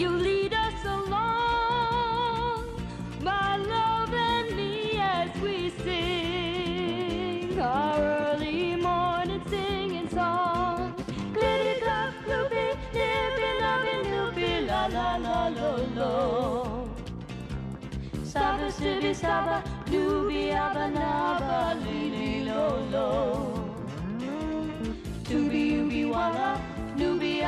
You lead us along, my love and me, as we sing our early morning singing song. Glitty glop, gloopy, nippy, lovey, loopy, la la la lo lo. Saba, sibby, saba, doobie, abba, naba, lily, lo lo. Doobie, ooby, walla,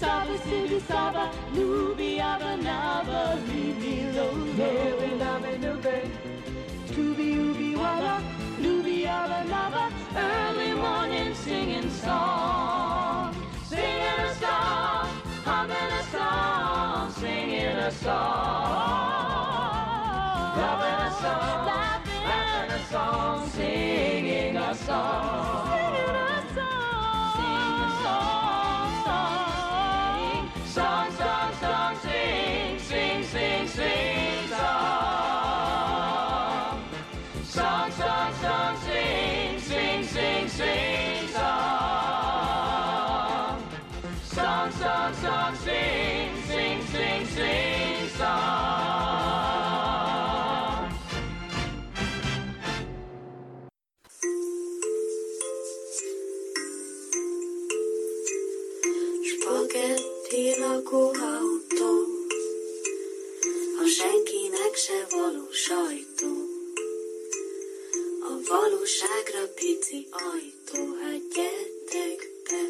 Saba, sibi, saba, lubi, abba, naba, libi, lo, lo. Living on the loopy. Tooby ooby walla, looby abba lava, early morning singing song. Singing a song, humming a song, singing a song. Loving a song, laughing a song, singing a song. Sajtó. A valóságra pici ajtó, hát gyertek be.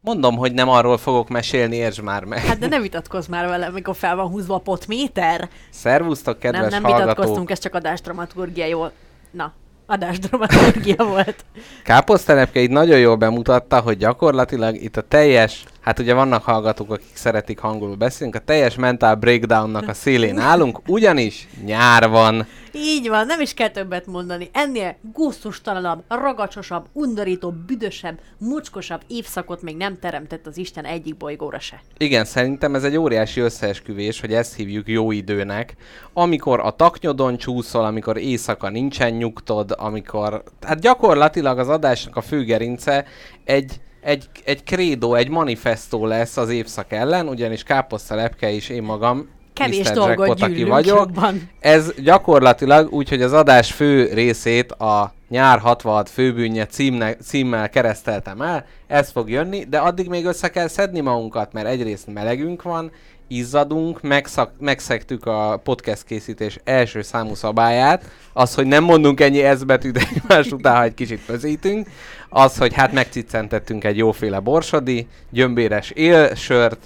Mondom, hogy nem arról fogok mesélni, értsd már meg. Hát de ne vitatkozz már velem, mikor fel van húzva a potméter. Szervusztok, kedves nem, nem hallgatók! vitatkoztunk, ez csak adásdramaturgia jól. Na, adásdramaturgia volt. Káposztelepke így nagyon jól bemutatta, hogy gyakorlatilag itt a teljes, hát ugye vannak hallgatók, akik szeretik hangolul beszélni, a teljes mental breakdownnak a szélén állunk, ugyanis nyár van. Így van, nem is kell többet mondani. Ennél gusztustalanabb, ragacsosabb, undorítóbb, büdösebb, mucskosabb évszakot még nem teremtett az Isten egyik bolygóra se. Igen, szerintem ez egy óriási összeesküvés, hogy ezt hívjuk jó időnek, amikor a taknyodon csúszol, amikor éjszaka nincsen nyugtod, amikor... Hát gyakorlatilag az adásnak a főgerince egy, egy, egy krédó, egy manifestó lesz az évszak ellen, ugyanis Káposzta Lepke és én magam Kevés Mr. dolgot Jackpot, aki vagyok. jobban. Ez gyakorlatilag úgy, hogy az adás fő részét a nyár 66 főbűnje címne, címmel kereszteltem el, ez fog jönni, de addig még össze kell szedni magunkat, mert egyrészt melegünk van, izzadunk, megszak, megszegtük a podcast készítés első számú szabályát, az, hogy nem mondunk ennyi S betűt egymás után, ha egy kicsit pözítünk, az, hogy hát megciccentettünk egy jóféle borsodi, gyömbéres élsört,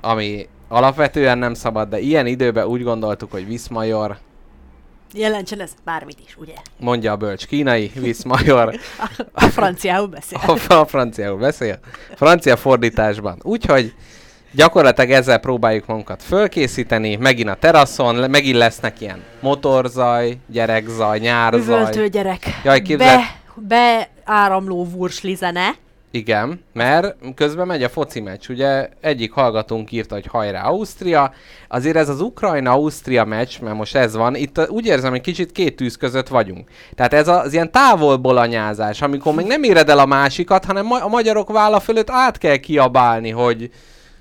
ami alapvetően nem szabad, de ilyen időben úgy gondoltuk, hogy Viszmajor, Jelentsen ez bármit is, ugye? mondja a bölcs kínai, Viszmajor, A franciául beszél. a, a franciául beszél, francia fordításban. Úgyhogy gyakorlatilag ezzel próbáljuk magunkat fölkészíteni, megint a teraszon, megint lesznek ilyen motorzaj, gyerekzaj, nyárzaj. Üvöltő gyerek. Jaj, képzeld- Be, beáramló vursli zene. Igen, mert közben megy a foci meccs. Ugye egyik hallgatónk írta, hogy hajrá Ausztria. Azért ez az Ukrajna-Ausztria meccs, mert most ez van, itt úgy érzem, hogy kicsit két tűz között vagyunk. Tehát ez az ilyen távolból anyázás, amikor még nem éred el a másikat, hanem a magyarok válla fölött át kell kiabálni, hogy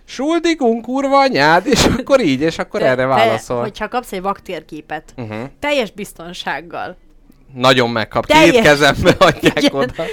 Suldigunk, kurva anyád, és akkor így, és akkor Te- erre válaszol. hogyha kapsz egy vaktérképet, Uh-huh. teljes biztonsággal, Nagyon megkap. Teljes- Két kezembe adják Igen. oda.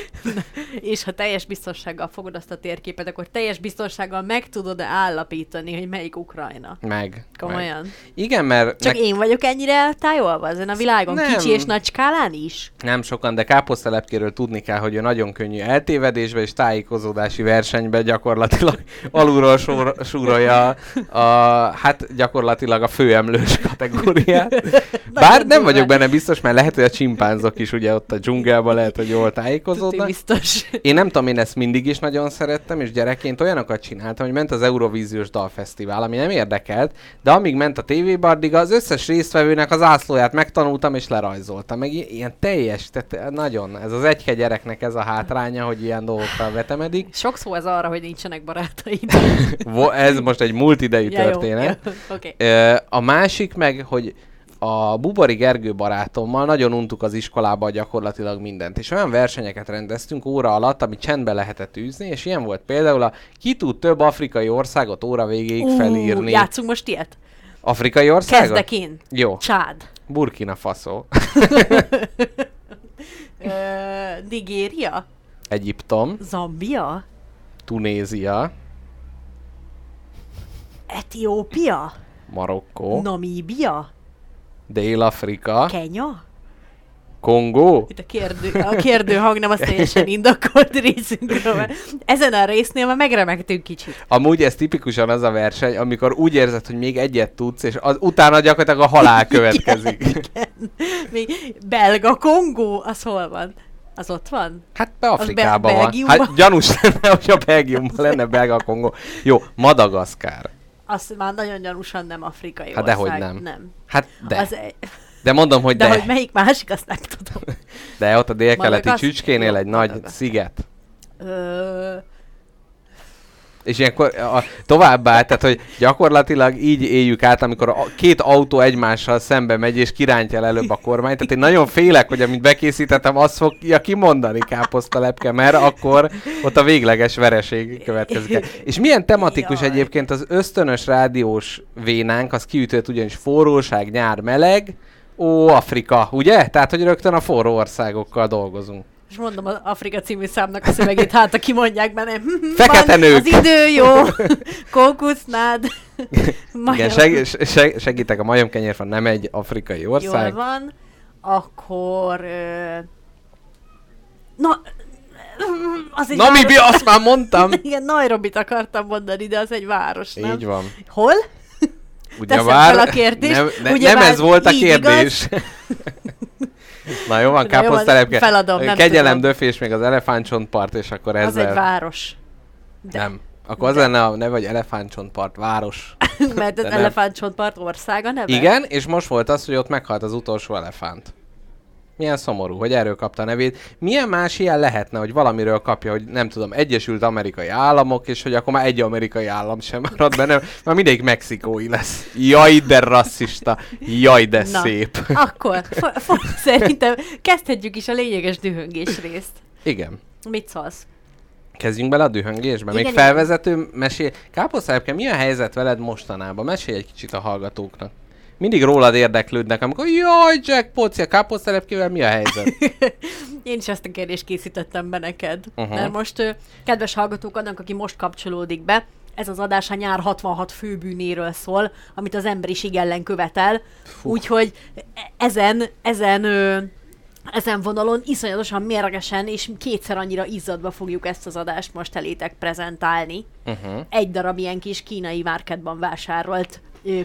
és ha teljes biztonsággal fogod azt a térképet, akkor teljes biztonsággal meg tudod állapítani, hogy melyik Ukrajna. Meg. meg. Komolyan. Igen, mert Csak nek- én vagyok ennyire eltájolva ezen a világon, Nem. kicsi és nagy skálán is? nem sokan, de káposztelepkéről tudni kell, hogy ő nagyon könnyű eltévedésbe és tájékozódási versenybe gyakorlatilag alulról sor, súrolja a, hát gyakorlatilag a főemlős kategóriát. Bár nem vagyok benne biztos, mert lehet, hogy a csimpánzok is ugye ott a dzsungelben lehet, hogy jól tájékozódnak. biztos. Én nem tudom, én ezt mindig is nagyon szerettem, és gyerekként olyanokat csináltam, hogy ment az Eurovíziós Dalfesztivál, ami nem érdekelt, de amíg ment a tévébe, addig az összes résztvevőnek az ászlóját megtanultam és lerajzoltam. Meg ilyen teljes, tehát nagyon, ez az egyke gyereknek ez a hátránya, hogy ilyen dolgokkal vetemedik. Sok szó ez arra, hogy nincsenek barátaid. Ez most egy múlt idejű Ja, jó, történet. jó, Oké. Ö, A másik meg, hogy a Bubari Gergő barátommal nagyon untuk az iskolába gyakorlatilag mindent, és olyan versenyeket rendeztünk óra alatt, amit csendbe lehetett űzni, és ilyen volt például a ki tud több afrikai országot óra végéig Ú, felírni. Játszunk most ilyet? Afrikai országot? Kezdek én. Jó. Csád. Burkina Faso. Ö, Nigéria. Egyiptom. Zambia. Tunézia. Etiópia. Marokkó. Namíbia. Dél-Afrika. Kenya. Kongó. Itt a kérdő, a kérdő hang nem az teljesen indokolt részünkről. mert Ezen a résznél már megremektünk kicsit. Amúgy ez tipikusan az a verseny, amikor úgy érzed, hogy még egyet tudsz, és az, utána gyakorlatilag a halál következik. Igen. Még belga Kongó, az hol van? Az ott van? Hát be Afrikában Be- van. Hát gyanús lenne, hogy a Belgiumban lenne belga Kongó. Jó, Madagaszkár. Az már nagyon gyanúsan nem afrikai Hát ország. dehogy nem. nem. Hát de. Az, De mondom, hogy de, de. hogy melyik másik, azt nem tudom. De ott a délkeleti csücskénél egy nagy sziget. Ö, És ilyenkor a, továbbá, tehát hogy gyakorlatilag így éljük át, amikor a két autó egymással szembe megy, és kirántja el előbb a kormányt. Tehát én nagyon félek, hogy amit bekészítettem, azt fogja kimondani káposztalepke, mert akkor ott a végleges vereség következik. És milyen tematikus Jaj. egyébként az ösztönös rádiós vénánk, az kiütött ugyanis forróság, nyár, meleg, ó, Afrika, ugye? Tehát, hogy rögtön a forró országokkal dolgozunk. És mondom az Afrika című számnak a szövegét, hát ha kimondják benne. Fekete van, nők. Az idő jó. Kókusznád. Igen, seg, seg, segítek, a majomkenyérfa nem egy afrikai Jól ország. van. Akkor... Ö... Na... Az egy Namibia, azt már mondtam! Igen, Nairobit akartam mondani, de az egy város, nem? Így van. Hol? Ugyebár fel a kérdést. nem, ne, Ugyebár nem ez volt a kérdés. Na jó van, káposztelepke. feladom, nem Kegyelem, tudom. döfés, még az elefántcsontpart, és akkor Az ezzel... egy város. De. Nem. Akkor az lenne a neve, hogy elefántcsontpart város. Mert az De elefántcsontpart országa neve? Igen, és most volt az, hogy ott meghalt az utolsó elefánt. Milyen szomorú, hogy erről kapta a nevét. Milyen más ilyen lehetne, hogy valamiről kapja, hogy nem tudom, Egyesült Amerikai Államok, és hogy akkor már egy amerikai állam sem marad benne, már mindegyik mexikói lesz. Jaj, de rasszista. Jaj, de Na. szép. Akkor fo- fo- szerintem kezdhetjük is a lényeges dühöngés részt. Igen. Mit szólsz? Kezdjünk bele a dühöngésbe. Még Igen, felvezető, mesél. Káposztelepke, mi a helyzet veled mostanában? Mesélj egy kicsit a hallgatóknak. Mindig rólad érdeklődnek, amikor jaj, jackpot, a káposztelepkével mi a helyzet? Én is ezt a kérdést készítettem be neked. Uh-huh. Mert most, kedves hallgatók, annak, aki most kapcsolódik be, ez az adás a nyár 66 főbűnéről szól, amit az emberiség ellen követel. Úgyhogy ezen, ezen, ö, ezen vonalon iszonyatosan mérgesen és kétszer annyira izzadva fogjuk ezt az adást most elétek prezentálni. Uh-huh. Egy darab ilyen kis kínai márketban vásárolt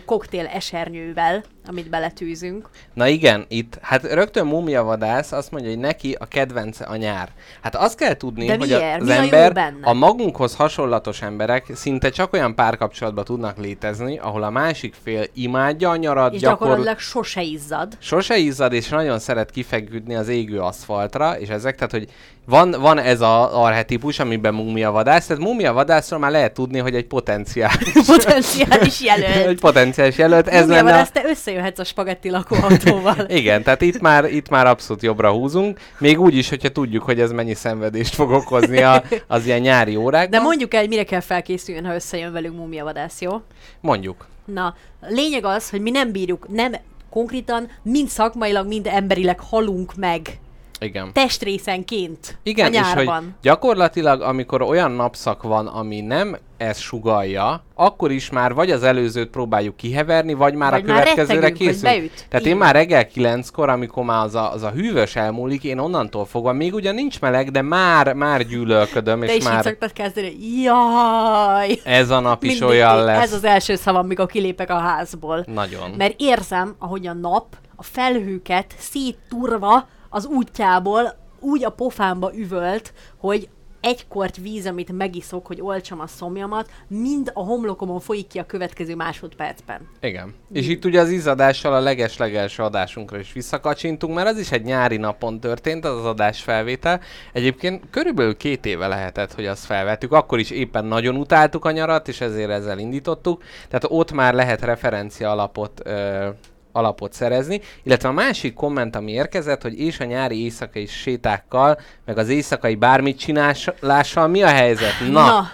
koktél esernyővel, amit beletűzünk. Na igen, itt, hát rögtön Mumia Vadász azt mondja, hogy neki a kedvence a nyár. Hát azt kell tudni, De hogy miért? az Mi a ember, benne? a magunkhoz hasonlatos emberek szinte csak olyan párkapcsolatban tudnak létezni, ahol a másik fél imádja a nyarat, És gyakor... gyakorlatilag sose izzad. sose izzad, és nagyon szeret kifeküdni az égő aszfaltra, és ezek, tehát, hogy van, van ez a arhetipus, amiben mumia vadász, tehát mumia vadászról már lehet tudni, hogy egy potenciál. Potenciális egy jelölt. potenciális jelölt, ez Ez lenne... a- ezt te összejött visszajöhetsz a spagetti lakóautóval. Igen, tehát itt már, itt már abszolút jobbra húzunk, még úgy is, hogyha tudjuk, hogy ez mennyi szenvedést fog okozni a, az ilyen nyári órákban. De mondjuk el, hogy mire kell felkészüljön, ha összejön velünk múmiavadász, jó? Mondjuk. Na, lényeg az, hogy mi nem bírjuk, nem konkrétan, mind szakmailag, mind emberileg halunk meg Igen. testrészenként Igen, a és hogy nyárban. gyakorlatilag, amikor olyan napszak van, ami nem ezt sugalja, akkor is már vagy az előzőt próbáljuk kiheverni, vagy már Vagy a már következőre hogy készülünk. Tehát Így én már reggel kilenckor, amikor már az a, az a hűvös elmúlik, én onnantól fogva, még ugyan nincs meleg, de már, már gyűlölködöm, Te és is így már szoktad kezdeni, jaj! ez a nap is Mindig olyan így. lesz. Ez az első szavam, mikor kilépek a házból. Nagyon. Mert érzem, ahogy a nap a felhőket szétturva az útjából úgy a pofámba üvölt, hogy egy korty víz, amit megiszok, hogy olcsam a szomjamat, mind a homlokomon folyik ki a következő másodpercben. Igen. És itt ugye az izzadással a leges-legelső adásunkra is visszakacsintunk, mert az is egy nyári napon történt, az az adás felvétel. Egyébként körülbelül két éve lehetett, hogy azt felvettük. Akkor is éppen nagyon utáltuk a nyarat, és ezért ezzel indítottuk. Tehát ott már lehet referencia alapot ö, alapot szerezni, illetve a másik komment, ami érkezett, hogy és a nyári éjszakai sétákkal, meg az éjszakai bármit csinálással mi a helyzet? Na,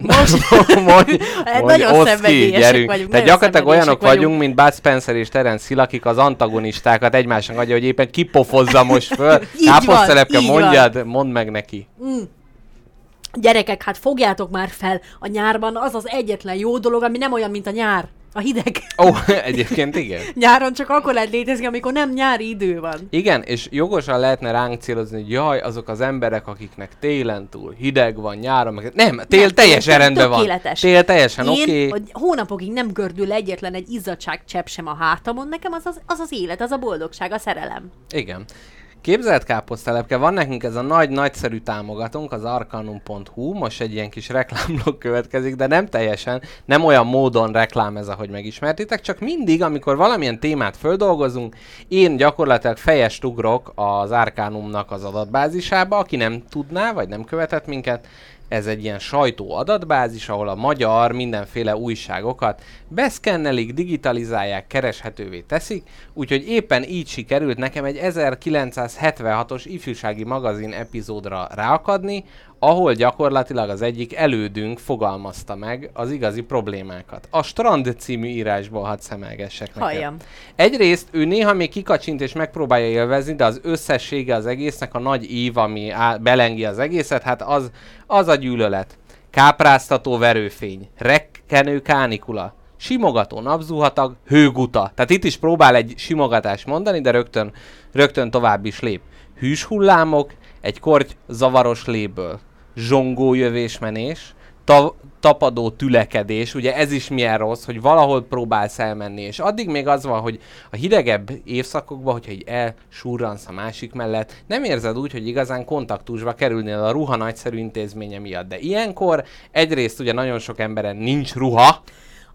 Na most mondj, Hát mondj, nagyon oszd ki, szenvedélyesek gyerünk. vagyunk, Tehát gyakorlatilag olyanok vagyunk, mint Bud Spencer és Terence Hill, akik az antagonistákat egymásnak adja, hogy éppen kipofozza most föl. Káposztelepke, így van. mondjad, mondd meg neki. Gyerekek, hát fogjátok már fel, a nyárban az az egyetlen jó dolog, ami nem olyan, mint a nyár. A hideg. Ó, egyébként igen. Nyáron csak akkor lehet létezni, amikor nem nyári idő van. Igen, és jogosan lehetne ránk célozni, hogy jaj, azok az emberek, akiknek télen túl hideg van, nyáron meg... Nem, tél Nem, teljesen tök- rendben van. tökéletes. Tél teljesen oké. hogy hónapokig nem gördül egyetlen egy izzadságcsepp sem a hátamon, nekem az az, az az élet, az a boldogság, a szerelem. Igen. Képzelt káposztelepke, van nekünk ez a nagy, nagyszerű támogatónk, az arcanum.hu, most egy ilyen kis reklámblokk következik, de nem teljesen, nem olyan módon reklám ez, ahogy megismertétek, csak mindig, amikor valamilyen témát földolgozunk, én gyakorlatilag fejest ugrok az Arcanumnak az adatbázisába, aki nem tudná, vagy nem követett minket, ez egy ilyen sajtó adatbázis, ahol a magyar mindenféle újságokat beszkennelik, digitalizálják, kereshetővé teszik, úgyhogy éppen így sikerült nekem egy 1976-os ifjúsági magazin epizódra ráakadni, ahol gyakorlatilag az egyik elődünk fogalmazta meg az igazi problémákat. A Strand című írásból hadd szemelgessek nekem. Halljam. Egyrészt ő néha még kikacsint és megpróbálja élvezni, de az összessége az egésznek, a nagy ív, ami á, belengi az egészet, hát az, az a gyűlölet. Kápráztató verőfény, rekkenő kánikula, simogató napzuhatag, hőguta. Tehát itt is próbál egy simogatást mondani, de rögtön, rögtön tovább is lép. Hűs hullámok, egy korty zavaros léből, zsongó jövésmenés, ta- tapadó tülekedés, ugye ez is milyen rossz, hogy valahol próbálsz elmenni, és addig még az van, hogy a hidegebb évszakokban, hogyha így elsurransz a másik mellett, nem érzed úgy, hogy igazán kontaktusba kerülnél a ruha nagyszerű intézménye miatt, de ilyenkor egyrészt ugye nagyon sok emberen nincs ruha,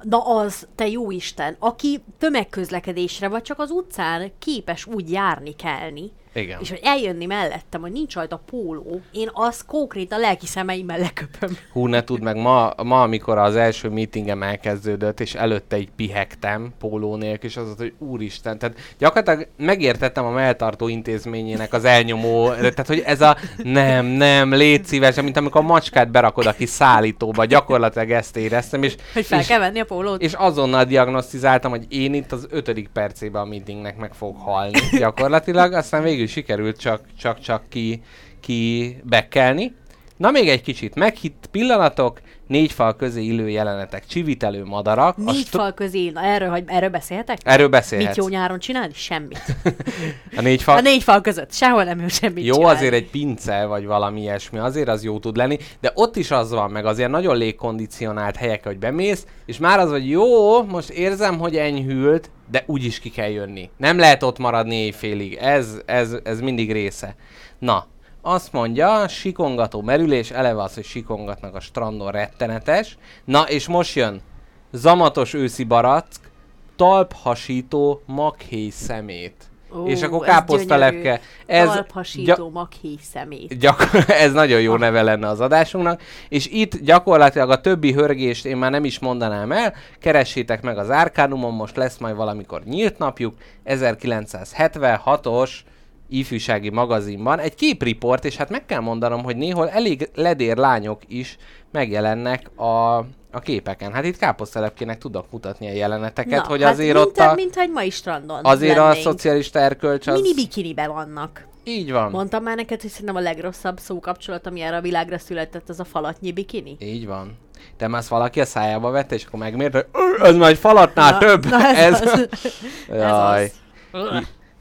Na az, te jó Isten, aki tömegközlekedésre vagy csak az utcán képes úgy járni, kelni, Igen. és hogy eljönni mellettem, hogy nincs rajta póló, én azt konkrétan lelki szemeimmel leköpöm. Hú, ne tudd meg, ma, ma, amikor az első meetingem elkezdődött, és előtte így pihegtem póló nélkül, és az volt, hogy úristen, tehát gyakorlatilag megértettem a melltartó intézményének az elnyomó, tehát hogy ez a nem, nem, légy szíves, mint amikor a macskát berakod a kis szállítóba, gyakorlatilag ezt éreztem, és, Hogy fel és, kell venni a pólót. és azonnal diagnosztizáltam, hogy én itt az ötödik percében a meetingnek meg fog halni gyakorlatilag, aztán végül sikerült csak, csak, csak ki, ki bekkelni. Na még egy kicsit meghitt pillanatok, négy fal közé illő jelenetek, csivitelő madarak. Négy stro- fal közé, na erről, hogy erről beszélhetek? Erről Mit beszélhetsz. jó nyáron csinálni? Semmit. A négy fal... A négy fal között sehol nem jó semmit Jó, csinálni. azért egy pince, vagy valami ilyesmi, azért az jó tud lenni, de ott is az van, meg azért nagyon légkondicionált helyek, hogy bemész, és már az, hogy jó, most érzem, hogy enyhült, de úgyis ki kell jönni. Nem lehet ott maradni éjfélig, ez, ez, ez mindig része. Na, azt mondja, sikongató merülés, eleve az, hogy sikongatnak a strandon rettenetes. Na, és most jön zamatos őszi barack, talphasító maghéj szemét. Ó, és akkor ez káposztalepke. gyönyörű. Ez Talpasító maghéj szemét. Gyakor- ez nagyon jó neve lenne az adásunknak, és itt gyakorlatilag a többi hörgést én már nem is mondanám el, keressétek meg az Arkánumon, most lesz majd valamikor nyílt napjuk, 1976-os ifjúsági magazinban egy képriport, és hát meg kell mondanom, hogy néhol elég ledér lányok is megjelennek a, a képeken. Hát itt káposztelepkének tudok mutatni a jeleneteket, hogy azért hát ott mint, a, mint egy mai strandon azért a lennénk. szocialista erkölcs az... Mini bikinibe vannak. Így van. Mondtam már neked, hogy szerintem a legrosszabb szókapcsolat, ami erre a világra született, az a falatnyi bikini. Így van. De már valaki a szájába vette, és akkor megmérte, hogy "Ö, ez már egy falatnál Na- több. na ez az. Jaj. az.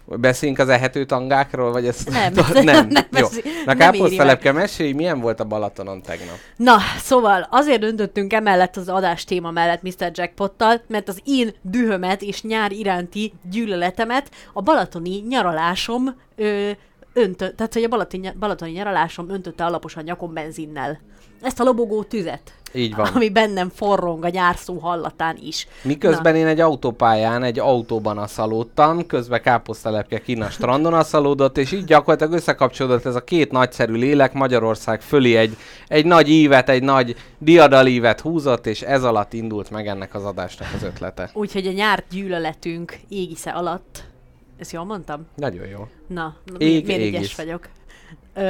Beszéljünk az ehető tangákról, vagy ez... Nem, nem. nem Jó. beszél- Na nem káposztelepke, mesélj, milyen volt a Balatonon tegnap? Na, szóval azért döntöttünk emellett az adás téma mellett Mr. Jackpottal, mert az én dühömet és nyár iránti gyűlöletemet a balatoni nyaralásom ö, öntö, tehát hogy a balatoni, balatoni nyaralásom öntötte alaposan nyakon benzinnel. Ezt a lobogó tüzet. Így van. Ami bennem forrong a nyárszó hallatán is. Miközben én egy autópályán, egy autóban aszalódtam, közben káposztelepke kín a strandon aszalódott, és így gyakorlatilag összekapcsolódott ez a két nagyszerű lélek, Magyarország fölé egy, egy nagy ívet, egy nagy diadalívet húzott, és ez alatt indult meg ennek az adásnak az ötlete. Úgyhogy a nyár gyűlöletünk égisze alatt. Ezt jól mondtam? Nagyon jó. Na, Ég, mi, miért vagyok?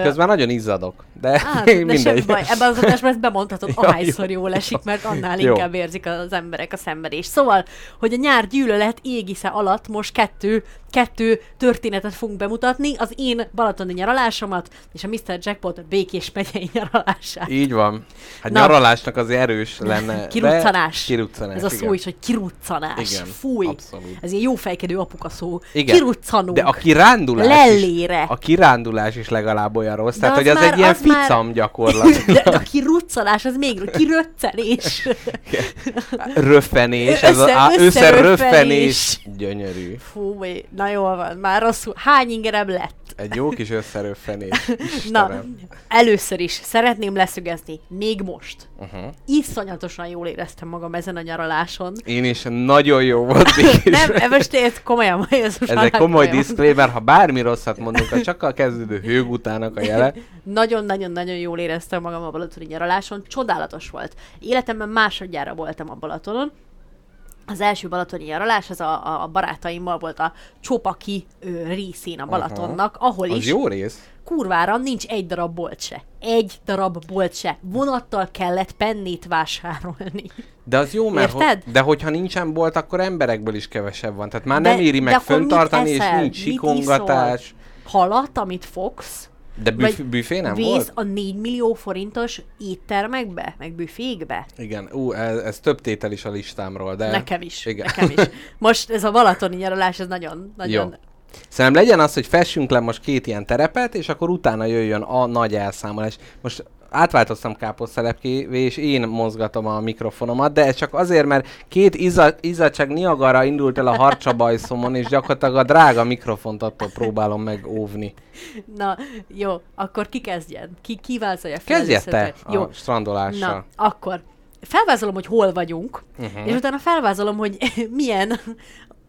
Közben nagyon izzadok, de Á, de semmi mindegy. baj, ebben az adásban ezt bemondhatod, Ja, ahányszor jól esik, mert annál Jó. inkább érzik az emberek a szenvedést. Szóval, hogy a nyár gyűlölet égisze alatt most kettő, kettő történetet fogunk bemutatni, az én balatoni nyaralásomat és a Mr. Jackpot békés megyei nyaralását. Így van. Hát Na. nyaralásnak azért erős lenne. de- Kiruccanás. Kiruccanás, Ez a szó igen. is, hogy kiruccanás. Igen, Fúj. abszolút. Ez ilyen jó fejkedő apuka szó. Igen. Kiruccanunk. De a kirándulás Lellére. is, a kirándulás is legalább olyan rossz. Tehát, az hogy az már- egy ilyen az már- ficam gyakorlatilag. de, de a kiruccanás, az még kiröccenés. Röffenés, ez Össze- a, á, összeröffenés. Gyönyörű. Fú, na jól van, már rosszul. Hány ingerem lett? Egy jó kis összeröffenés. Na, először is szeretném leszögezni, még most. Uh-huh. Iszonyatosan jól éreztem magam ezen a nyaraláson. Én is nagyon jó volt. Nem, e most ezt komolyan mondja, ez Ez egy komoly disclaimer, ha bármi rosszat mondunk, az csak a kezdődő hőg utának a jele. Nagyon-nagyon-nagyon jól éreztem magam a balatoni nyaraláson. Csodálatos volt. Életemben másodjára voltam a Balatonon. Az első balatoni nyaralás, az a, a- barátaimmal volt a Csopaki ö, részén a Balatonnak, ahol Az is jó rész. kurvára nincs egy darab bolt se. Egy darab bolt se. Vonattal kellett pennét vásárolni. De az jó, mert Érted? Ho- de hogyha nincsen bolt, akkor emberekből is kevesebb van. Tehát már De- nem éri meg föntartani, és nincs sikongatás. Halat, amit fogsz, De büf- Vagy büfé nem vész volt? a 4 millió forintos éttermekbe, meg büfékbe. Igen, ú, ez, ez több tétel is a listámról, de... Nekem is, Igen. nekem is. Most ez a balatoni nyaralás, ez nagyon, nagyon... Jó. Szerintem legyen az, hogy fessünk le most két ilyen terepet, és akkor utána jöjjön a nagy elszámolás. Most átváltoztam káposztelepkévé, és én mozgatom a mikrofonomat, de ez csak azért, mert két izza- izzadság Niagara indult el a harcsabajszomon, és gyakorlatilag a drága mikrofont attól próbálom megóvni. Na, jó, akkor ki kezdjen? Ki, ki vázolja fel Kezdje te Jó, a strandolással. na, akkor felvázolom, hogy hol vagyunk, uh-huh. és utána felvázolom, hogy milyen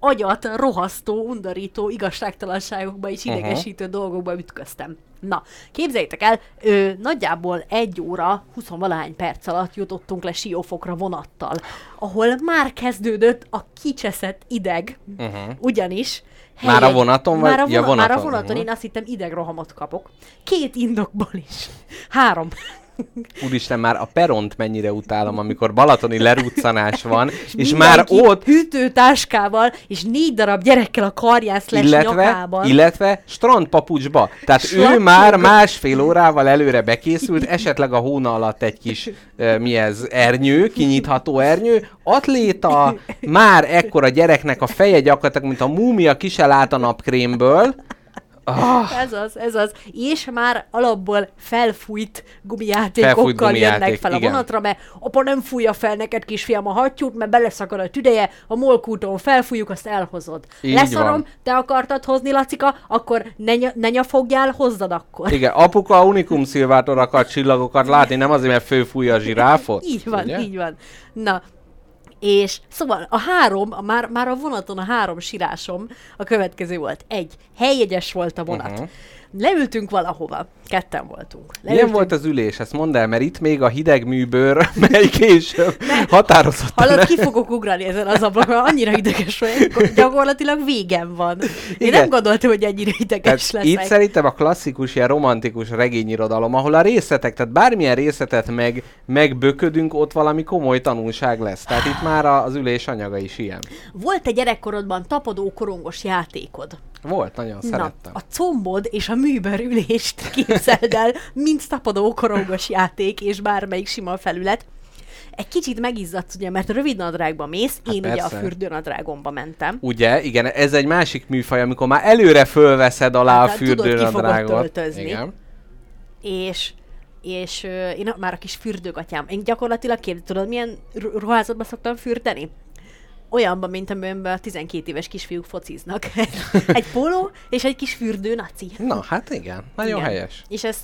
agyat rohasztó, undorító igazságtalanságokba és idegesítő uh-huh. dolgokba ütköztem. Na, képzeljétek el, ö, nagyjából egy óra, 20 valahány perc alatt jutottunk le Siófokra vonattal, ahol már kezdődött a kicseszett ideg, uh-huh. ugyanis Már a vonaton vagy? Már a, Ja, vona- már a vonaton, vonaton, én azt hittem idegrohamot kapok. Két indokból is. Három. Úristen, már a peront mennyire utálom, amikor balatoni leruccanás van, és Mindenki már ott hűtőtáskával és négy darab gyerekkel a karján slash illetve, nyakában. illetve strandpapucsba. Tehát ő Slapjukba. már másfél órával előre bekészült, esetleg a hóna alatt egy kis, uh, mi ez, ernyő, kinyitható ernyő, atléta, már ekkora gyereknek a feje gyakorlatilag, mint a múmia ki se lát a napkrémből. Ah, Ez az, ez az. És már alapból felfújt gumijátékokkal Felfújt gumijáték, jönnek fel a igen. vonatra, mert apa nem fújja fel neked kisfiam a hattyút, mert beleszakad a tüdeje, a molkúton felfújjuk, azt elhozod. Így Leszarom, van. te akartad hozni, Lacika, akkor ne, ny- ne nyafogjál, hozzad akkor. igen, apuka unikum szilvátor akar csillagokat látni, nem azért, mert főfújja a zsiráfot. Így van, ugye? így van. Na, És szóval a három, a már, már a vonaton a három sírásom a következő volt. Egy, helyjegyes volt a vonat. Uh-huh. Leültünk valahova. Ketten voltunk. Milyen Leültünk. volt az ülés? Ezt mondd el, mert itt még a hideg műbőr, mely később határozottan... Hallod, ki fogok ugrani ezen az ablakon, annyira ideges vagyok, gyakorlatilag végem van. Én Igen. nem gondoltam, hogy ennyire ideges Tehát leszek. itt szerintem a klasszikus, ilyen romantikus regényirodalom, ahol a részletek, tehát bármilyen részletet meg, megböködünk, ott valami komoly tanulság lesz. Tehát itt már az ülés anyaga is ilyen. Volt egy gyerekkorodban tapadó korongos játékod. Volt, nagyon szerettem. Na, a combod és a műbőr ülést képzeld el, mint tapadó korongos játék és bármelyik sima felület. Egy kicsit megizzadsz, ugye, mert rövid nadrágba mész, Hát én ugye a persze. fürdőnadrágomba mentem. Ugye, igen, ez egy másik műfaj, amikor már előre fölveszed alá a Hát, tudod, fogod fürdőnadrágot. töltözni. Igen. és és ö, én már a kis fürdőgatyám. Én gyakorlatilag kép, tudod, milyen ru- ruházatba szoktam fürdeni? Olyanban, mint amiben a 12 éves kisfiúk fociznak. egy póló és egy kis fürdő naci. Na, hát igen, nagyon Igen. helyes. És ez,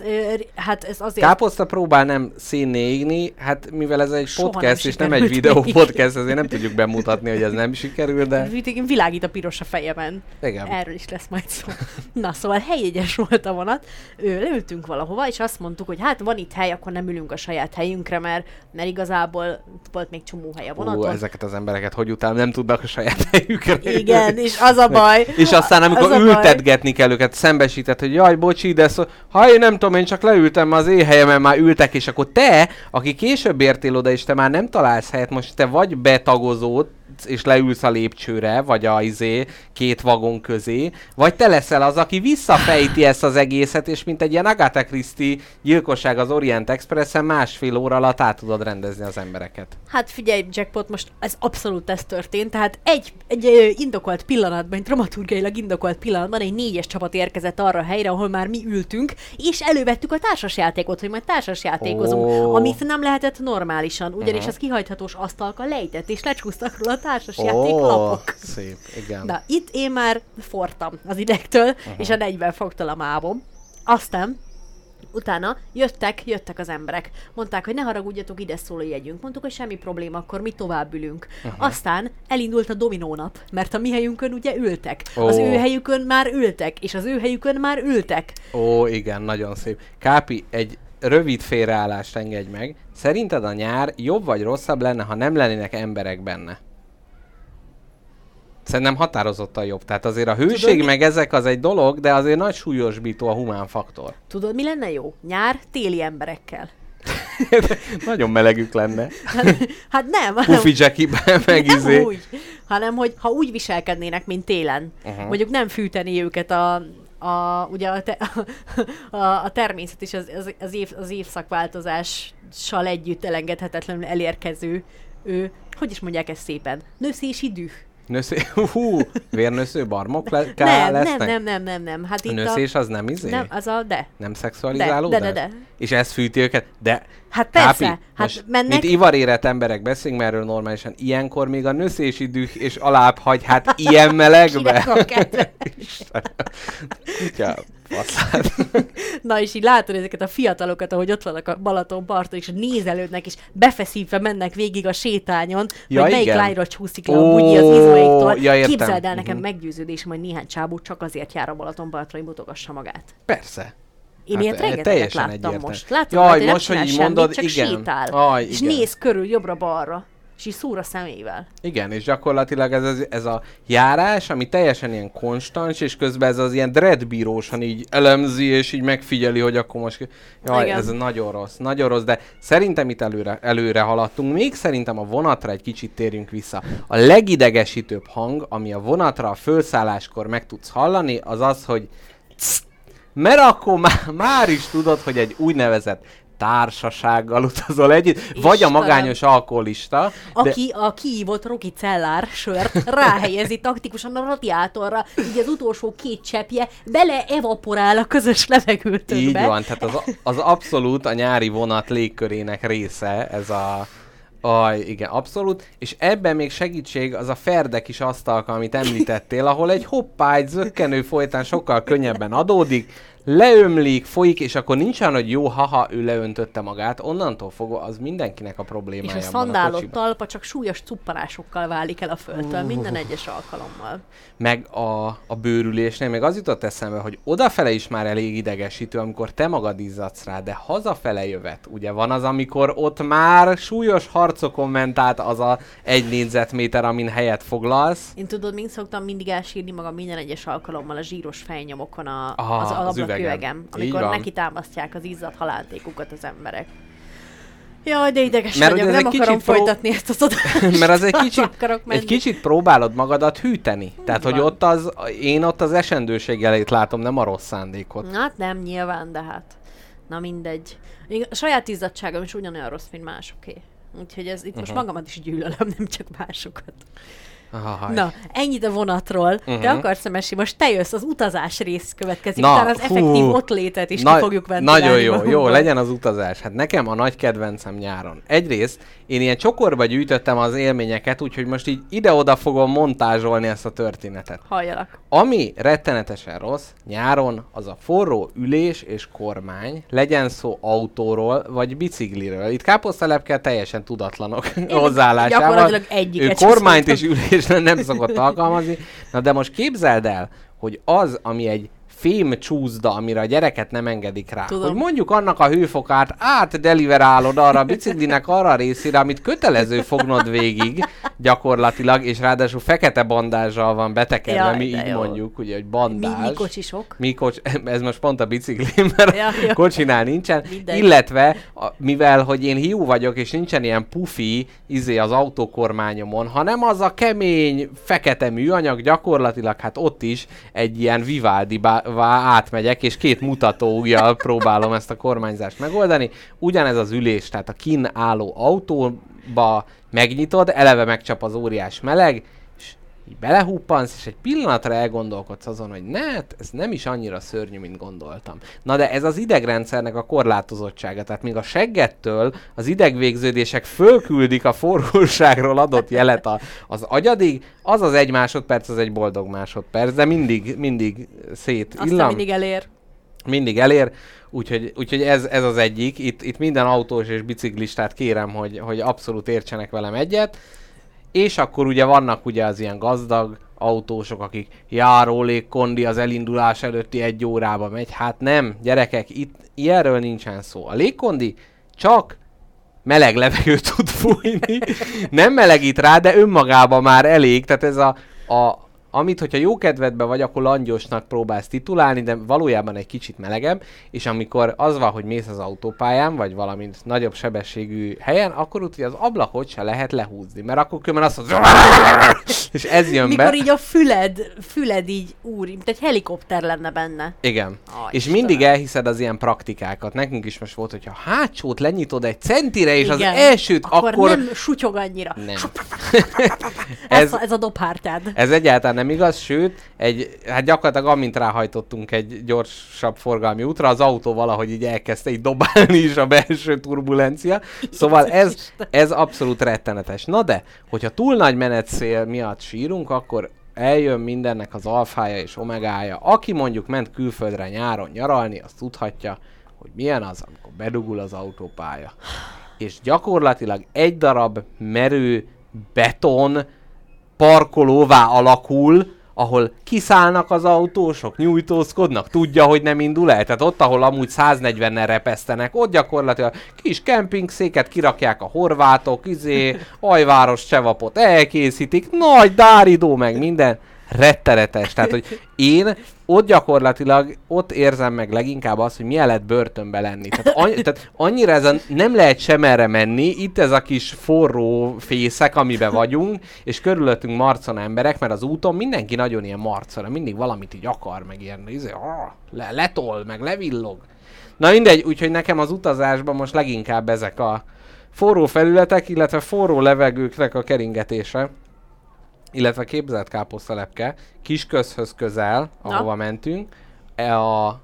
hát ez azért... Káposzta próbál nem színné égni, hát mivel ez egy Soha nem podcast, és nem egy videó még. podcast, ezért nem tudjuk bemutatni, hogy ez nem sikerül, de Világít a piros a fejemen. Igen. Erről is lesz majd szó. Na, szóval helyjegyes volt a vonat. Ö, leültünk valahova, és azt mondtuk, hogy hát van itt hely, akkor nem ülünk a saját helyünkre, mert, mert igazából volt még csomó hely a vonaton. ezeket az embereket hogy után nem tudnak a saját helyükre. Igen, és az a baj. És aztán, amikor az ültetgetni kell őket, szembesített, hogy jaj, bocsi, de szó... ha én nem tudom, én csak leültem az én helyemen, már ültek, és akkor te, aki később értél oda, és te már nem találsz helyet, most te vagy betagozód, és leülsz a lépcsőre, vagy a izé, két vagon közé, vagy te leszel az, aki visszafejti ezt az egészet, és mint egy ilyen Agatha Christie gyilkosság az Orient Expressen másfél óra alatt át tudod rendezni az embereket. Hát figyelj, Jackpot, most ez abszolút ez történt, tehát egy, egy indokolt pillanatban, egy dramaturgiailag indokolt pillanatban egy négyes csapat érkezett arra a helyre, ahol már mi ültünk, és elővettük a társasjátékot, hogy majd társasjátékozunk, Ó. amit nem lehetett normálisan, ugyanis Mhm. az kihajthatós asztalka lejtett, és lecsúsztak róla a társasjáték lapok. szép, igen. Na, itt én már fortam az idegtől, uh-huh. és a 40 fogtal a mávom. Aztán utána jöttek, jöttek az emberek. Mondták, hogy ne haragudjatok, ide szóló jegyünk. Mondtuk, hogy semmi probléma, akkor mi tovább ülünk. Uh-huh. Aztán elindult a dominónap, mert a mi helyünkön ugye ültek. Az Ó. ő helyükön már ültek, és az ő helyükön már ültek. Ó, igen, nagyon szép. Kápi, egy rövid félreállást engedj meg. Szerinted a nyár jobb vagy rosszabb lenne, ha nem lennének emberek benne? Szerintem határozottan jobb. Tehát azért a hőség Tudod, mi- meg ezek az egy dolog, de azért nagy súlyosbító a humán faktor. Tudod, mi lenne jó? Nyár téli emberekkel. Nagyon melegük lenne. Hát, hát nem, Puffy Jackie-ben meg nem izé. úgy, hanem hogy ha úgy viselkednének, mint télen, uh-huh. mondjuk nem fűteni őket a, a, ugye a, te, a, a természet és az, az, az, év, az évszakváltozással együtt elengedhetetlenül elérkező, ő, hogy is mondják ezt szépen, nőszési düh. Nőszé... Hú, vérnősző barmok le... Nem, nem, lesznek? nem, nem, nem, nem, hát A itt nőszés az nem izé? Nem, az a de. Nem szexualizálódás? De, de, de, de. És ez fűti őket? De... Hát persze, Kápi, hát most, mennek- Mint ivarérett emberek beszélünk erről normálisan. Ilyenkor még a nőszési düh és alább hagy, hát ilyen melegbe. Kutya, faszát. Na és így látod ezeket a fiatalokat, ahogy ott vannak a Balaton parton, és nézelődnek, és befeszítve mennek végig a sétányon, Ja, hogy melyik igen. lányról csúszik le a bugyi az izmaiktól. ja, értem. Képzeld el nekem Mhm. meggyőződésem, hogy néhány csábú csak azért jár a Balaton partra, hogy mutogassa magát. Persze. Én Hát, ilyet e- rengeteget teljesen láttam egyértelmű. most. Látod, Jaj, nem most, hogy így semmit, mondod, csak igen. sétál. Aj, és igen. néz körül jobbra-balra, és így szúr a szemével. Igen, és gyakorlatilag ez, ez, ez a járás, ami teljesen ilyen konstans, és közben ez az ilyen dreadbírósan így elemzi, és így megfigyeli, hogy akkor most... Jaj, Igen. ez nagyon rossz, nagyon rossz, de szerintem itt előre, előre haladtunk. Még szerintem a vonatra egy kicsit térjünk vissza. A legidegesítőbb hang, ami a vonatra a fölszálláskor meg tudsz hallani, az az, hogy Czt! Mert akkor már, már is tudod, hogy egy úgynevezett társasággal utazol együtt, vagy a Istenem. magányos alkoholista. de- Aki a kiívott Rocky Cellár sört ráhelyezi taktikusan a radiátorra, így az utolsó két cseppje bele evaporál a közös levegőtökbe. Így van, tehát az, az abszolút a nyári vonat légkörének része, ez a... Aj, igen, abszolút. És ebben még segítség az a ferdek is asztalka, amit említettél, ahol egy hoppá, egy zökkenő folytán sokkal könnyebben adódik. Leömlik, folyik, és akkor nincs olyan, hogy jó, haha, ő leöntötte magát, onnantól fogva az mindenkinek a És problémája. a abban szandálott talpa csak súlyos cuppanásokkal válik el a földtől minden egyes alkalommal. Meg a, a bőrülésnél még az jutott eszembe, hogy odafele is már elég idegesítő, amikor te magad izzadsz rá, de hazafele jövet. Ugye van az, amikor ott már súlyos harcokon ment át az a egy négyzetméter, amin helyet foglalsz. Én tudod, mint szoktam mindig elsírni magam minden egyes alkalommal a zsíros fejnyomokon a, Aha, az, az Így amikor neki támasztják az izzadt haláltékukat az emberek. Jaj, de ideges Mert vagyok, hogy nem akarom pró- folytatni ezt az adást. Mert az egy kicsit, egy kicsit próbálod magadat hűteni. Tehát, hogy van. ott az, én ott az esendőség jelét látom, nem a rossz szándékot. Hát nem, nyilván, de hát. Na mindegy. A saját izzadságom is ugyanolyan rossz, mint másoké. Úgyhogy ez itt most magamat is gyűlölöm, nem csak másokat. Aha, Na, ennyit a vonatról. Uh-huh. Te Mhm. akarsz Mesi, most te jössz, az utazás rész következik, Na, utána az fú. effektív ott létet is Na- ki fogjuk ventilálni Nagyon jó, jó, legyen az utazás. Hát nekem a nagy kedvencem nyáron. Egyrészt én ilyen csokorba gyűjtöttem az élményeket, úgyhogy most így ide-oda fogom montázsolni ezt a történetet. Halljalak. Ami rettenetesen rossz nyáron, az a forró ülés és kormány, legyen szó autóról vagy bicikliről. Itt káposztelepkel teljesen tudatlanok hozzáállásával. gyakorlatilag egyiket Ő kormányt és szoktam. Ülésre nem szokott alkalmazni. Na de most képzeld el, hogy az, ami egy fém csúszda, amire a gyereket nem engedik rá. Tudom. Hogy mondjuk annak a hőfokát átdeliverálod arra a biciklinek arra a részére, amit kötelező fognod végig gyakorlatilag, és ráadásul fekete bandázsal van betekedve, Jaj, mi így jó. mondjuk, ugye, hogy Mi, bandázs. mi kocsisok? Mi kocs, ez most pont a bicikli, mert Ja, ja, jó. kocsinál nincsen. Mindegy. Illetve, a, mivel, hogy én hiú vagyok, és nincsen ilyen pufi izé az autókormányomon, hanem az a kemény, fekete műanyag, gyakorlatilag hát ott is egy ilyen Vivaldi átmegyek, és két mutatóujjal próbálom ezt a kormányzást megoldani. Ugyanez az ülés, tehát a kin álló autóba megnyitod, eleve megcsap az óriás meleg, így belehuppansz, és egy pillanatra elgondolkodsz azon, hogy ne, hát ez nem is annyira szörnyű, mint gondoltam. Na de ez az idegrendszernek a korlátozottsága, tehát még a seggettől az idegvégződések fölküldik a forróságról adott jelet a, az agyadig, az az egy másodperc, az egy boldog másodperc, de mindig, mindig szét Aztán illam mindig elér. mindig elér, úgyhogy, úgyhogy ez, ez az egyik. Itt, itt minden autós és biciklistát kérem, hogy, hogy abszolút értsenek velem egyet. És akkor ugye vannak ugye az ilyen gazdag autósok, akik járólék kondi az elindulás előtti egy órába megy. Hát nem, gyerekek, itt ilyenről nincsen szó. A légkondi csak meleg levegőt tud fújni. Nem melegít rá, de önmagában már elég. Tehát ez a, a amit, hogyha jó kedvedben vagy, akkor langyosnak próbálsz titulálni, de valójában egy kicsit melegebb, és amikor az van, hogy mész az autópályán, vagy valami nagyobb sebességű helyen, akkor úgy, az ablakot se lehet lehúzni, mert akkor különben azt mondod, és ez jön Mikor be. így a füled, füled így, úr, mint egy helikopter lenne benne. Igen. Aj, és Istenem. mindig elhiszed az ilyen praktikákat. Nekünk is most volt, hogyha hátsót lenyitod egy centire, és Igen. az elsőt, akkor... akkor... nem sutyog annyira. nem. Ez, ez, a, ez a dobhártád. ez egyáltalán nem igaz, sőt, egy, hát gyakorlatilag amint ráhajtottunk egy gyorsabb forgalmi útra, az autó valahogy így elkezdte így dobálni is a belső turbulencia. Szóval ez, ez abszolút rettenetes. Na de, hogyha túl nagy menetszél miatt sírunk, akkor eljön mindennek az alfája és omegája. Aki mondjuk ment külföldre nyáron nyaralni, az tudhatja, hogy milyen az, amikor bedugul az autópálya. És gyakorlatilag egy darab merő beton parkolóvá alakul, ahol kiszállnak az autósok, nyújtózkodnak, tudja, hogy nem indul el. Tehát ott, ahol amúgy 140-nel repesztenek, ott gyakorlatilag kis kempingszéket kirakják a horvátok, izé, ajváros csevapot elkészítik, nagy dáridó meg minden. Rettenetes. Tehát, hogy én ott gyakorlatilag ott érzem meg leginkább azt, hogy milyen lett börtönbe lenni. Tehát, annyi, tehát annyira ez a, nem lehet sem erre menni, itt ez a kis forró fészek, amiben vagyunk, és körülöttünk marcon emberek, mert az úton mindenki nagyon ilyen marcona, mindig valamit így akar, meg ilyen, izé, ah, le, letol, meg levillog. Na mindegy, úgyhogy nekem az utazásban most leginkább ezek a forró felületek, illetve forró levegőknek a keringetése, illetve képzelt káposztalepke, kisközhöz közel, ahova mentünk, e a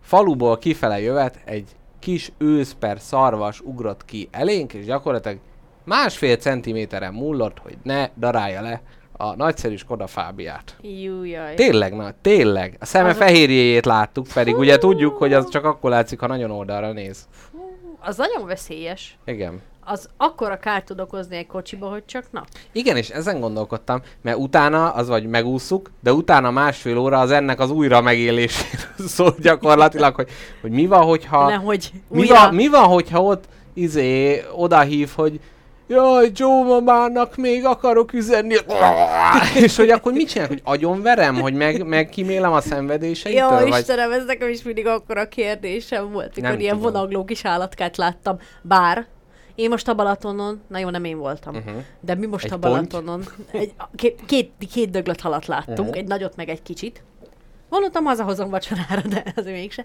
faluból kifele jövet egy kis ősz per szarvas ugrott ki elénk, és gyakorlatilag másfél centiméteren mullott, hogy ne darálja le a nagyszerű Skoda Fábiát. Jújjaj. Tényleg, na, tényleg. A szeme Az- fehérjéjét láttuk, pedig ugye tudjuk, hogy az csak akkor látszik, ha nagyon oldalra néz. Az nagyon veszélyes. Igen. Az akkora kárt tud okozni egy kocsiba, hogy csak na. Igen, és ezen gondolkodtam, mert utána az vagy megúszuk, de utána másfél óra az ennek az újra megéléséről szól gyakorlatilag, hogy, hogy mi van, hogyha... Nehogy Mi van, mi van, hogyha ott izé odahív, hogy jaj, Joe mamának még akarok üzenni, és hogy akkor mit csinálok, hogy agyonverem, hogy meg, meg kimélem a szenvedéseitől? Jó, vagy... Istenem, ez nekem is mindig akkora kérdésem volt, mikor Nem ilyen tudom. vonagló kis állatkát láttam. Bár én most a Balatonon, na jó, nem én voltam, uh-huh. de mi most Egy a? Balatonon egy, két, két, két döglött halat láttunk, uh-huh. egy nagyot meg egy kicsit. Vonultam, hazahozom vacsorára, de azért mégse.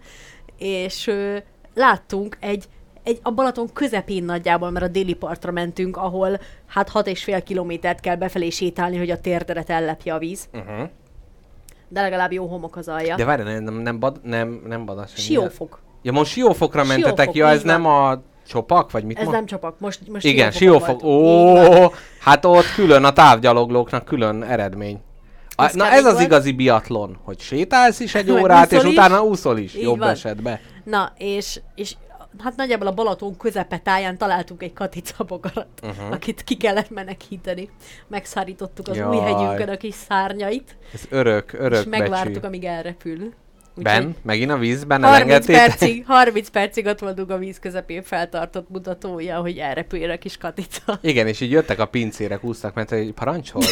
És ö, láttunk egy, egy a Balaton közepén nagyjából, mert a déli partra mentünk, ahol hát hat és fél kilométert kell befelé sétálni, hogy a térderet ellepje a víz. Uh-huh. De legalább jó homok az alja. De várj, nem, nem, bad, nem, nem badas. Siófok. Ja, most siófokra mentetek, Siófok, ja, ez nem a csopak, vagy mit Ez ma? nem csapak, most, most Igen, siófok. Ó, hát ott külön a távgyaloglóknak külön eredmény. A, na ez az volt. igazi biatlon, hogy sétálsz is egy órát, és is. utána úszol is, Így jobb van. esetben. Na, és, és hát nagyjából a Balaton közepetáján találtunk egy katica bogarat, uh-huh. akit ki kellett menekíteni. Megszárítottuk az új Jaj. hegyünkön a kis szárnyait, Ez örök, örök és megvártuk, becsű. amíg elrepül. Ben, megint a vízben 30 elengedtétek? percig, 30 percig ott voltunk a víz közepén feltartott mutatója, hogy elrepüljön a kis katica. Igen, és így jöttek a pincérek, úsztak, mert hogy parancsol.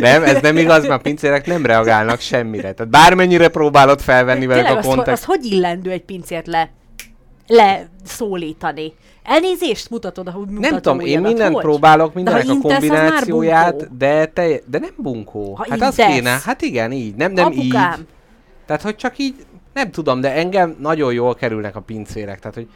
nem, ez nem igaz, mert a pincérek nem reagálnak semmire. Tehát bármennyire próbálod felvenni velük a az, kontext. az hogy illendő egy pincért le, leszólítani? Elnézést mutatod, ahogy Nem tudom, én mutatóidat, mindent hogy? próbálok, De mindennek ha a kombinációját, de, te, de nem bunkó. Ha hát az kéne, hát igen, így, nem, nem így. Apukám, Tehát, hogy csak így, nem tudom, de engem nagyon jól kerülnek a pincérek, tehát, hogy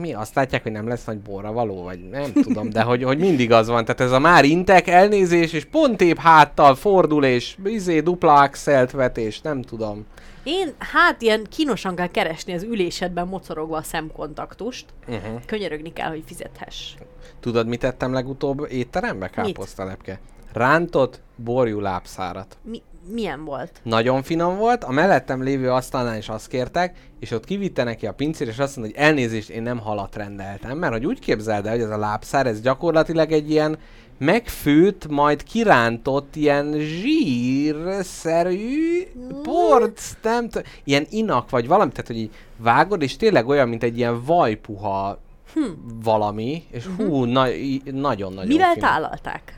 mi azt látják, hogy nem lesz nagy borra való, vagy nem tudom, de hogy, hogy mindig az van. Tehát ez a már intek, elnézés, és pont épp háttal fordul, és izé dupla axelt vetés, nem tudom. Én hát ilyen kínosan kell keresni az ülésedben mocorogva a szemkontaktust. Uh-huh. Könyörögni kell, hogy fizethess. Tudod, mit tettem legutóbb étterembe? Káposztalepke. Rántott borjú lábszárat. Mi, milyen volt? Nagyon finom volt, a mellettem lévő asztalnál is azt kértek, és ott kivitte neki a pincér, és azt mondta, hogy elnézést, én nem halat rendeltem, mert hogy úgy képzeld el, hogy ez a lábszár, ez gyakorlatilag egy ilyen megfőtt, majd kirántott ilyen zsírszerű port, nem t- ilyen inak, vagy valami, tehát hogy így vágod, és tényleg olyan, mint egy ilyen vajpuha valami, és hú, na, í- nagyon-nagyon Mivel finom. tálalták?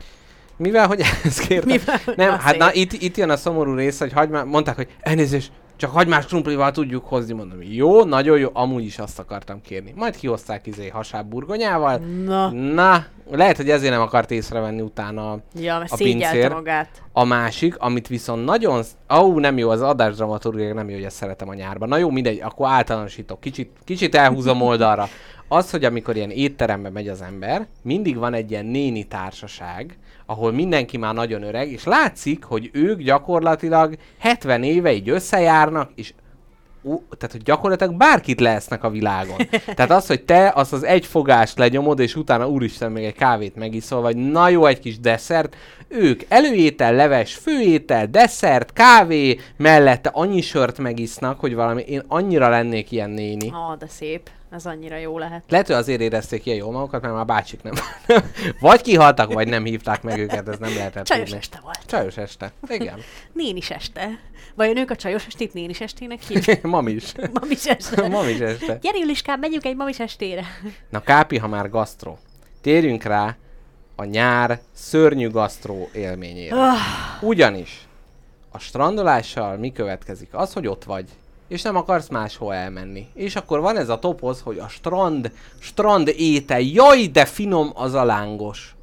Mivel, hogy ezt kértem? Mivel? Nem, Na, hát szép. na, itt, itt jön a szomorú rész, hogy hagymá... mondták, hogy elnézést, csak hagymás krumplival tudjuk hozni, mondom, jó, nagyon jó, amúgy is azt akartam kérni. Majd kihozták izé hasább burgonyával. Na, Na, lehet, hogy ezért nem akart észrevenni utána ja, mert a pincér. magát. a másik, amit viszont nagyon... Ó, nem jó, az adás dramaturgia nem jó, hogy ezt szeretem a nyárban. Na jó, mindegy, akkor általánosítok. Kicsit, kicsit elhúzom oldalra. Az, hogy amikor ilyen étterembe megy az ember, mindig van egy ilyen néni társaság, ahol mindenki már nagyon öreg, és látszik, hogy ők gyakorlatilag 70 éve így összejárnak, és Ú, tehát, hogy gyakorlatilag bárkit lesznek a világon. Tehát az, hogy te azt az egy fogást lenyomod, és utána úristen még egy kávét megiszol, vagy na jó, egy kis desszert, ők előétel, leves, főétel, desszert, kávé, mellette annyi sört megisznak, hogy valami, én annyira lennék ilyen néni. Ah, de szép. Ez annyira jó lehet. Lehet, hogy azért érezték ilyen jól magukat, mert már bácsik nem. vagy kihaltak, vagy nem hívták meg őket, ez nem lehetett Csajos tudni. este volt. Csajos este. Igen. Nénis este. Vajon ők a csajos estét nénis estének hívják? Mam is. Mamis este. Mam is este. Gyere, Juliskám, menjünk egy mamis estére. Na Kápi, ha már gasztro. Térjünk rá a nyár szörnyű gasztró élményére. Ugyanis a strandolással mi következik? Az, hogy ott vagy, és nem akarsz máshol elmenni. És akkor van ez a topoz, hogy a strand, strand étel, jaj, de finom az a lángos.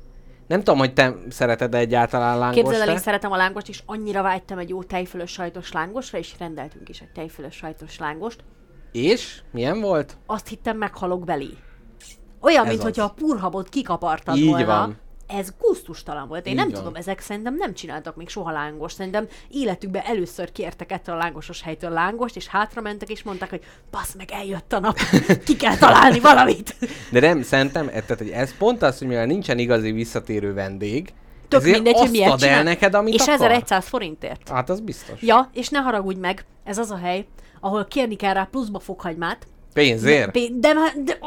Nem tudom, hogy te szereted egyáltalán lángos. Képzeld el, én szeretem a lángost, és annyira vágytam egy jó tejfölös sajtos lángosra, és rendeltünk is egy tejfölös sajtos lángost. És? Milyen volt? Azt hittem, meghalok belé. Olyan, Ez mint az. hogyha a purhabot kikapartad Így volna. van. Ez gusztustalan volt. Én Így nem van. tudom, ezek szerintem nem csináltak még soha lángos. Szerintem életükben először kértek ettől a lángosos helytől lángost, és hátra mentek, és mondták, hogy basz meg, eljött a nap, ki kell találni valamit. De nem, szerintem, e- tehát, hogy ez pont az, hogy mivel nincsen igazi visszatérő vendég, Tök ezért mindegy, hogy miért ad el csinál. neked, amit És akar. 1100 forintért. Hát az biztos. Ja, és ne haragudj meg, ez az a hely, ahol kérni kell rá pluszba fokhagymát. Pénzért? De, de, de,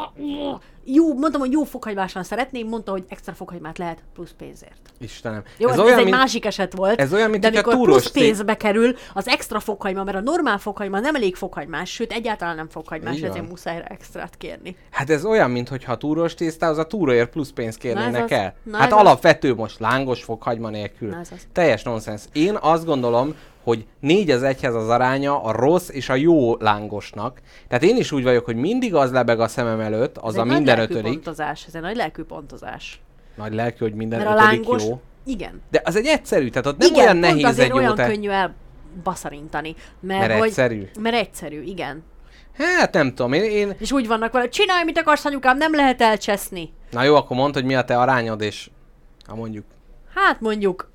jó, mondtam, hogy jó fokhagymásan szeretném, mondta, hogy extra fokhagymát lehet plusz pénzért. Istenem. Jó, ez, ez, ez egy másik eset volt. ez olyan, mint de hogyha amikor túros plusz té- pénzbe kerül az extra fokhagyma, mert a normál fokhagyma nem elég fokhagymás, sőt egyáltalán nem fokhagymás, van. ezért muszáj rá extrát kérni. Hát ez olyan, mintha a túros tésztához a túróért plusz pénzt kérnének el. Na hát az. alapvető most lángos fokhagyma nélkül. Teljes nonsens. Én azt gondolom, hogy négy az egyhez az aránya a rossz és a jó lángosnak. Tehát én is úgy vagyok, hogy mindig az lebeg a szemem előtt, az Ez a minden ötödik. pontozás, ez egy nagy lelkű pontozás. Nagy lelkű, hogy minden Mert a ötödik lángos, jó. igen. De az egy egyszerű, tehát ott nem igen, olyan nehéz azért egy olyan te... könnyű elbaszarintani. Mert, Mert hogy, egyszerű. Mert egyszerű, igen. Hát nem tudom, én, én... És úgy vannak vele, csinálj, mit akarsz, anyukám, nem lehet elcseszni. Na jó, akkor mondd, hogy mi a te arányod, és ha mondjuk Hát mondjuk,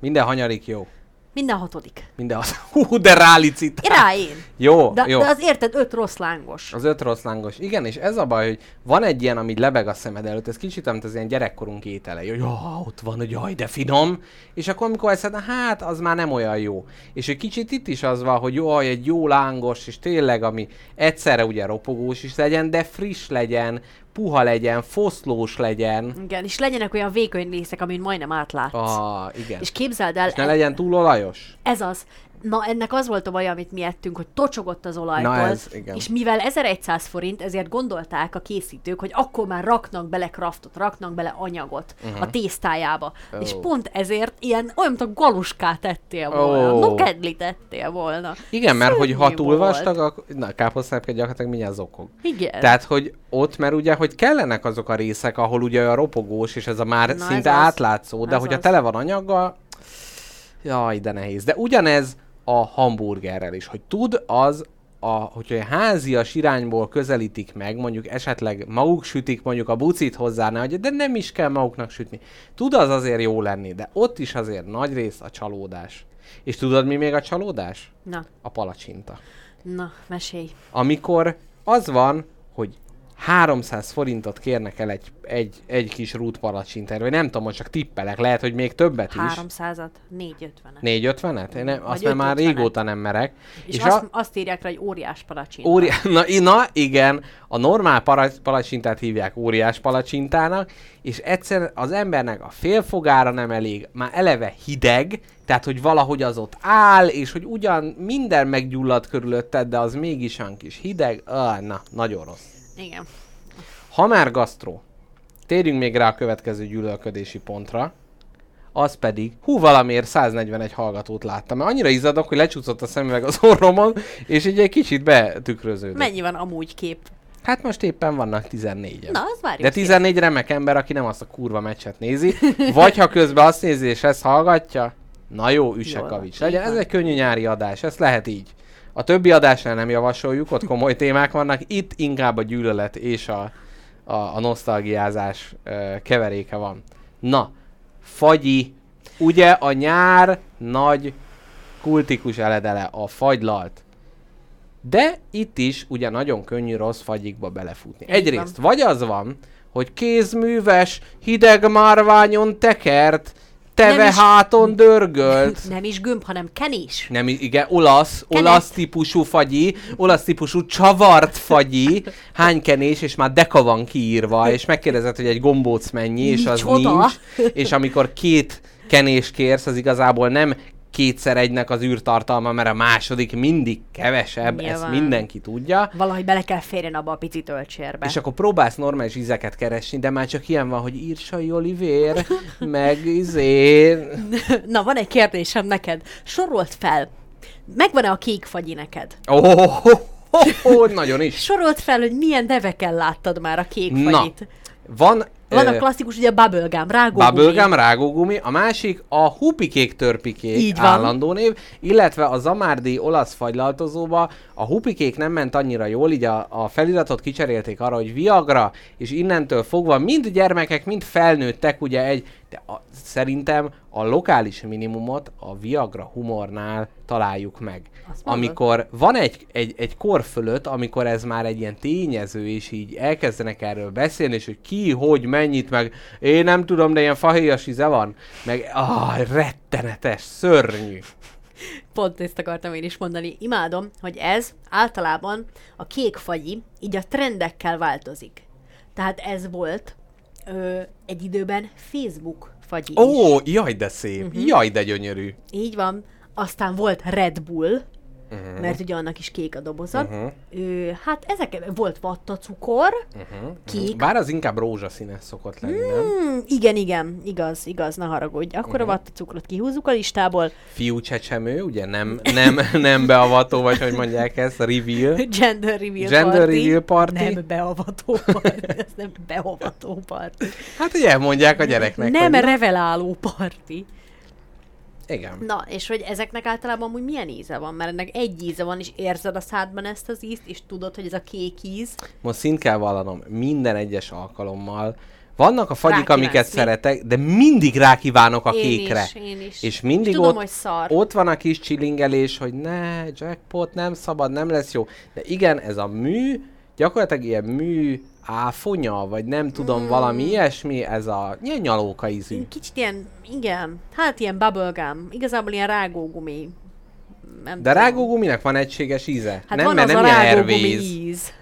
minden hanyarik jó. Minden hatodik. Minden az. Hú, de rálicitál. Rá én. Jó, De, jó. de az érted, öt rossz lángos. Az öt rossz lángos. Igen, és ez a baj, hogy van egy ilyen, ami lebeg a szemed előtt, ez kicsit, mint az ilyen gyerekkorunk ételei, hogy ah, ott van, hogy jaj, de finom, és akkor amikor eszed, hát az már nem olyan jó. És egy kicsit itt is az van, hogy jaj, egy jó lángos, és tényleg, ami egyszerre ugye ropogós is legyen, de friss legyen, puha legyen, foszlós legyen. Igen, és legyenek olyan vékony részek, amin majdnem átlátsz. Ah, igen. És képzeld el, és ne legyen túl olajos. ez az. Na, ennek az volt a baj, amit mi ettünk, hogy tocsogott az olajtól, Na ez, igen. és mivel 1100 forint, ezért gondolták a készítők, hogy akkor már raknak bele kraftot, raknak bele anyagot uh-huh. a tésztájába. Ó. És pont ezért ilyen, olyan, mint a galuskát tettél volna, Ó. nokedli tettél volna. Igen, mert hogy ha túl vastag, akkor na, káposztálepke gyakorlatilag mindjárt zokog. Igen. Tehát, hogy ott, mert ugye, hogy kellenek azok a részek, ahol ugye a ropogós, és ez a már Na, szinte átlátszó, de Ez hogyha az. tele van anyaggal, jaj, de nehéz. De ugyanez a hamburgerrel is, hogy tud az, a, hogyha a házias irányból közelítik meg, mondjuk esetleg maguk sütik mondjuk a bucit hozzá, ne, de nem is kell maguknak sütni. Tud az azért jó lenni, de ott is azért nagy rész a csalódás. És tudod, mi még a csalódás? Na, A palacsinta na, mesélj. amikor az van, hogy 300 forintot kérnek el egy, egy, egy kis rút palacsintára, vagy nem tudom, most csak tippelek, lehet, hogy még többet is. 300-at, 450 450-et? Én nem, azt már, már 550-et. régóta nem merek. És, és azt, azt írják rá, hogy óriás palacsinta. Óri... Na, na, igen, a normál palacsintát hívják óriás palacsintának, és egyszer az embernek a félfogára nem elég, már eleve hideg, tehát hogy valahogy az ott áll, és hogy ugyan minden meggyullad körülötted, de az mégis olyan kis hideg, ah, na, nagyon rossz. Igen. Ha már gasztró, térjünk még rá a következő gyűlölködési pontra, az pedig, hú, valamiért 141 hallgatót láttam, mert annyira izzadok, hogy lecsúszott a szemüveg az orromon, és így egy kicsit betükröződött. Mennyi van amúgy kép? Hát most éppen vannak 14-en. Na, az várjuk De 14 remek ember, aki nem azt a kurva meccset nézi, vagy ha közben azt nézi és ezt hallgatja, na jó, üsse Jól van, kavics. így Legyen, ez egy könnyű nyári adás, ezt lehet így. A többi adásnál nem javasoljuk, ott komoly témák vannak, itt inkább a gyűlölet és a, a, a nosztalgiázás ö, keveréke van. Na, fagyi, ugye a nyár nagy kultikus eledele, a fagylalt. De itt is ugye nagyon könnyű rossz fagyikba belefutni. Egyrészt vagy az van, hogy kézműves, hideg márványon tekert, teve is- háton dörgölt. Nem is gömb, hanem kenés. Nem, igen, olasz, Kenet. olasz típusú fagyi, olasz típusú csavart fagyi, hány kenés, és már deka van kiírva, és megkérdezed, hogy egy gombóc mennyi, és az Micsoda? nincs, és amikor két kenés kérsz, az igazából nem kétszer egynek az űrtartalma, mert a második mindig kevesebb, ezt Nyilván. mindenki tudja. Valahogy bele kell férjen abba a pici töltsérbe. És akkor próbálsz normális ízeket keresni, de már csak ilyen van, hogy írsai olivér, meg izé... Na, van egy kérdésem neked. Sorolt fel. Megvan-e a kék fagyi neked? Oh, oh, oh, oh, nagyon is. Sorolt fel, hogy milyen neveken láttad már a kék Na, fagyit. Van Ö, klasszikus, ugye bubblegum, rágógumi. Bubblegum, rágógumi, a másik a hupikék törpikék Így van. állandó név, illetve a zamárdi olasz fagylaltozóba a hupikék nem ment annyira jól, így a, a feliratot kicserélték arra, hogy Viagra, és innentől fogva mind gyermekek, mind felnőttek, ugye egy, de a, szerintem a lokális minimumot a Viagra humornál találjuk meg. Azt? Amikor van egy, egy, egy kor fölött, amikor ez már egy ilyen tényező, és így elkezdenek erről beszélni, és hogy ki, hogy, mennyit, meg én nem tudom, de ilyen fahéjas íze van, meg ah, rettenetes, szörnyű. Pont ezt akartam én is mondani. Imádom, hogy ez általában a kék fagyi így a trendekkel változik. Tehát ez volt ö, egy időben Facebook fagyi Ó, is. jaj, de szép, uh-huh. jaj, de gyönyörű. Így van. Aztán volt Red Bull. Uh-huh. mert ugye annak is kék a doboza. Uh-huh. Ö, hát ezek volt vattacukor, uh-huh. kék. Bár az inkább rózsaszínes szokott lenni, nem? Hmm, igen, igen, igaz, igaz, ne haragudj. Akkor uh-huh. a vattacukrot kihúzzuk a listából. Fiú csecsemő, ugye nem, nem, nem beavató, vagy hogy mondják ezt, reveal. Gender reveal Gender party. reveal party. Nem beavató party. Ez nem beavató party. Hát, hogy elmondják a gyereknek, nem reveláló party. Igen. Na, és hogy ezeknek általában amúgy milyen íze van? Mert ennek egy íze van, és érzed a szádban ezt az ízt, és tudod, hogy ez a kék íz. Most szint kell vallanom, minden egyes alkalommal. Vannak a fagyik, Rákívánsz, amiket mi? szeretek, de mindig rákívánok a én kékre. is, én is. És mindig és tudom, ott, hogy szar. ott van a kis csilingelés, hogy ne, jackpot, nem szabad, nem lesz jó. De igen, ez a mű, gyakorlatilag ilyen mű áfonya, vagy nem tudom, Mm. valami ilyesmi, ez a ilyen nyalóka ízű. Kicsit ilyen, igen, hát ilyen bubblegum. Igazából ilyen rágógumi. Nem De tudom. rágóguminek van egységes íze. Hát nem, van mert az nem a rágógumi ervéz. íz.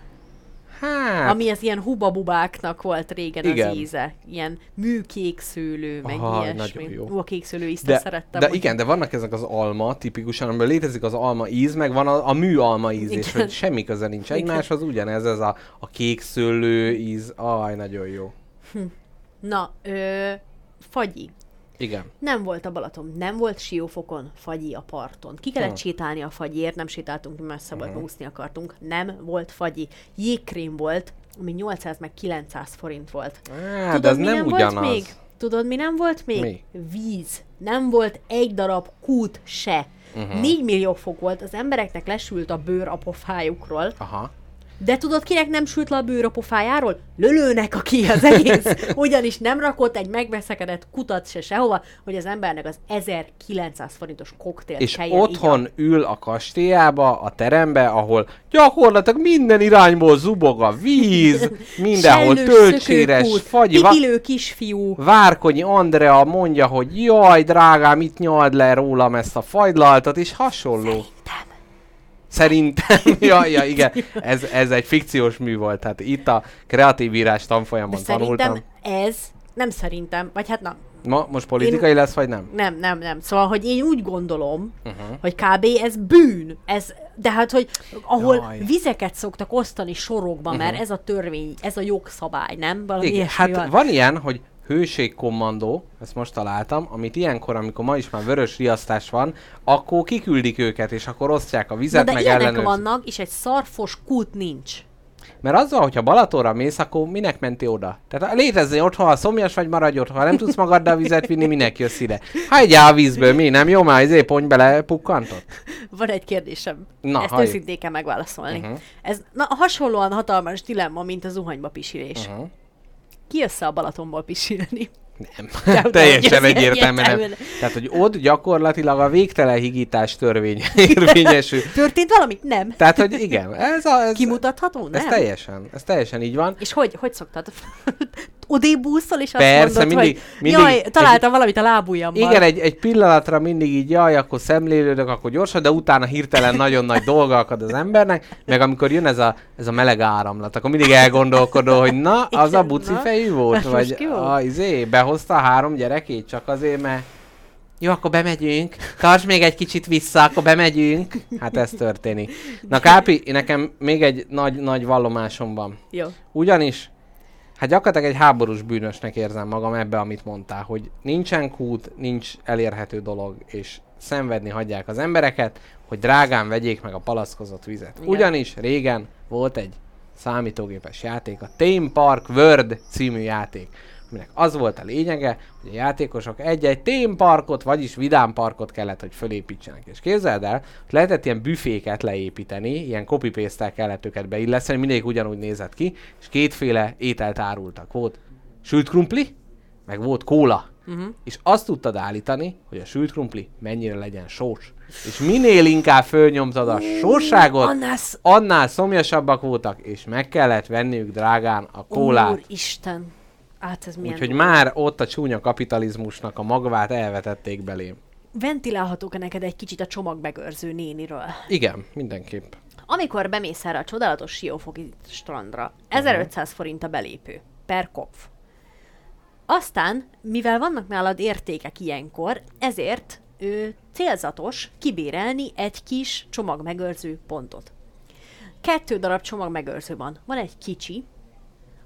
Hát, Ami az ilyen hubabubáknak volt régen Igen. az íze. Ilyen műkékszőlő, meg Aha, ilyesmi. nagyon jó. Ú, a kékszőlő ízt de, szerettem. de hogy- igen, de vannak ezek az alma, tipikusan, amiben létezik az alma íz, meg van a, a mű alma íz, és Igen. hogy semmi köze nincs egymáshoz, ugyanez ez a, a kék szőlő íz, aj, nagyon jó. Na, ö, fagyi. Igen. Nem volt a Balaton, nem volt siófokon, fagyi a parton. Ki kellett Hm. sétálni a fagyiért, nem sétáltunk, mert szabadba úszni akartunk. Nem volt fagyi. Jégkrém volt, ami 800 meg 900 forint volt. Á, de ez mi nem, nem ugyanaz. volt még? Tudod, mi nem volt még? Mi? Víz. Nem volt egy darab kút se. Mhm. Uh-huh. 4 millió fok volt, az embereknek lesült a bőr a pofájukról, Aha. De tudod, kinek nem sült le a bőr a pofájáról? Lölőnek, aki az egész. Ugyanis nem rakott egy megbeszekedett kutat se sehova, hogy az embernek az 1900 forintos koktélt És otthon ül a kastélyába, a terembe, ahol gyakorlatilag minden irányból zubog a víz, mindenhol Sellős töltséres, szökőkút, fagy, va- Pipilő kisfiú. Várkonyi Andrea mondja, hogy jaj, drágám, itt nyald le rólam ezt a fagylaltot, és hasonló. Szerintem. Jaj, ja, igen. Ez, ez egy fikciós mű volt. Tehát itt a kreatív írás De tanfolyamon szerintem tanultam. ez, nem szerintem, vagy hát na, Ma, most politikai lesz, vagy nem? nem, nem, nem. Szóval, hogy én úgy gondolom, uh-huh. hogy kb. ez bűn. Ez, de hát, hogy ahol Jaj. Vizeket szoktak osztani sorokba, uh-huh. mert ez a törvény, ez a jogszabály, nem? Valami Igen, hát van. van ilyen, hogy hőségkommandó, ezt most találtam, amit ilyenkor, amikor ma is már vörös riasztás van, akkor kiküldik őket, és akkor osztják a Na, vizet, de meg ilyenek vannak, és egy szarfos kút nincs. Mert azzal, hogyha Balatonra mész, akkor minek menti oda? Tehát létezni otthon, ha szomjas vagy, maradj otthon, ha nem tudsz magaddal vizet vinni, minek jössz ide? Hagyjál a vízből, mi? Nem jó már, izé, pont bele pukkantott? Van egy kérdésem. Na, Ezt halljuk. őszintén kell megválaszolni. Uh-huh. Ez na, hasonlóan hatalmas dilemma, mint a zuhanyba pisilés. Uh-huh. Ki össze a Balatonból pisilni? Nem. Nem, Teljesen egyértelműen nem. Tehát, hogy ott gyakorlatilag a végtelen higítás törvény érvényesül. Történt valamit? Nem. Tehát, hogy igen, ez, a, ez, Kimutatható? ez Nem. teljesen, ez teljesen így van. És hogy, hogy szoktad? Odébb úszol, és azt Persze, mondod, mindig- hogy mindig jaj, egy- találtam valamit a lábujjammal. Igen, egy, egy pillanatra mindig így, jaj, akkor szemlélődök, akkor gyorsan, de utána hirtelen nagyon nagy dolga akad az embernek, meg amikor jön ez a, ez a meleg áramlat, akkor mindig elgondolkodol, hogy na, az a Igen, buci na, fejű volt, ez vagy a, izé, behozta a három gyerekét csak azért, mert jó, akkor bemegyünk. Tarts még egy kicsit vissza, akkor bemegyünk. Hát ez történik. Na Kápi, nekem még egy nagy, nagy vallomásom van. Jó. Ugyanis, hát gyakorlatilag egy háborús bűnösnek érzem magam ebbe, amit mondtál, hogy nincsen kút, nincs elérhető dolog, és szenvedni hagyják az embereket, hogy drágán vegyék meg a palaszkozott vizet. Igen. Ugyanis régen volt egy számítógépes játék, a Theme Park World című játék. Aminek az volt a lényege, hogy a játékosok egy-egy témparkot, vagyis vidámparkot kellett, hogy fölépítsenek. És képzeld el, hogy lehetett ilyen büféket leépíteni, ilyen copy paste kellett őket beilleszteni, mindegyik ugyanúgy nézett ki, és kétféle ételt árultak. Volt sült krumpli, meg volt kóla. Uh-huh. És azt tudtad állítani, hogy a sült krumpli mennyire legyen sós. És minél inkább fölnyomtad a sóságot, annál annál szomjasabbak voltak, és meg kellett venniük drágán a kólát. Úristen. Hát ez milyen Úgyhogy már ott a csúnya kapitalizmusnak a magvát elvetették belém. Ventilálhatók-e neked egy kicsit a csomagbegőrző néniről? Igen, mindenképp. Amikor bemész erre a csodálatos siófoki strandra, 1500 forint a belépő. Per kopf. Aztán, mivel vannak nálad értékek ilyenkor, ezért ő, célzatos kibérelni egy kis csomagmegőrző pontot. Kettő darab csomagmegőrző van. Van egy kicsi,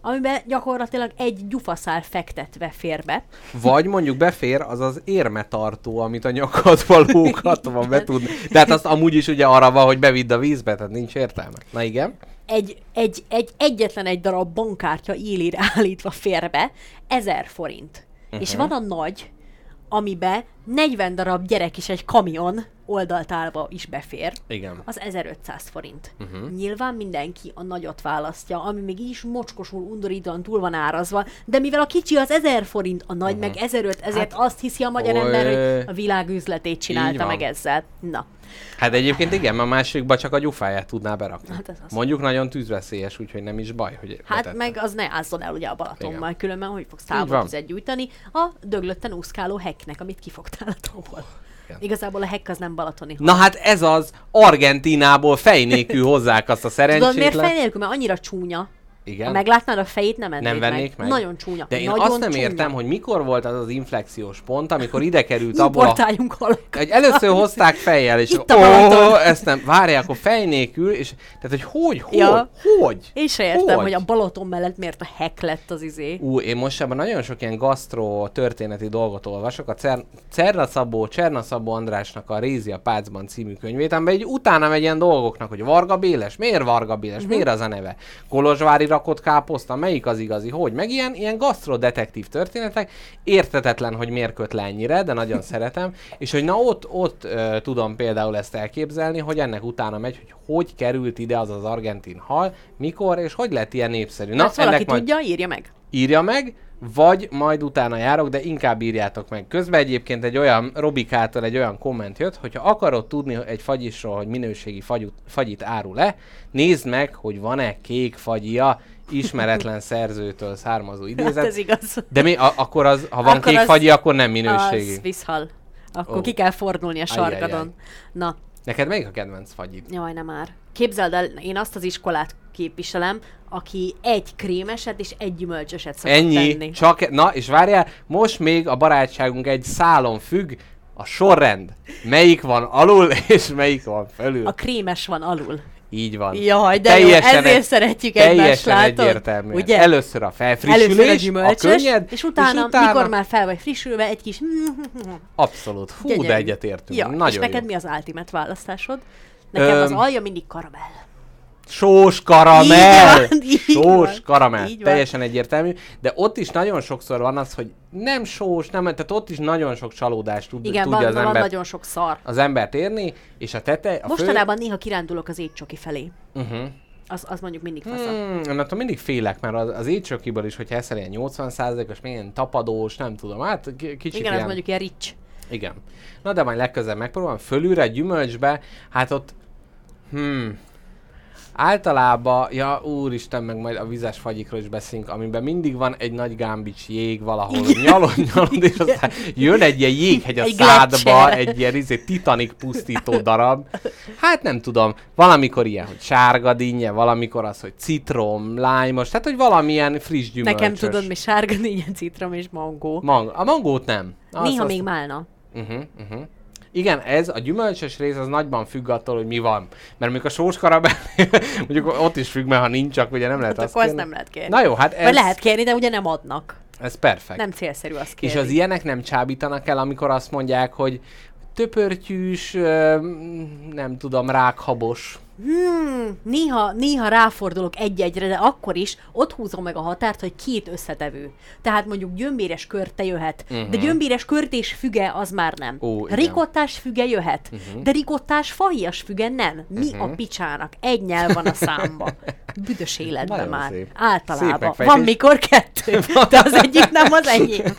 amiben gyakorlatilag egy gyufaszál fektetve fér be. Vagy mondjuk befér az az érmetartó, amit a nyakadba lógatva be tudni. De hát azt amúgy is ugye arra van, hogy bevidd a vízbe, tehát nincs értelme. Na igen. egy, egy, egy egyetlen egy darab bankkártya élére állítva férbe, 1000 forint. Uh-huh. És van a nagy, amibe 40 darab gyerek és egy kamion oldaltálba is befér. Igen. Az 1500 forint. Uh-huh. Nyilván mindenki a nagyot választja, ami még így is mocskosul, undorítóan túl van árazva, de mivel a kicsi az 1000 forint, a nagy uh-huh. meg 1500, ezért hát, azt hiszi a magyar oly- ember, hogy a világ üzletét csinálta meg ezzel. Na. Hát egyébként igen, mert a másikba csak a gyufáját tudná berakni. Hát ez az. Mondjuk nagyon tűzveszélyes, úgyhogy nem is baj, hogy Hát betette. meg az ne ázzon el ugye a Balatonban, Igen. különben hogy fogsz van. távoltüzet gyújtani a döglötten úszkáló hekknek, amit kifogtál a tóból. Igen. Igazából a hekk az nem balatoni. Na hát ez az, Argentinából fej nélkül hozzák azt a Tudod miért szerencsétlen. fej nélkül? Mert annyira csúnya. Igen. Ha meglátnád a fejét, nem ennék nem vennék meg. Nagyon csúnya. De én Nagyon azt nem csúnya. értem, hogy mikor volt az az inflexiós pont, amikor ide került abból a... Egy először hozták fejjel, és Itt ó, ezt nem, várják, akkor fej nélkül, és tehát, hogy hogy, hogy, Ja. hogy? Én se értem, Hogy? hogy a Balaton mellett miért a hekk lett az izé. Ú, én most ebben nagyon sok ilyen gasztro történeti dolgot olvasok. A Cer- Cerna Szabó, Cserna Szabó Andrásnak a Rézi a Pácban című könyvét, amiben egy utána megy ilyen dolgoknak, hogy Varga Béles, miért Varga Béles, Mhm. miért az a neve? Kolozsvári rakott káposzta, melyik az igazi, hogy? Meg ilyen, ilyen gasztrodetektív történetek, értetetlen, hogy miért köt le ennyire, de nagyon szeretem, és hogy na ott, ott ö, tudom például ezt elképzelni, hogy ennek utána megy, hogy hogy került ide az az argentin hal, mikor, és hogy lett ilyen népszerű. Na, ezt valaki ennek majd tudja, írja meg. írja meg, vagy majd utána járok, de inkább írjátok meg. Közben egyébként egy olyan Robikától egy olyan komment jött, hogyha akarod tudni egy fagyisról, hogy minőségi fagyut, fagyit árul-e, nézd meg, hogy van-e kék fagyia, ismeretlen szerzőtől származó idézet. Hát ez igaz. De mi, a, akkor az, ha van Akkor kék az- fagyi, akkor nem minőségi. Az visszhal. Akkor Ó. ki kell fordulni a Ajjajjaj. sarkadon. Na, Neked melyik a kedvenc fagyid? Jaj, nem már. Képzeld el, én azt az iskolát képviselem, aki egy krémeset és egy gyümölcsöset szokott Ennyi, tenni. csak, na és várjál, most még a barátságunk egy szálon függ, a sorrend. Melyik van alul, és melyik van felül. A krémes van alul. Így van. Jaj, de jó, ezért egy- szeretjük egymást, Teljesen látod? egyértelmű. Ugye? Először a felfrissülés, Először a a gyümölcsös, könnyed, és, utána, és utána mikor már fel vagy frissülve, egy kis... Abszolút. Fú, Gyönyörű. de egyetértünk. Ja, Nagyon és neked jó. mi az ultimate választásod? Nekem az Öm, alja mindig karamell. Sós karamell! Így van, így sós van, karamell. így van. Teljesen egyértelmű. De ott is nagyon sokszor van az, hogy nem sós, nem, tehát ott is nagyon sok csalódást tud, Igen, tudja van, az, van ember, nagyon sok szar. az embert érni, és a tete, a Mostanában néha kirándulok az étcsoki felé. fő... Uh-huh. Az, az mondjuk mindig fasz. Hmm, attól mindig félek, mert az, az étsokiból is, hogyha eszel ilyen 80%-os, milyen tapadós, nem tudom, hát kicsit Igen, ilyen... az mondjuk ilyen rich. Igen. Na de majd legközelebb megpróbálom. Fölülre gyümölcsbe, hát ott... Hmm. Általában, ja úristen, meg majd a vizes fagyikról is beszélünk, amiben mindig van egy nagy gámbics jég valahol, nyalod, nyalod, és aztán jön egy ilyen jéghegy a Egy szádba, gletscher. egy ilyen izé, titanik pusztító darab. Hát nem tudom, valamikor ilyen, hogy sárga dinnye, valamikor az, hogy citrom, lájmos, tehát hogy valamilyen friss gyümölcsös. Nekem tudod, mi sárga, négyen citrom és mangó. Mang- a mangót nem. Azt- Néha azt- még málna. Uh-huh, uh-huh. Igen, ez a gyümölcsös rész az nagyban függ attól, hogy mi van. Mert mondjuk a sós karabell, mondjuk ott is függ, mert ha nincs, akkor ugye nem lehet Hát azt akkor kérni. nem lehet kérni. Na jó, hát ez, Vagy lehet kérni, de ugye nem adnak. ez perfekt. Nem célszerű azt És kérni. az ilyenek nem csábítanak el, amikor azt mondják, hogy töpörtyűs, nem tudom, rákhabos. Hmm, néha, néha ráfordulok egy-egyre, de akkor is ott húzom meg a határt, hogy két összetevő. Tehát mondjuk gyömbéres körte jöhet, uh-huh. de gyömbéres kört és füge az már nem. Mhm. Ó, igen. Rikottás füge jöhet, uh-huh. de rikottás fahias füge nem. Mi uh-huh. a picsának? Egy nyelv van a számba. Büdös életben Nagyon már. szép. Szép Általában. megfejtés. Van mikor kettő, de az egyik nem az enyém.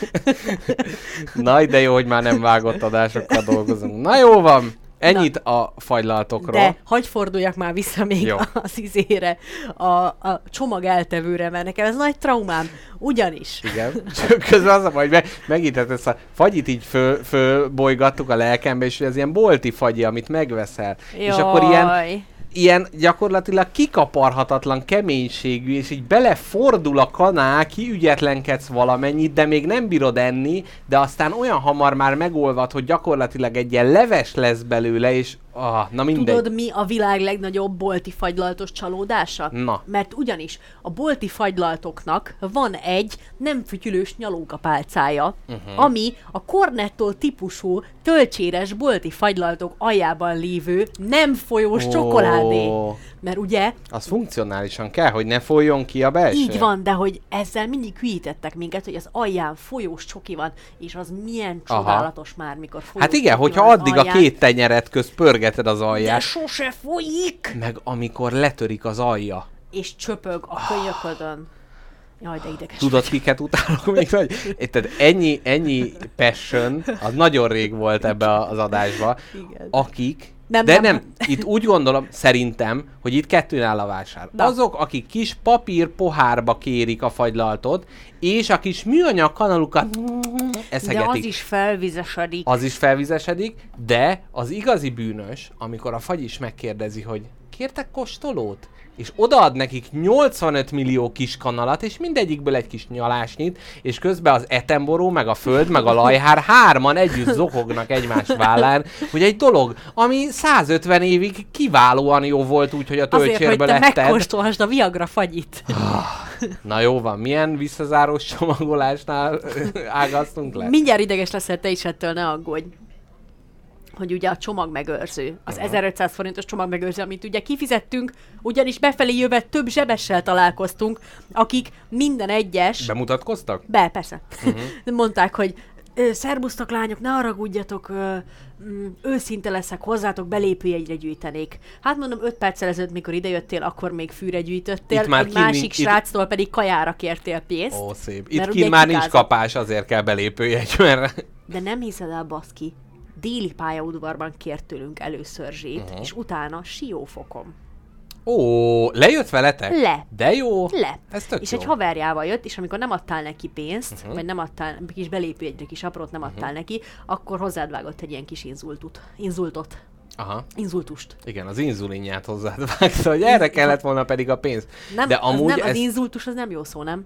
Na, de jó, hogy már nem vágott adásokkal dolgozunk. Na jó van, ennyit a fagylaltokról. De hagyj forduljak már vissza még Jó. az izére, a, a csomag eltevőre, mert nekem ez nagy traumám. Ugyanis. Igen. Csak közben az a baj, hogy me- megint hát ezt a fagyit így föl, fölbolygattuk a lelkembe, és ez ilyen bolti fagyi, amit megveszel. És akkor ilyen, Jaj. Ilyen gyakorlatilag kikaparhatatlan keménységű, és így belefordul a kanál, kiügyetlenkedsz valamennyit, de még nem bírod enni, de aztán olyan hamar már megolvad, hogy gyakorlatilag egy ilyen leves lesz belőle, és ah, na mindegy. Tudod, mi a világ legnagyobb bolti fagylaltos csalódása? Na. Mert ugyanis a bolti fagylaltoknak van egy nem fütyülős nyalókapálcája, uh-huh. ami a Cornetto típusú tölcséres bolti fagylaltok aljában lévő nem folyós oh. csokoládé. Mert ugye Az funkcionálisan kell, hogy ne folyjon ki a belső. így van, de hogy ezzel mindig hülyítettek minket, hogy az alján folyós csoki van, és az milyen Aha. csodálatos már, mikor folyós Hát igen, hogyha addig a alján. két tenyeret közt pörgeted az De alját, sose folyik! meg amikor letörik az alja. És csöpög a könyöködön. Jaj, de ideges. Tudod, kiket utálok még nagy? Tehát ennyi, ennyi passion, az nagyon rég volt ebbe az adásba, Igen. akik, Nem, de nem. nem. itt úgy gondolom, szerintem, hogy itt kettőn áll a vásár. Na. Azok, akik kis papír pohárba kérik a fagylaltot, és a kis műanyag kanalukat De eszegetik. az is felvizesedik. az is felvizesedik, de az igazi bűnös, amikor a fagy is megkérdezi, hogy kértek kóstolót? És odaad nekik 85 millió kis kanalat, és mindegyikből egy kis nyalásnyit, és közben az etemboró, meg a föld, meg a lajhár hárman együtt zokognak egymás vállán, hogy egy dolog, ami 150 évig kiválóan jó volt, úgyhogy a Azért, hogy te a Viagra fagyit. Na jó van, milyen visszazárós csomagolásnál ágaztunk le? Mindjárt ideges leszel te is ettől, ne aggódj hogy ugye a csomagmegőrző, az 1500 forintos csomagmegőrző, amit ugye kifizettünk, ugyanis befelé jöve több zsebessel találkoztunk, akik minden egyes... Bemutatkoztak? Be, persze. Uh-huh. Mondták, hogy "Ö, szerbusztok lányok, ne haragudjatok, ö, mm, őszinte leszek, hozzátok belépőjegyre gyűjtenék. Hát mondom, 5 perccel ezelőtt, mikor idejöttél, akkor még fűre gyűjtöttél, Itt már egy másik nincs- itt- sráctól pedig kajára kértél pénzt. Ó, szép. Itt kint már nincs kikázott. kapás, azért kell belépőjegy, mert... De nem hiszed el, baszki, déli pályaudvarban kért tőlünk először zsét, uh-huh. és utána siófokon. Ó, lejött veletek? Le. De jó. Le. Ez tök és jó. egy haverjával jött, és amikor nem adtál neki pénzt, uh-huh. vagy nem adtál, kis belépőjegyre kis aprót nem adtál uh-huh. neki, akkor hozzád vágott egy ilyen kis inzultut. Inzultot. Aha. Inzultust. Igen, az inzulinját hozzád vágta, hogy erre kellett volna pedig a pénz. Nem, De amúgy az, nem, ez az inzultus az nem jó szó, nem?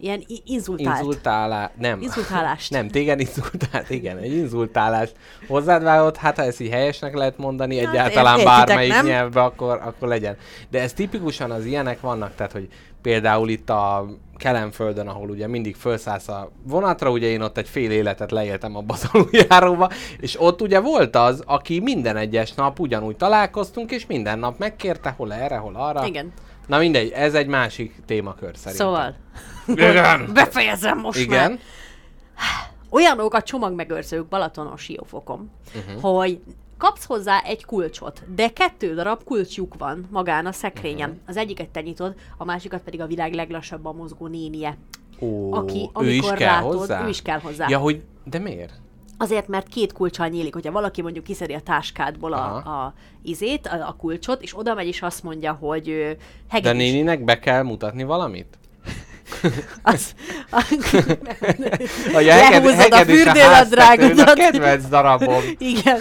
Ilyen inzultált. inzultálá... Nem. Inzultálást. Nem, téged inzultált, igen, egy inzultálást hozzád vágott, hát ha ezt így helyesnek lehet mondani Hát, egyáltalán értitek, bármelyik nem? nyelvbe, akkor, akkor legyen. De ez tipikusan az ilyenek vannak, tehát hogy például itt a Kelemföldön, ahol ugye mindig felszállsz a vonatra, ugye én ott egy fél életet leéltem abba az aluljáróba, és ott ugye volt az, aki minden egyes nap ugyanúgy találkoztunk, és minden nap megkérte, hol erre, hol arra. Igen. Na mindegy, ez egy másik témakör szerintem. Szóval, Igen. befejezem most már. Igen. olyanok a csomagmegőrzők Balatonon siófokon, uh-huh. hogy kapsz hozzá egy kulcsot, de kettő darab kulcsjuk van magán a szekrényen. Uh-huh. Az egyiket te nyitod, a másikat pedig a világ leglassabban mozgó nénie. Ó, Aki, ő is amikor kell rátod, hozzá? ő is kell hozzá. Ja, hogy, de miért? Azért, mert két kulcsal nyílik, hogyha valaki mondjuk kiszedi a táskádból a, Aha. a izét, a, a kulcsot, és oda megy, és azt mondja, hogy ö, De néninek be kell mutatni valamit? Az, A Lehúzod a fürdőnadrágodat. A kedvenc darabom. igen.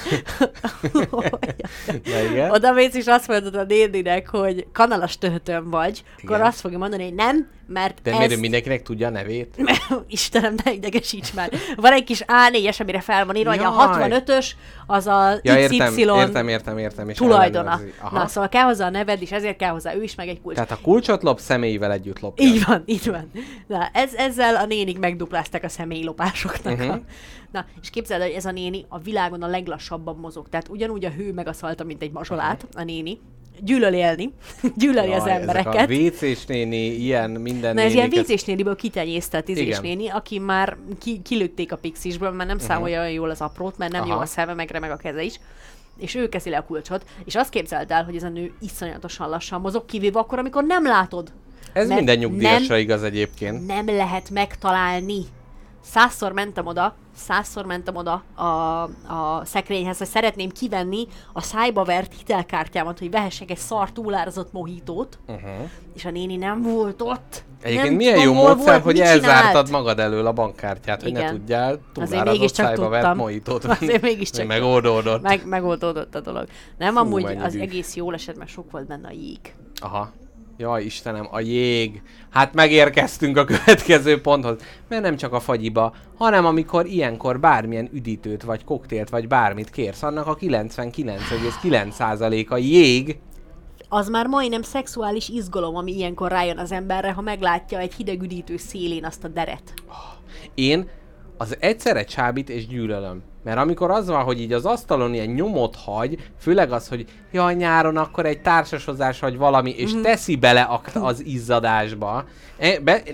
Na igen. Oda mész, és azt mondod a néninek, hogy kanalas töhötön vagy, akkor Igen. azt fogja mondani, hogy nem, mert De ez... miért mindenkinek tudja a nevét? Istenem, ne idegesíts már. Van egy kis A4-es, amire fel van írva, hogy a Jaj. 65-ös az a Ja, XY értem, értem, értem, értem. És tulajdona. Na, szóval kell hozzá a neved, és ezért kell hozzá ő is, meg egy kulcs. Tehát a kulcsot lop, személyével együtt lopja. Így van, így van. Na, ez, ezzel a nénik megduplázták a személylopásoknak. Uh-huh. A... Na, és képzeld, el, hogy ez a néni a világon a leglassabban mozog. Tehát ugyanúgy a hő megaszalta, mint egy mazsolát, a néni. Gyűlöl élni, gyűlöli az embereket. Ezek a néni, ilyen minden Na ez ilyen vízés néliből kitenyésztett izés Igen. néni, aki már ki, kilőtték a pixisből, mert nem számolja olyan jól az aprót, mert nem Mhm. Aha. jó a szeme, meg remeg a keze is. És ő keszi le a kulcsot, és azt képzeld el, hogy ez a nő iszonyatosan lassan mozog, kivéve akkor, amikor nem látod. Ez Mert minden nyugdíjasra nem- igaz egyébként. Nem lehet megtalálni. Százszor mentem oda, százszor mentem oda a, a szekrényhez, hogy szeretném kivenni a szájba vert hitelkártyámat, hogy vehessek egy szar túlárazott mohitót, Uh-huh. és a néni nem volt ott. Egyébként nem milyen tudom, jó módszer, volt, hogy elzártad csinált. magad elől a bankkártyát, hogy ne Igen. tudjál túlárazott szájba vert tudtam. mojitót Azért mégiscsak Meg oldódott. Meg, megoldódott a dolog. Nem, Fú, amúgy az egész jól esett, mert sok volt benne a jég. Aha. Jaj, Istenem, a jég. Hát megérkeztünk a következő ponthoz. Mert nem csak a fagyiba, hanem amikor ilyenkor bármilyen üdítőt, vagy koktélt, vagy bármit kérsz, annak a 99,9% a jég. Az már majdnem szexuális izgalom, ami ilyenkor rájön az emberre, ha meglátja egy hideg üdítő szélén azt a deret. Én az egyszerre csábít és gyűlölöm. Mert amikor az van, hogy így az asztalon ilyen nyomot hagy, főleg az, hogy jaj, nyáron akkor egy társasozás vagy valami, és Mhm. teszi bele az izzadásba.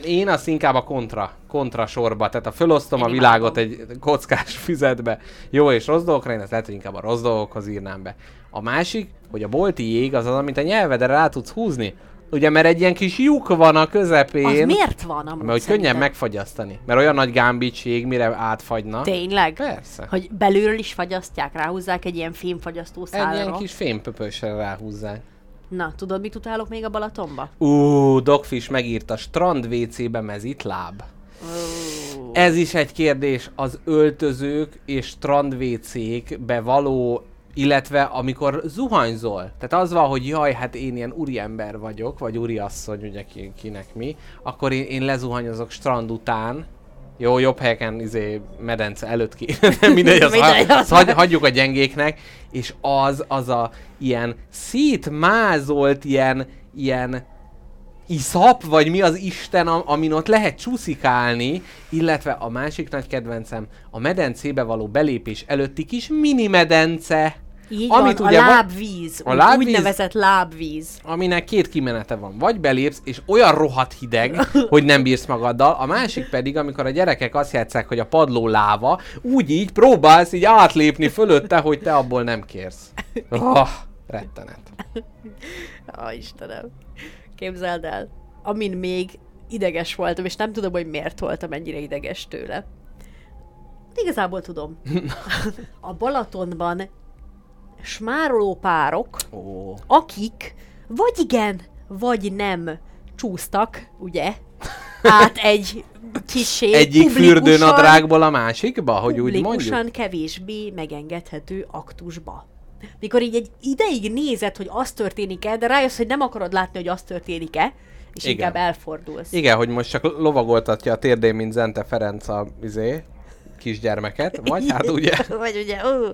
Én azt inkább a kontra, kontra sorba, tehát a fölosztom Én a világot egy kockás füzetbe, jó és rossz dolgokra, én ezt lehet, hogy inkább a rossz dolgokhoz írnám be. A másik, hogy a bolti jég az az, amit a nyelvedre rá tudsz húzni. Ugye, mert egy ilyen kis lyuk van a közepén. Az miért van amúgy Mert hogy könnyen szerinted? megfagyasztani. Mert olyan nagy gámbicség, mire átfagyna. Tényleg? Persze. Hogy belülről is fagyasztják, ráhúzzák egy ilyen fémfagyasztó Egy szálra. ilyen kis fémpöpösre ráhúzzák. Na, tudod, mit utálok még a Balatonba? Ú, Dogfish megírta, strand WC-be mezitláb. Ez is egy kérdés, az öltözők és strand WC-kbe való, illetve amikor zuhanyzol. Tehát az van, hogy jaj, hát én ilyen úriember vagyok, vagy úriasszony, ugye ki, kinek mi, akkor én, én lezuhanyozok strand után, jó, jobb helyeken, izé, medence előtt ki. Mindegy, az, Mindegy, ha, az- hagy, hagyjuk a gyengéknek, és az, az a ilyen szétmázolt, ilyen, ilyen iszap, vagy mi az Isten, am- amin ott lehet csúszikálni, illetve a másik nagy kedvencem, a medencébe való belépés előtti kis mini medence, Így amit van, ugye a lábvíz. a lábvíz- Úgynevezett lábvíz. aminek két kimenete van. Vagy belépsz, és olyan rohadt hideg, hogy nem bírsz magaddal, a másik pedig, amikor a gyerekek azt játszák, hogy a padló láva, úgy így próbálsz így átlépni fölötte, hogy te abból nem kérsz. Oh, rettenet. Ó, Istenem. Képzeld el, amin még ideges voltam, és nem tudom, hogy miért voltam ennyire ideges tőle. Igazából tudom. A Balatonban smároló párok, Ó. akik vagy igen, vagy nem csúsztak, ugye, át egy kisé Egyik fürdőnadrágból a másikba, hogy úgy mondjuk? kevésbé megengedhető aktusba. Mikor így egy ideig nézed, hogy az történik-e, de rájössz, hogy nem akarod látni, hogy az történik-e, és Igen. inkább elfordulsz. Igen, hogy most csak lovagoltatja a térdén, mint Zente Ferenc a izé, kisgyermeket, vagy hát ugye Vagy ugye, ó.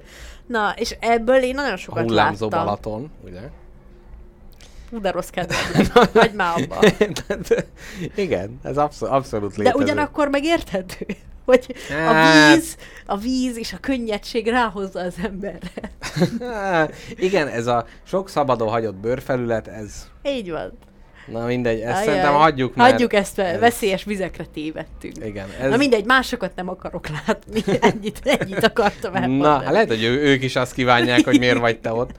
Na, és ebből én nagyon sokat hullámzó láttam. Balaton, ugye? Hú, de rossz kedvem. Hagyd már abba. Igen, ez abszol- abszolút De létező. ugyanakkor megérthető, hogy a Hát. víz, a víz és a könnyedség ráhozza az emberre. Igen, ez a sok szabadon hagyott bőrfelület, ez... Így van. Na mindegy, ezt Ajaj. szerintem hagyjuk, mert... Hagyjuk ezt, ez- veszélyes vizekre tévedtünk. Igen, Ez... Na mindegy, másokat nem akarok látni. Ennyit, ennyit akartam elmondani. Na, lehet, hogy ő, ők is azt kívánják, hogy miért vagy te ott.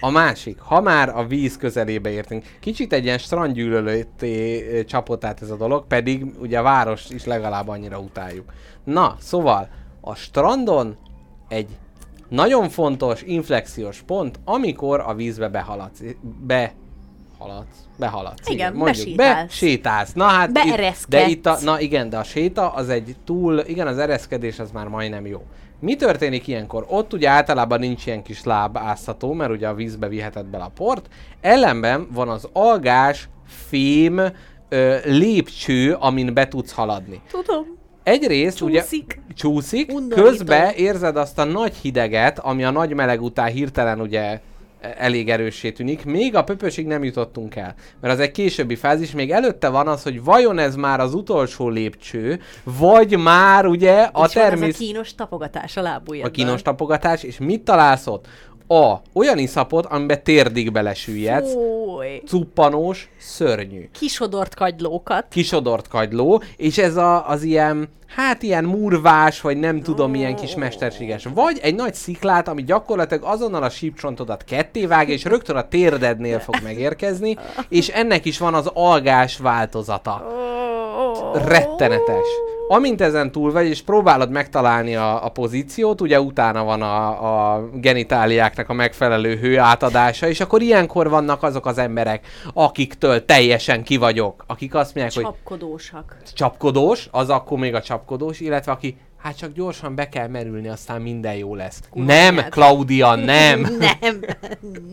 A másik, ha már a víz közelébe értünk, kicsit egy ilyen strandgyűlölőté csapott át ez a dolog, pedig ugye a város is legalább annyira utáljuk. Na, szóval a strandon egy nagyon fontos inflexiós pont, amikor a vízbe behaladsz. Be haladsz, behaladsz. Igen, mondjuk, besétálsz. Be, sétálsz. Na hát, itt, de itt a, na igen, de a séta az egy túl, igen, az ereszkedés az már majdnem jó. Mi történik ilyenkor? Ott ugye általában nincs ilyen kis láb áztató, mert ugye a vízbe viheted bele a port. Ellenben van az algás, fém, ö, lépcső, amin be tudsz haladni. Tudom. Egyrészt ugye Csúszik. csúszik, Undorító. közben érzed azt a nagy hideget, ami a nagy meleg után hirtelen ugye elég erőssé tűnik. Még a pöpösig nem jutottunk el, mert az egy későbbi fázis, még előtte van az, hogy vajon ez már az utolsó lépcső, vagy már ugye a ez a természet... kínos tapogatás a lábujjadban. A kínos tapogatás, és mit találsz ott? A. Olyan iszapot, amiben térdig belesüllyedsz, Fúj. cuppanós, szörnyű Kisodort kagylókat. kisodort kagyló, és ez a, az ilyen, hát ilyen murvás, vagy nem tudom, ilyen kis mesterséges. Vagy egy nagy sziklát, ami gyakorlatilag azonnal a sípcsontodat kettévág, és rögtön a térdednél fog megérkezni, és ennek is van az algás változata. Rettenetes. Amint ezen túl vagy, és próbálod megtalálni a, a pozíciót, ugye utána van a, a genitáliáknak a megfelelő hő átadása, és akkor ilyenkor vannak azok az emberek, akiktől teljesen ki vagyok, akik azt mondják, hogy Csapkodósak. csapkodós, az akkor még a csapkodós, illetve aki hát csak gyorsan be kell merülni, aztán minden jó lesz. Kurva nem. Claudia, nem! Nem,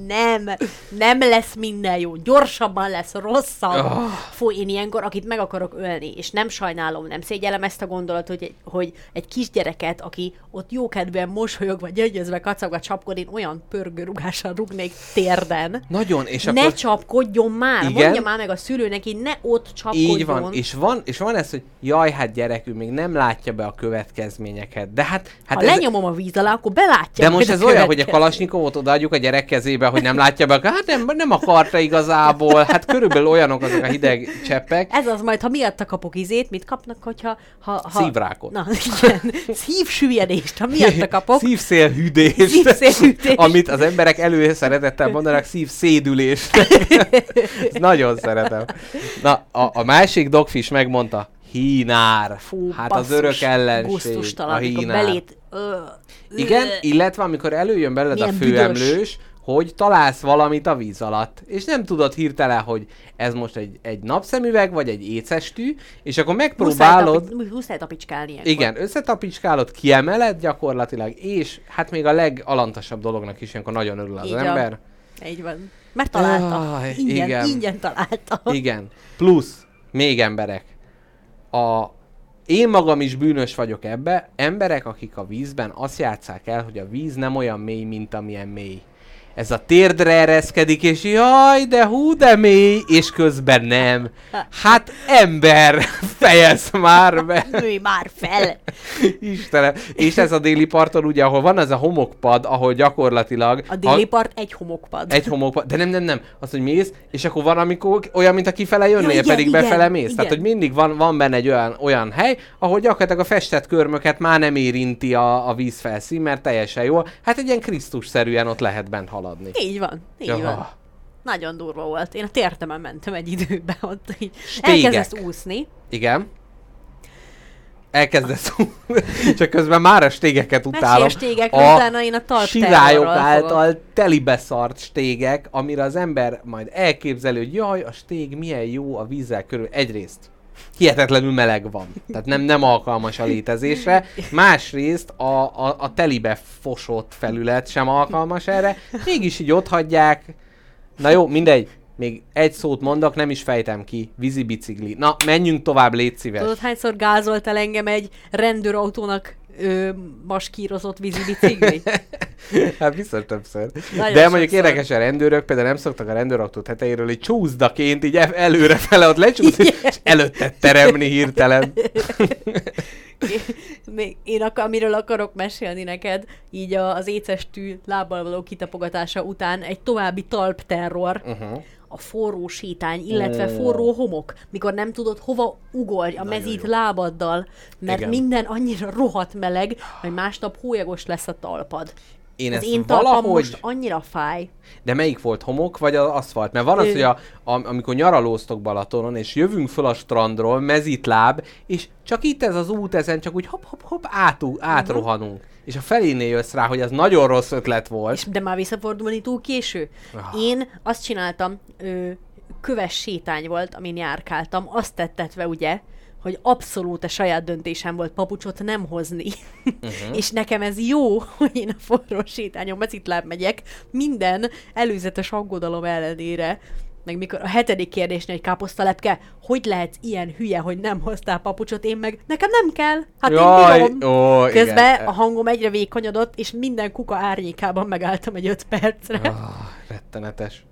nem, nem lesz minden jó. Gyorsabban lesz rosszabb. Oh. Fú, én ilyenkor, akit meg akarok ölni, és nem sajnálom, nem szégyellem ezt a gondolatot, hogy hogy egy kisgyereket, aki ott jókedvűen mosolyog, vagy gyögyözve kacagva csapkod, én olyan pörgőrugással rugnék térden. Nagyon, és ne akkor... csapkodjon már! Igen. Mondja már meg a szülőnek, hogy ne ott csapkodjon. Így van, és van, és van ez, hogy jaj, hát gyerekünk még nem látja be a következményeket. De hát, hát ha ez, lenyomom a víz alá, akkor belátja de most ez olyan, hogy a következő. kalasnyikovot odaadjuk a gyerek kezébe, hogy nem látja be, hát nem, nem akarta igazából. Hát körülbelül olyanok azok a hideg cseppek. Ez az majd, ha miatta kapok izét, mit kapnak, hogyha... Ha, ha... Szívrákot. Na, igen. Szívsüllyedést, ha miatta kapok. Szívszélhűdést, Szívszélhűdést. amit az emberek előszeretettel mondanak, szívszédülést. Nagyon szeretem. Na, a, a másik dogfish megmondta, hínár. Fú, hát basszus, az örök ellenség, a hínár. belét... Ö, Igen, ö, illetve amikor előjön Milyen a főemlős, hogy találsz valamit a víz alatt, és nem tudod hirtelen, hogy ez most egy, egy napszemüveg, vagy egy écestű, és akkor megpróbálod, Muszáj, tapi- muszáj tapicskálni ilyenkor. igen, összetapicskálod, kiemeled gyakorlatilag, és hát még a legalantasabb dolognak is ilyenkor nagyon örül az Így ember. Így van. Mert találta. Aj, ingyen, igen. ingyen találta. Igen. Plusz, még emberek. A, én magam is bűnös vagyok ebbe. Emberek, akik a vízben azt játszák el, hogy a víz nem olyan mély, mint amilyen mély. Ez a térdre ereszkedik, és jaj, de hú, de mély, és közben nem. Hát ember, fejezd már be. Nőj már fel! Istenem. És ez a déli parton, ugye, ahol van ez a homokpad, ahol gyakorlatilag... A déli part egy homokpad. Egy homokpad, de nem, nem, nem. Az, hogy mész, és akkor van, amikor olyan, mint a kifele jönnél, Ja, igen, pedig igen, befele mész. igen. Tehát, hogy mindig van, van benne egy olyan, olyan hely, ahol gyakorlatilag a festett körmöket már nem érinti a, a vízfelszín, mert teljesen jó. Hát egy ilyen Krisztus-szerűen ott lehet bent haladni. Így van, így Ja. van. Nagyon durva volt. Én a tértemen mentem egy időben, ott így Stégek. elkezdesz úszni. Igen. Elkezdesz csak közben már a stégeket utálom. Mesél stégekről, utána én a sirályok terrorral által telibeszart stégek, amire az ember majd elképzeli, hogy jaj, a stég milyen jó a vízzel körül. Egyrészt hihetetlenül meleg van, tehát nem, nem alkalmas a létezésre. Másrészt a, a, a telibe fosott felület sem alkalmas erre. Mégis így ott hagyják. Na jó, mindegy. Még egy szót mondok, nem is fejtem ki. Vízi bicikli. Na, menjünk tovább, légy szíves. Tudod, hányszor gázoltál engem egy rendőrautónak ö, maskírozott vízi bicikli? Hát biztos többször. Nagyon De mondjuk sokszor. érdekes, a rendőrök például nem szoktak a rendőrautó tetejéről egy csúszdaként így előre fele ott lecsúszni, és előtte teremni hirtelen. Még én ak- amiről akarok mesélni neked, így az écestű lábbal való kitapogatása után egy további talpterror, Uh-huh. A forró sétány, illetve Ó. forró homok, mikor nem tudod hova ugorj a mezít jó. lábaddal, mert Igen. minden annyira rohadt meleg, hogy másnap hólyagos lesz a talpad. Én Az én valahogy... most annyira fáj. De melyik volt, homok vagy az aszfalt? Mert van az, Ö. hogy a, a, amikor nyaralóztok Balatonon, és jövünk föl a strandról, mezitláb, és csak itt ez az út, ezen csak úgy hopp-hopp-hopp átú, átrohanunk. És a felénél jössz rá, hogy ez nagyon rossz ötlet volt. És de már visszafordulni túl késő. Ah. Én azt csináltam, ö, köves sétány volt, amin járkáltam, azt tettetve ugye, hogy abszolút a saját döntésem volt papucsot nem hozni. Uh-huh. és nekem ez jó, hogy én a forró sétányon mezitláb megyek, minden előzetes aggodalom ellenére, meg mikor a hetedik kérdésnél egy káposztalepke, hogy lehetsz ilyen hülye, hogy nem hoztál papucsot, én meg, nekem nem kell, hát Jaj, én bírom. ó, Közben igen. a hangom egyre vékonyodott, és minden kuka árnyékában megálltam egy öt percre. Ah, rettenetes.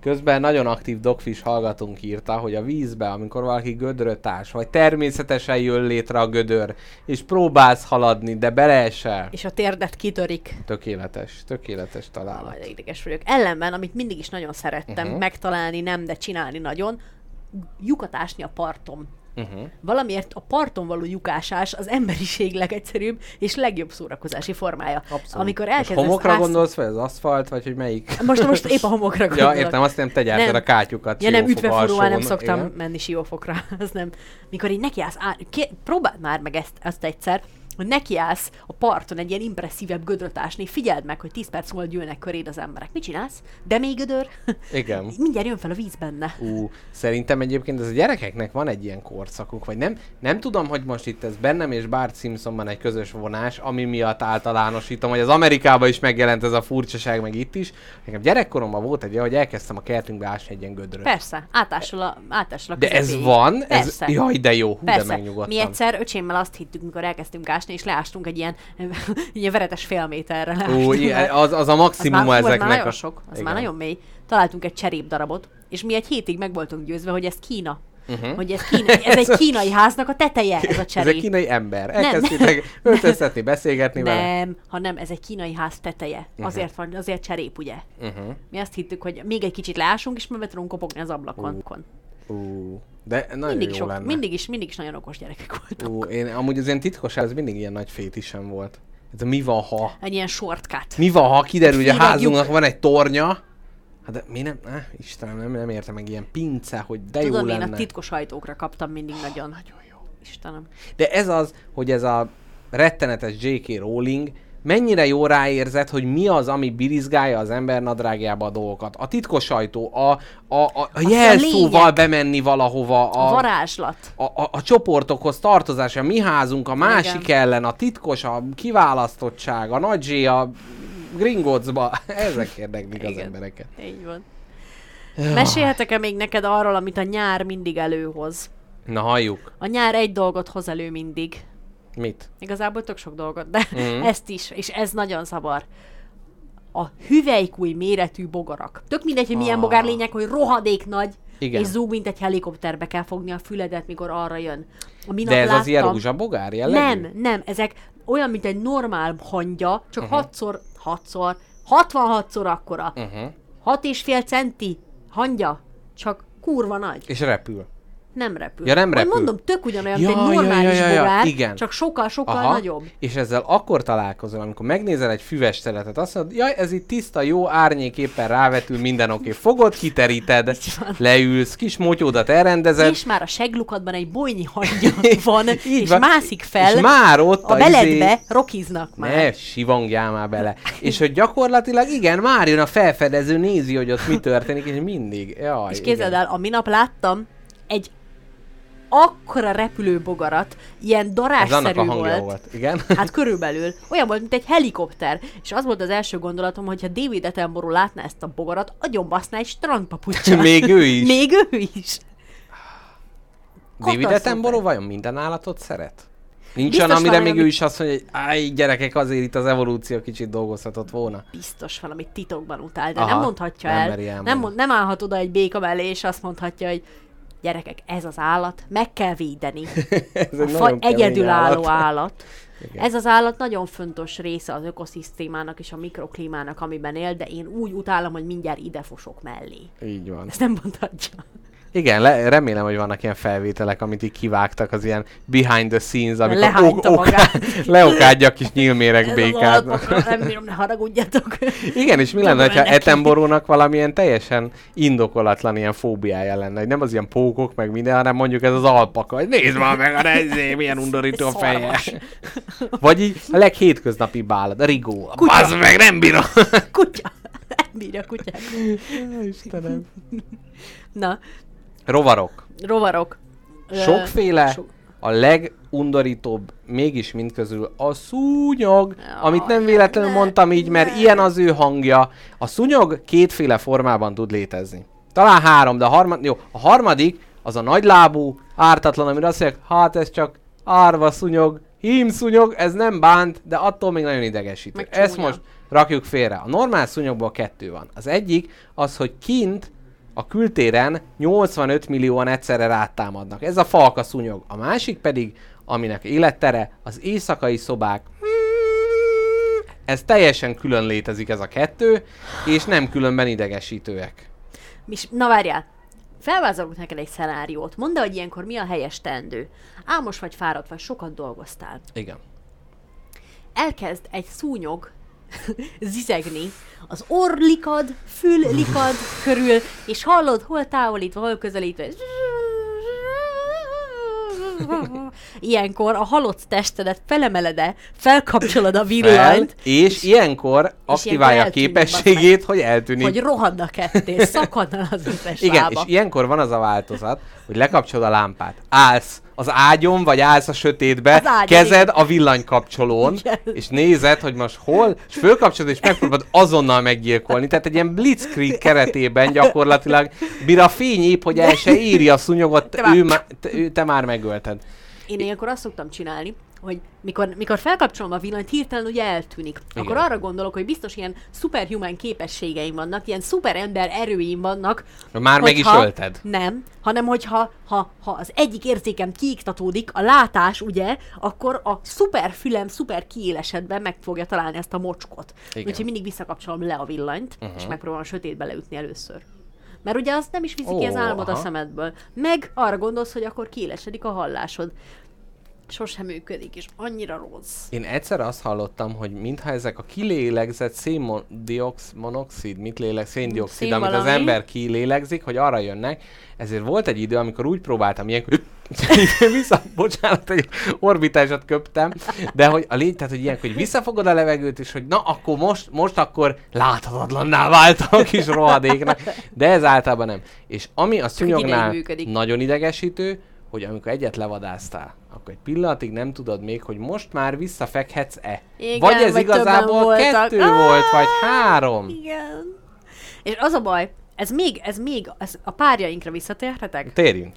Közben nagyon aktív Dogfish hallgatónk írta, hogy a vízbe, amikor valaki gödröt ás, vagy természetesen jön létre a gödör, és próbálsz haladni, de beleesel. És a térdet kitörik. Tökéletes, tökéletes találat. Majd ideges vagyok. Ellenben, amit mindig is nagyon szerettem uh-huh. megtalálni, nem, de csinálni nagyon, lyukat ásni a parton. Uh-huh. Valamiért a parton való lyukásás az emberiség legegyszerűbb és legjobb szórakozási formája. Abszolút. Amikor Most elkezdesz homokra ász- gondolsz, vagy az aszfalt, vagy hogy melyik? Most, most épp a homokra Ja, gondolok. értem, azt nem te gyártad a kátyukat. Ja nem, siófok ütveforróval nem szoktam igen. menni siófokra, az nem. Mikor így nekiállsz, á, ké, próbáld már meg ezt, ezt egyszer, hogy nekiállsz a parton egy ilyen impresszívebb gödröt ásni, figyeld meg, hogy 10 perc múlva gyűlnek köréd az emberek. Mit csinálsz? De még gödör? Igen. Mindjárt jön fel a víz benne. Ú, szerintem egyébként ez a gyerekeknek van egy ilyen korszakuk, vagy nem, nem tudom, hogy most itt ez bennem és Bart Simpsonban egy közös vonás, ami miatt általánosítom, hogy az Amerikában is megjelent ez a furcsaság, meg itt is. Nekem gyerekkoromban volt egy hogy elkezdtem a kertünkbe ásni egy ilyen gödröt. Persze, átásol a, átásol a De ez van? Ez, Persze. jaj, de jó, hú, de Persze. megnyugodtam. Mi egyszer öcsémmel azt hittük, mikor elkezdtünk ásni, és leástunk egy ilyen, ilyen veretes fél méterre. Ó, ilyen, az, az a maximum az már, fú, az ezeknek. már nagyon a... sok, az Igen. már nagyon mély. Találtunk egy cserép darabot, és mi egy hétig meg voltunk győzve, hogy ez Kína. Uh-huh. Hogy ez, Kína, ez egy kínai háznak a teteje, ez a Ez egy kínai ember. Nem. Elkezdtétek öltöztetni, beszélgetni vele. Nem, hanem ez egy kínai ház teteje. Azért van, azért cserép, ugye? Uh-huh. Mi azt hittük, hogy még egy kicsit leásunk, és meg tudunk kopogni az ablakon. Ú, de nagyon Mindig, jó sok, lenne. mindig, is, mindig is nagyon okos gyerekek voltak. Ú, én amúgy az ilyen titkosság, ez mindig ilyen nagy fétisem volt. Ez a mi van, ha? Egy ilyen shortcut. Mi van, ha kiderül, hogy a házunknak van egy tornya? Hát de mi nem, eh, Istenem, nem, nem értem meg ilyen pince, hogy de Tudom, jó én lenne. a titkos ajtókra kaptam mindig nagyon. Nagyon jó. Istenem. De ez az, hogy ez a rettenetes J.K. Rowling mennyire jó ráérzett, hogy mi az, ami birizgálja az ember nadrágjába a dolgokat. A titkos sajtó, a, a, a, a jelszóval lényeg. bemenni valahova, A a, varázslat. a, a, a csoportokhoz tartozás, a mi házunk, a másik Igen. ellen, a titkos, a kiválasztottság, a nagy G, a Gringottsba. Ezek érdeklik az embereket. Így van. Mesélhetek-e még neked arról, amit a nyár mindig előhoz? Na halljuk. A nyár egy dolgot hoz elő mindig. Mit? Igazából tök sok dolgot, de Mhm. mm. ezt is, és ez nagyon zavar. A hüvelykúj méretű bogarak. Tök mindegy, hogy milyen Ah. bogár lények, hogy rohadék nagy, Igen. és zúg, mint egy helikopterbe kell fogni a füledet, mikor arra jön. A De ez láttam, az ilyen rózsabogár jellegű? Nem, nem, ezek olyan, mint egy normál hangya, csak Mhm. uh-huh. hatszor, hatszor, 66-szor akkora. Uh-huh. Hat és fél centi hangya, csak kurva nagy. És repül. Nem repül. Ja, nem repül. Mondom, tök ugyanolyan, Ja, mint egy normális ja, ja, ja, bogár, igen. csak sokkal-sokkal Aha. nagyobb. És ezzel akkor találkozol, amikor megnézel egy füves szeletet, azt mondod, jaj, ez itt tiszta, jó, árnyék éppen rávetül, minden oké. Fogod, kiteríted, leülsz, kis motyódat elrendezed, És már a seglukadban egy bolynyi hangya van, és van. mászik fel, és már ott a izé- beledbe rokiznak már. Ne, sivangjál már bele. és hogy gyakorlatilag igen, már jön a felfedező, nézi, hogy ott mi történik, és mindig. Jaj, És képzeld el, a minap láttam egy akkora repülő bogarat, ilyen darásszerű volt. volt. Igen. Hát körülbelül. Olyan volt, mint egy helikopter. És az volt az első gondolatom, hogy ha David Attenborough látná ezt a bogarat, agyonbaszná egy strandpapucsal. Még ő is. Még ő is. David. Attenborough vajon minden állatot szeret? Nincs olyan, amire valami, még ő is azt mondja, hogy áj, gyerekek, azért itt az evolúció kicsit dolgozhatott volna. Biztos valamit titokban utál, de Aha, nem mondhatja nem el. Nem, mond, nem állhat oda egy béka mellé, és azt mondhatja, hogy gyerekek, ez az állat, meg kell védeni. Ez A egy fa nagyon kemény egyedülálló állat. Igen. Ez az állat nagyon fontos része az ökoszisztémának és a mikroklímának, amiben él, de én úgy utálom, hogy mindjárt ide fosok mellé. Így van. Ezt nem mondhatja. Igen, le, remélem, hogy vannak ilyen felvételek, amit így kivágtak, az ilyen behind the scenes, amikor Lehányta magát. leokádja a kis nyílméreg békát. nem bírom, ne haragudjatok. Igen, és mi lenne, ha. Etenborónak valamilyen teljesen indokolatlan ilyen fóbiája lenne, hogy nem az ilyen pókok meg minden, hanem mondjuk ez az alpaka, hogy nézd már meg a nezé, milyen undorító a feje. Vagy így a leghétköznapi állat, a rigó. Bazd meg, nem bírom. Kutya. Nem bírja a kutyák. Istenem. Na, Rovarok. rovarok. Sokféle, sok- a legundorítóbb mégis mind közül a szúnyog, amit nem véletlenül ne, mondtam így, mert ne. ilyen az ő hangja. A szúnyog kétféle formában tud létezni. Talán három, de a harmadik, jó, a harmadik az a nagylábú, ártatlan, amire azt mondják, hát ez csak árva szúnyog, hímszúnyog, ez nem bánt, de attól még nagyon idegesítő. Ezt most rakjuk félre. A normál szúnyogból kettő van. Az egyik az, hogy kint a kültéren 85 millióan egyszerre rátámadnak. Ez a falka szúnyog. A másik pedig, aminek élettere, az éjszakai szobák. Ez teljesen külön létezik ez a kettő, és nem különben idegesítőek. És, na várjál, felvázolok neked egy szenáriót. Mondd hogy ilyenkor mi a helyes teendő. Álmos vagy fáradt vagy, sokat dolgoztál. Igen. Elkezd egy szúnyog zizegni az orlikad, füllikad körül, és hallod, hol távolítva, hol közelítve. Ilyenkor a halott testedet felemelede, felkapcsolod a Fel, villanyt, és ilyenkor aktiválja a képességét, hogy eltűnik. hogy rohadna ketté, szakadna az összes Igen, lába. és ilyenkor van az a változat, hogy lekapcsolod a lámpát. Állsz az ágyon, vagy állsz a sötétbe, ágyon, kezed igen. a villanykapcsolón, Igen. és nézed, hogy most hol, és fölkapcsolod, és megpróbálod azonnal meggyilkolni. Tehát egy ilyen blitzkrieg keretében gyakorlatilag bír a fény épp, hogy el se éri a szúnyogot, Te már- ő, má, te, ő, te már megölted. Én ilyenkor azt szoktam csinálni, hogy mikor, mikor felkapcsolom a villanyt, hirtelen ugye eltűnik. Igen. Akkor arra gondolok, hogy biztos ilyen superhuman képességeim vannak, ilyen szuperember erőim vannak. Már meg is ölted. Nem, hanem hogyha ha, ha az egyik érzékem kiiktatódik, a látás, ugye, akkor a szuper fülem szuper kiélesedben meg fogja találni ezt a mocskot. Igen. Úgyhogy mindig visszakapcsolom le a villanyt, uh-huh. és megpróbálom sötétbe leütni először. Mert ugye azt nem is viszi ki az álmod a szemedből. Meg arra gondolsz, hogy akkor kiélesedik a hallásod. Sosem működik, és annyira rossz. Én egyszer azt hallottam, hogy mintha ezek a kilélegzett széndiox, monoxid, mit lélek, széndioxid, Szén amit az ember kilélegzik, hogy arra jönnek, ezért volt egy idő, amikor úgy próbáltam ilyenkor, vissza, bocsánat, egy orbitásat köptem, de hogy a lény, tehát hogy ilyenkor, hogy visszafogod a levegőt, és hogy na, akkor most, most akkor láthatatlanná váltam a kis rohadéknak, de ez általában nem. És ami a szúnyognál nagyon idegesítő, hogy amikor egyet levadáztál, akkor egy pillanatig nem tudod még, hogy most már visszafekhetsz-e. Igen, vagy ez vagy igazából kettő Á! volt, vagy három. Igen. És az a baj, ez még, ez még, ez a párjainkra visszatérhetek? Térjünk.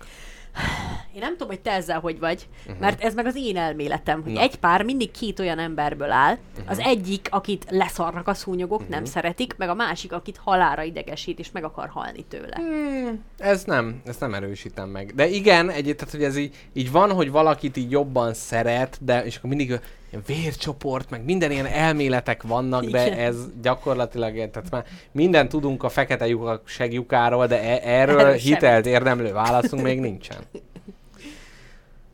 Én nem tudom, hogy te ezzel hogy vagy, uh-huh. mert ez meg az én elméletem, hogy Na. egy pár mindig két olyan emberből áll. Uh-huh. Az egyik, akit leszarnak a szúnyogok, uh-huh. nem szeretik, meg a másik, akit halára idegesít, és meg akar halni tőle. Hmm, ez nem, ezt nem erősítem meg. De igen, egy, tehát hogy ez így, így van, hogy valakit így jobban szeret, de és akkor mindig ilyen vércsoport, meg minden ilyen elméletek vannak, de Igen. ez gyakorlatilag, tehát már minden tudunk a fekete lyukak segjukáról, de e- erről Erről hitelt érdemlő válaszunk még nincsen.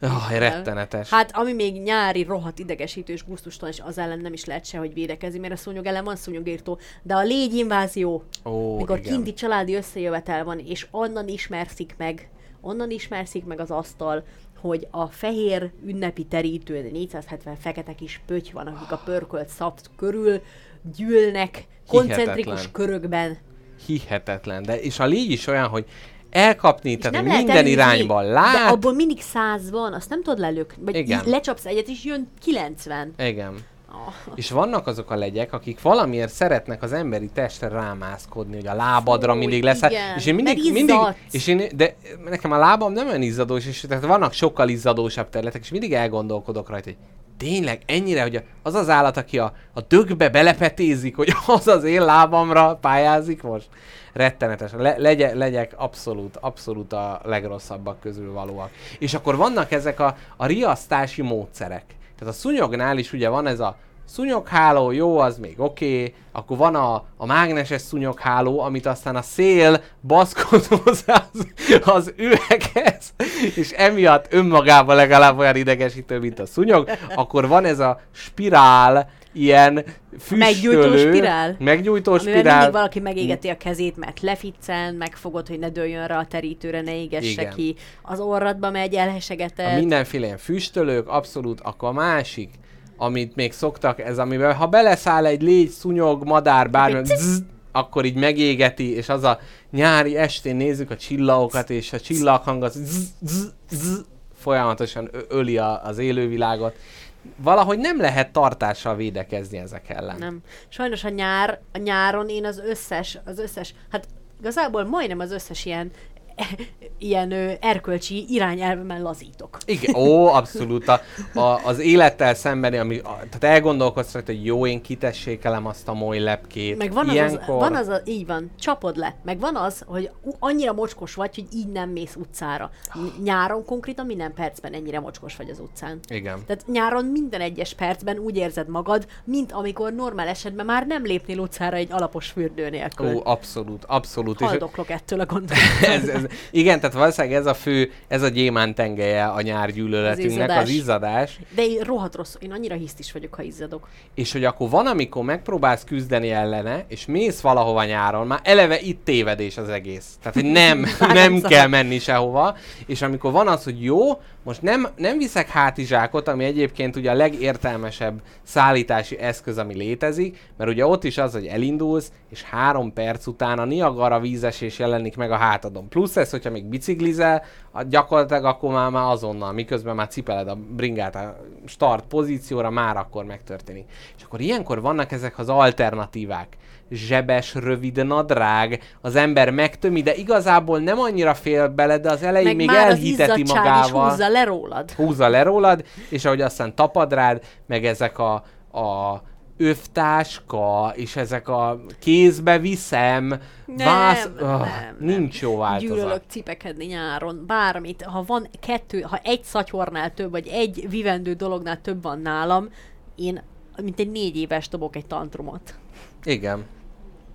Oh, rettenetes. Hát, ami még nyári rohadt idegesítő és gusztustalan, és az ellen nem is lehet se, hogy védekezni, mert a szúnyog ellen van szúnyogírtó. De a légyinvázió, Ó, mikor igen. kinti családi összejövetel van, és onnan ismerszik meg, onnan ismerszik meg az asztal, hogy a fehér ünnepi terítőn 470 fekete kis pöty van, akik a pörkölt szaft körül gyűlnek koncentrikus Hihetetlen. körökben. Hihetetlen. De és a légy is olyan, hogy elkapni, És tehát nem minden elűzni, irányban De lát. abból mindig száz van, azt nem tudod lelőkni. Vagy Igen. lecsapsz egyet, és jön 90. Igen. Oh. És vannak azok a legyek, akik valamiért szeretnek az emberi testre rámászkodni, hogy a lábadra Fúj, mindig lesz. igen, És én mindig, mindig és én, de nekem a lábam nem olyan izzadós, és tehát vannak sokkal izzadósabb területek, és mindig elgondolkodok rajta, hogy tényleg ennyire, hogy az az állat, aki a, a dögbe belepetézik, hogy az az én lábamra pályázik most. Rettenetes. Le, legye, legyek abszolút, abszolút a legrosszabbak közül valóak. És akkor vannak ezek a, a riasztási módszerek. Tehát a szúnyognál is ugye van ez a szúnyogháló, jó, az még oké, okay. akkor van a, a mágneses szúnyogháló, amit aztán a szél baszkod hozzá az, az üveghez, és emiatt önmagában legalább olyan idegesítő, mint a szúnyog, akkor van ez a spirál, ilyen füstölő, meggyújtó spirál? meggyújtó spirál, mindig valaki megégeti a kezét, mert leficcen, megfogod, hogy ne dőljön rá a terítőre, ne égesse Igen. ki. Az orradba megy, a elhesegeted. mindenféle ilyen füstölők, abszolút, akkor a másik, amit még szoktak, ez amiben, ha beleszáll egy légy, szúnyog, madár, bármi, zzz, akkor így megégeti, és az a nyári estén nézzük a csillagokat, és a csillaghang az zzz, zzz, zzz, folyamatosan öli a, az élővilágot. Valahogy nem lehet tartással védekezni ezek ellen. Nem. Sajnos a nyár, a nyáron én az összes, az összes, hát igazából majdnem az összes ilyen ilyen ö, erkölcsi irányelvemen lazítok. Igen, ó, abszolút. A, a, az élettel szembeni, ami, a, tehát elgondolkodsz rajta, hogy jó, én kitessékelem azt a moly lepkét. Meg van az, az, Ilyenkor... van az a, így van, csapod le. Meg van az, hogy annyira mocskos vagy, hogy így nem mész utcára. Ny- Nyáron konkrétan minden percben ennyire mocskos vagy az utcán. Igen. Tehát nyáron minden egyes percben úgy érzed magad, mint amikor normál esetben már nem lépnél utcára egy alapos fürdő nélkül. Ó, abszolút, abszolút. És Haldoklok ettől a gondolattól. ez, ez, igen, tehát valószínűleg ez a fő, ez a gyémán tengelye a nyárgyűlöletünknek, az izzadás. izzadás. De én rohadt rossz, én annyira hisztis vagyok, ha izzadok. És hogy akkor van, amikor megpróbálsz küzdeni ellene, és mész valahova nyáron, már eleve itt tévedés az egész. Tehát, hogy nem, nem kell menni sehova, és amikor van az, hogy jó, most nem, nem viszek hátizsákot, ami egyébként ugye a legértelmesebb szállítási eszköz, ami létezik, mert ugye ott is az, hogy elindulsz, és három perc után a Niagara vízesés jelenik meg a hátadon. Plusz ez, hogyha még biciklizel, a- gyakorlatilag akkor már, már azonnal, miközben már cipeled a bringát a start pozícióra, már akkor megtörténik. És akkor ilyenkor vannak ezek az alternatívák. Zsebes, rövid nadrág, az ember megtömi, de igazából nem annyira fél bele, de az elején Meg még már az elhiteti izzadság magával is húzza le rólad. húzza le rólad, és ahogy aztán tapad rád, meg ezek a, a övtáska, és ezek a kézbe viszem, Nem, vász... nem, Ah, nem. nincs jó változat. Gyűlölök cipekedni nyáron, bármit. Ha van kettő, ha egy szatyornál több, vagy egy vivendő dolognál több van nálam, én mint egy négy éves dobok egy tantrumot. Igen.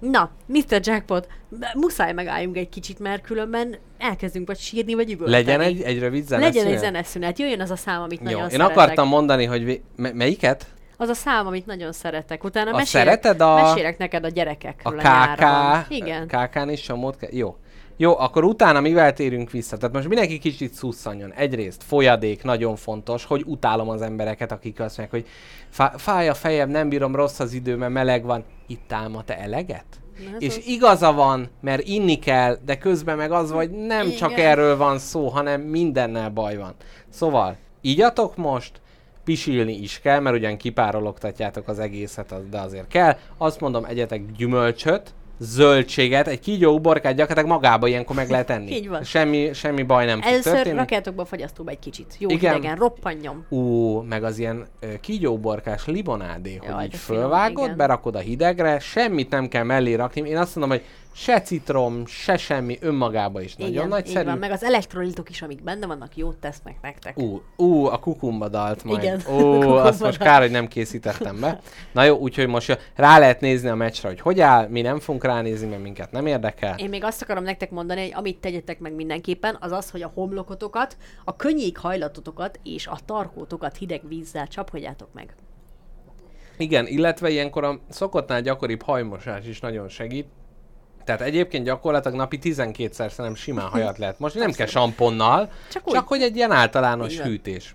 Na, Mr. Jackpot, muszáj megálljunk egy kicsit, mert különben elkezdünk vagy sírni, vagy üvölteni. Legyen egy, egy rövid zeneszünet? Legyen egy zeneszünet, jöjjön az a szám, amit Jó, nagyon én szeretek. akartam mondani, hogy vi- me- melyiket? Az a szám, amit nagyon szeretek. Utána A mesélek, szereted a- mesélek neked a A gyerekekről a, KK. Igen. KK-n is csomót kell. Jó. Jó, akkor utána mivel térünk vissza? Tehát most mindenki kicsit szusszanjon. Egyrészt folyadék, nagyon fontos, hogy utálom az embereket, akik azt mondják, hogy fá- fáj a fejem, nem bírom, rossz az idő, mert meleg van. Itt álma te eleget? Na, És az- igaza van, mert inni kell, de közben meg az, hogy nem Igen. csak erről van szó, hanem mindennel baj van. Szóval, igyatok most, pisilni is kell, mert ugyan kipárologtatjátok az egészet, de azért kell. Azt mondom, egyetek gyümölcsöt, zöldséget, egy kígyó uborkát gyakorlatilag magába ilyenkor meg lehet enni. Így van. Semmi, semmi baj nem Először történni. rakjátok be a fagyasztóba egy kicsit. Jó Igen. hidegen, roppanjon. Ú, meg az ilyen ö, kígyóborkás limonádé, hogy Jaj, így de finom, fölvágod, igen. berakod a hidegre, semmit nem kell mellé rakni. Én azt mondom, hogy se citrom, se semmi, önmagába is nagyon Igen, nagyszerű. van. Meg az elektrolitok is, amik benne vannak, jót tesznek nektek. Ú, ú, a kukumba dalt majd. Igen, Ó, azt most kár, hogy nem készítettem be. Na jó, úgyhogy most rá lehet nézni a meccsre, hogy hogy áll, mi nem fogunk ránézni, mert minket nem érdekel. Én még azt akarom nektek mondani, hogy amit tegyetek meg mindenképpen, az az, hogy a homlokotokat, a könnyék hajlatotokat és a tarkótokat hideg vízzel csapkodjátok meg. Igen, illetve ilyenkor a szokottnál gyakoribb hajmosás is nagyon segít. Tehát egyébként gyakorlatilag napi 12-szer szerintem simán hajat lehet most. Nem kell samponnal, csak, Csak hogy egy ilyen általános van. hűtés.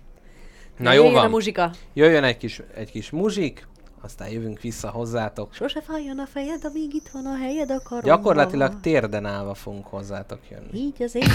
Na jó a van, muzsika. jöjjön egy kis, egy kis muzsik, aztán jövünk vissza hozzátok. Sose fájjon a fejed, amíg itt van a helyed a karomban. Gyakorlatilag térden állva fogunk hozzátok jönni. Így az én.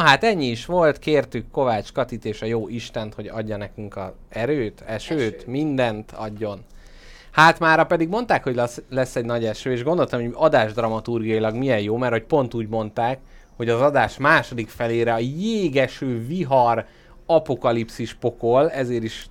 Hát ennyi is volt, kértük Kovács Katit és a jó Istent, hogy adja nekünk a erőt, esőt, Esőt. mindent adjon. Hát mára pedig mondták, hogy lesz, lesz egy nagy eső, és gondoltam, hogy adás dramaturgiailag milyen jó, mert hogy pont úgy mondták, hogy az adás második felére a jégeső vihar apokalipszis pokol, ezért is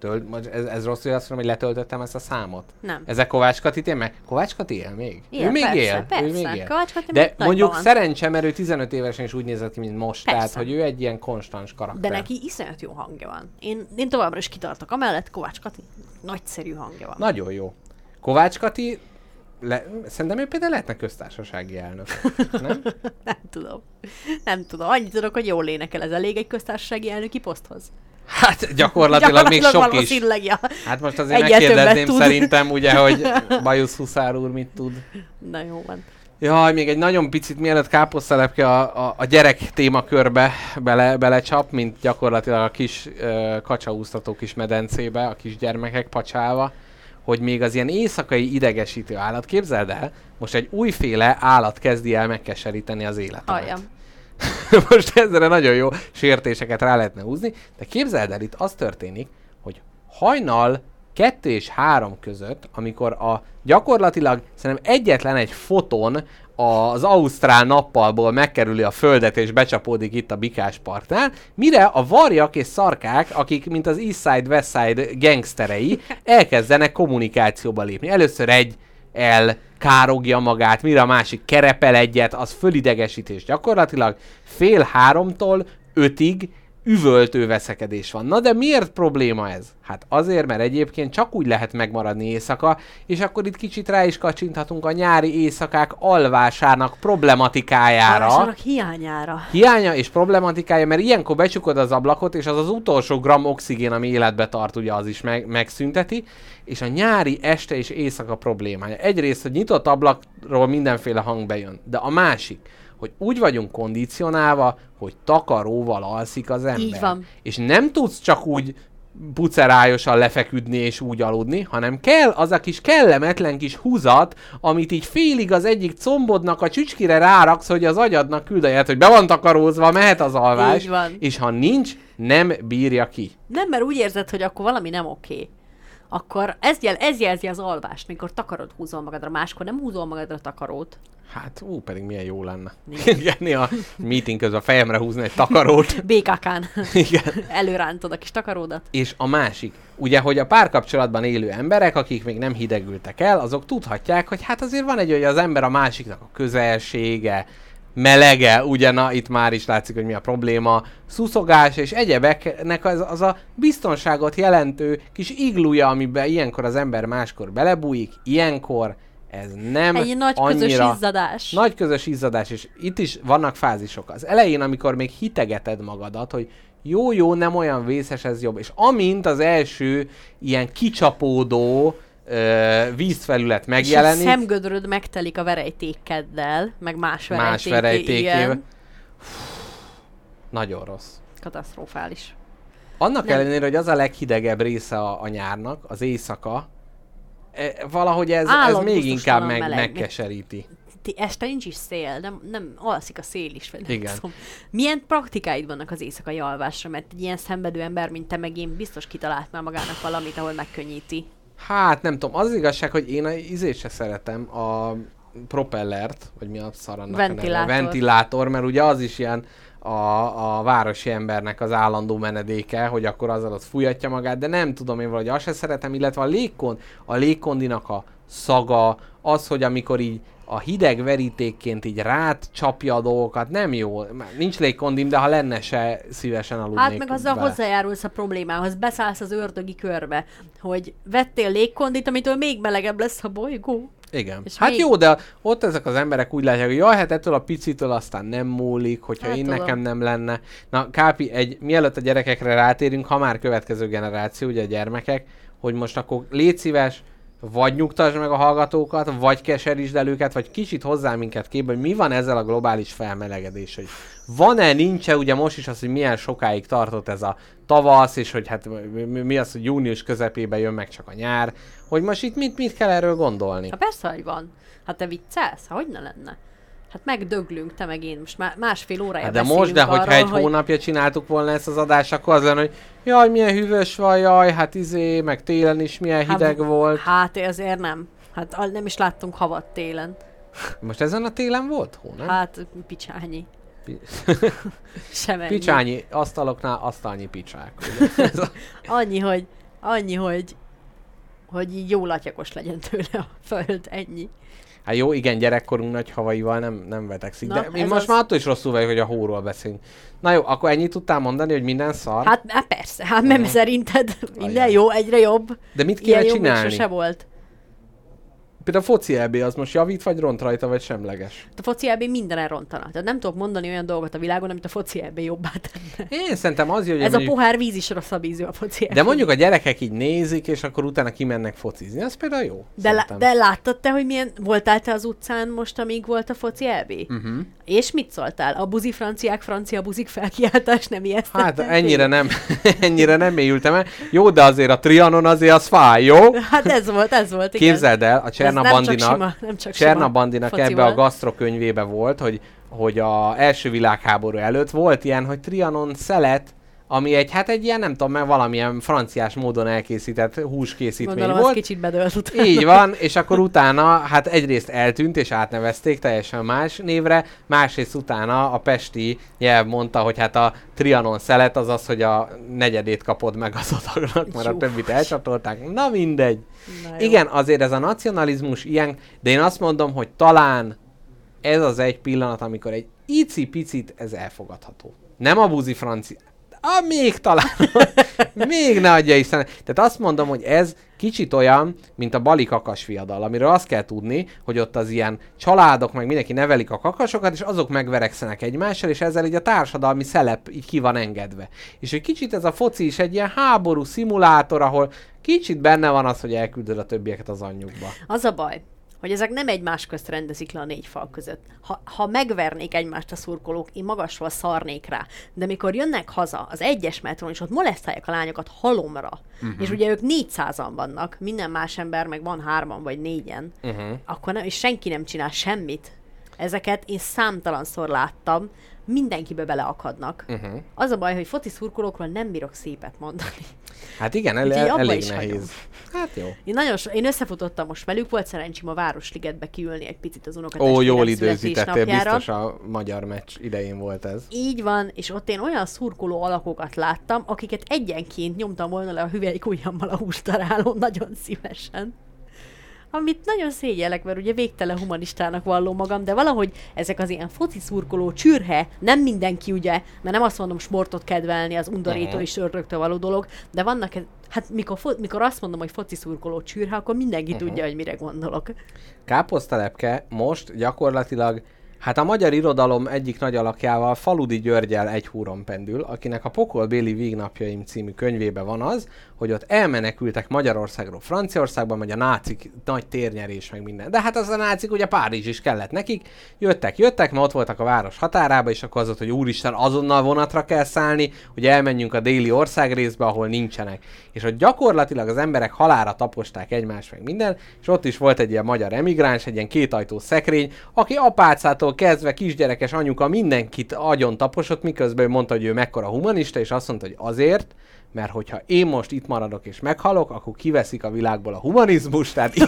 tölt, ez, ez rossz, hogy azt mondom, hogy letöltöttem ezt a számot. Nem. Ezek Kovács Katit él meg? Kovács Kati él még? Él, ő még persze, él. persze. Ő még él. Kovács Kati De mondjuk van. szerencse, mert ő 15 évesen is úgy nézett ki, mint most. Persze. Tehát, hogy ő egy ilyen konstans karakter. De neki iszonyat jó hangja van. Én, én továbbra is kitartok. Amellett Kovács Kati nagyszerű hangja van. Nagyon jó. Kovács Kati, le, szerintem ő például lehetne köztársasági elnök. Nem? Nem tudom. Nem tudom. Annyit tudok, hogy jól énekel. Ez elég egy köztársasági elnöki poszthoz. Hát gyakorlatilag, még sok is. Ja. Hát most azért többet megkérdezném tud. szerintem, ugye, hogy Bajusz Huszár úr mit tud. Na jó van. Jaj, még egy nagyon picit mielőtt káposztelepke a, a, a gyerek témakörbe bele, belecsap, mint gyakorlatilag a kis ö, kacsaúztató kis medencébe, a kis gyermekek pacsálva, hogy még az ilyen éjszakai idegesítő állat, képzeld el, most egy újféle állat kezdi el megkeseríteni az életemet. Aljam. most ezzel nagyon jó sértéseket rá lehetne húzni, de képzeld el, itt az történik, hogy hajnal kettő és három között, amikor a gyakorlatilag szerintem egyetlen egy foton az Ausztrál nappalból megkerüli a földet és becsapódik itt a Bikás partnál, mire a varjak és szarkák, akik mint az East Side, West Side gangsterei, elkezdenek kommunikációba lépni. Először egy el károgja magát, mire a másik kerepel egyet, az fölidegesítés gyakorlatilag fél háromtól ötig üvöltő veszekedés van. Na de miért probléma ez? Hát azért, mert egyébként csak úgy lehet megmaradni éjszaka, és akkor itt kicsit rá is kacsinthatunk a nyári éjszakák alvásának problematikájára. Alvásának hiányára. Hiánya és problematikája, mert ilyenkor becsukod az ablakot, és az az utolsó gram oxigén, ami életbe tart, ugye az is meg, megszünteti, és a nyári este és éjszaka problémája. Egyrészt, hogy nyitott ablakról mindenféle hang bejön, de a másik, hogy úgy vagyunk kondicionálva, hogy takaróval alszik az ember. Így van. És nem tudsz csak úgy pucerályosan lefeküdni és úgy aludni, hanem kell az a kis kellemetlen kis húzat, amit így félig az egyik combodnak a csücskire ráraksz, hogy az agyadnak küldejed, hogy be van takarózva, mehet az alvás, és ha nincs, nem bírja ki. Nem, mert úgy érzed, hogy akkor valami nem oké. Akkor ez, jel, ez jelzi az alvást, mikor takarod húzol magadra, máskor nem húzol magadra takarót. Hát, ú, pedig milyen jó lenne. Igen, néha meeting közben a fejemre húzni egy takarót. BKK-n Igen. előrántod a kis takaródat. És a másik, ugye, hogy a párkapcsolatban élő emberek, akik még nem hidegültek el, azok tudhatják, hogy hát azért van egy, hogy az ember a másiknak a közelsége, melege, ugye na, itt már is látszik, hogy mi a probléma, szuszogás és egyebeknek az, az a biztonságot jelentő kis iglúja, amiben ilyenkor az ember máskor belebújik, ilyenkor ez nem Egy nagy annyira... közös izzadás. Nagy közös izzadás, és itt is vannak fázisok. Az elején, amikor még hitegeted magadat, hogy jó-jó, nem olyan vészes, ez jobb. És amint az első ilyen kicsapódó vízfelület És a megjelenik, szemgödröd megtelik a verejtékeddel, meg más verejték. más verejtékével, nagyon rossz. Katasztrofális. Annak Nem. ellenére, hogy az a leghidegebb része a, a nyárnak, az éjszaka, e, valahogy ez, ez még inkább meg, meleg. megkeseríti. Ti este nincs is szél, nem, nem alszik a szél is. Vagy nem Igen. Tudom. Milyen praktikáid vannak az éjszakai alvásra? Mert egy ilyen szenvedő ember, mint te meg én, biztos kitalált már magának valamit, ahol megkönnyíti. Hát nem tudom, az, az igazság, hogy én a izét se szeretem, a propellert, vagy mi a szar annak a neve? Ventilátor. Ventilátor, mert ugye az is ilyen a, a városi embernek az állandó menedéke, hogy akkor azzal ott fújatja magát, de nem tudom én valahogy azt se szeretem, illetve a légkond, a légkondinak a szaga, az, hogy amikor így a hideg verítékként így rád csapja a dolgokat, nem jó. Nincs légkondim, de ha lenne se szívesen aludnék Hát meg azzal vele. hozzájárulsz a problémához, beszállsz az ördögi körbe, hogy vettél légkondit, amitől még melegebb lesz a bolygó. Igen. És hát még- jó, de ott ezek az emberek úgy látják, hogy jaj, hát ettől a picitől aztán nem múlik, hogyha Hát én tudom. nekem nem lenne. Na, Kápi, egy, mielőtt a gyerekekre rátérünk, ha már következő generáció, ugye a gyermekek, hogy most akkor légy szíves, vagy nyugtasd meg a hallgatókat, vagy keserítsd el őket, vagy kicsit hozzá minket képbe, hogy mi van ezzel a globális felmelegedés, hogy van-e, nincs-e, ugye most is az, hogy milyen sokáig tartott ez a tavasz, és hogy hát mi, az, hogy június közepébe jön meg csak a nyár, hogy most itt mit, mit kell erről gondolni? Ha persze, hogy van. Hát te viccelsz? Hogy ne lenne? Hát megdöglünk, te meg én. Most már másfél órája Hát de most, de hogyha arról, egy hogy... hónapja csináltuk volna ezt az adást, akkor az lenne, hogy jaj, milyen hűvös van, jaj, hát izé, meg télen is milyen hideg hát, volt. Hát azért nem. Hát nem is láttunk havat télen. Most ezen a télen volt hó, nem? Hát picsányi. Pi- Sem ennyi. Picsányi asztaloknál asztalnyi picsák. a- Annyi, hogy, annyi, hogy, hogy így jó latyakos legyen tőle a föld, ennyi. Hát jó, igen, gyerekkorunk nagy havaival nem, nem vetekszik, Na, de én most az- már attól is rosszul vagyok, hogy a hóról beszélünk. Na jó, akkor ennyit tudtál mondani, hogy minden szar? Hát, hát persze, hát nem szerinted minden jó, egyre jobb. de mit kéne Ilyen csinálni? sose volt. Például a foci EB az most javít, vagy ront rajta, vagy semleges? A foci EB minden elrontana. Tehát nem tudok mondani olyan dolgot a világon, amit a foci EB jobbá tenne. Én szerintem az, hogy Ez a mondjuk, pohár víz is rosszabb ízű a foci EB. de mondjuk a gyerekek így nézik, és akkor utána kimennek focizni. Ez például jó. De, lá- de láttad te, hogy milyen voltál te az utcán most, amíg volt a foci EB? Uh-huh. És mit szóltál? A buzi franciák, francia buzik felkiáltás nem ijesztett? Hát ennyire nem, ennyire nem mélyültem el. Jó, de azért a Trianon azért az fáj, jó? Hát ez volt, ez volt, igen. Képzeld el, a Ez Cserna nem csak Bandinak, sima- nem csak Cserna Bandinak ebbe a gasztrokönyvébe volt, hogy, hogy a első világháború előtt volt ilyen, hogy Trianon szelet, ami egy, hát egy ilyen, nem tudom, mert valamilyen franciás módon elkészített húskészítmény Gondolom, volt. kicsit bedölt utána. Így van, és akkor utána, hát egyrészt eltűnt, és átnevezték teljesen más névre, másrészt utána a pesti nyelv mondta, hogy hát a Trianon szelet az az, hogy a negyedét kapod meg az adagnak, mert a többit elcsatolták. Na mindegy. Na jó. Igen, azért ez a nacionalizmus ilyen, de én azt mondom, hogy talán ez az egy pillanat, amikor egy icipicit ez elfogadható. Nem a buzi franci... Ah, még talán. még ne adja Isten. Tehát azt mondom, hogy ez kicsit olyan, mint a bali kakas fiadal, amiről azt kell tudni, hogy ott az ilyen családok, meg mindenki nevelik a kakasokat, és azok megverekszenek egymással, és ezzel így a társadalmi szelep így ki van engedve. És egy kicsit ez a foci is egy ilyen háború szimulátor, ahol kicsit benne van az, hogy elküldöd a többieket az anyjukba. Az a baj, hogy ezek nem egymás közt rendezik le a négy fal között. Ha, ha megvernék egymást a szurkolók, én magasról szarnék rá. De mikor jönnek haza az egyes metron, és ott molesztálják a lányokat halomra, uh-huh. és ugye ők 400-an vannak, minden más ember meg van hárman vagy négyen, uh-huh. akkor nem, és senki nem csinál semmit. Ezeket én számtalanszor láttam, mindenkibe beleakadnak. Uh-huh. Az a baj, hogy foci szurkolókról nem bírok szépet mondani. Hát igen, el, el, elég nehéz. hagyom. Hát jó. Én nagyon so, én összefutottam most velük, volt szerencsém a Városligetbe kiülni egy picit az Ó, unokatestvérem jól időzítettél, biztos a magyar meccs idején volt ez. Így van, és ott én olyan szurkoló alakokat láttam, akiket egyenként nyomtam volna le a hüvelyk ujjammal a húsdarálón nagyon szívesen. Amit nagyon szégyellek, mert ugye végtelen humanistának valló magam, de valahogy ezek az ilyen foci szurkoló csürhe, nem mindenki ugye, mert nem azt mondom sportot kedvelni, az undorító Aha. és ördögtől való dolog, de vannak, e- hát mikor, fo- mikor azt mondom, hogy foci szurkoló csürhe, akkor mindenki tudja, hogy mire gondolok. Káposztelepke most gyakorlatilag, hát a magyar irodalom egyik nagy alakjával, Faludi Györgyel egy húron pendül, akinek a Pokolbéli Vígnapjaim című könyvébe van az, hogy ott elmenekültek Magyarországról Franciaországba, megy a nácik nagy térnyerés, meg minden. De hát az a nácik ugye Párizs is kellett nekik, jöttek, jöttek, mert ott voltak a város határába, és akkor az ott, hogy úristen, azonnal vonatra kell szállni, hogy elmenjünk a déli országrészbe, ahol nincsenek. És ott gyakorlatilag az emberek halára taposták egymást, meg minden, és ott is volt egy ilyen magyar emigráns, egy ilyen kétajtó szekrény, aki apácától kezdve kisgyerekes anyuka mindenkit agyon taposott, miközben ő mondta, hogy ő mekkora humanista, és azt mondta, hogy azért, mert hogyha én most itt maradok és meghalok, akkor kiveszik a világból a humanizmus, tehát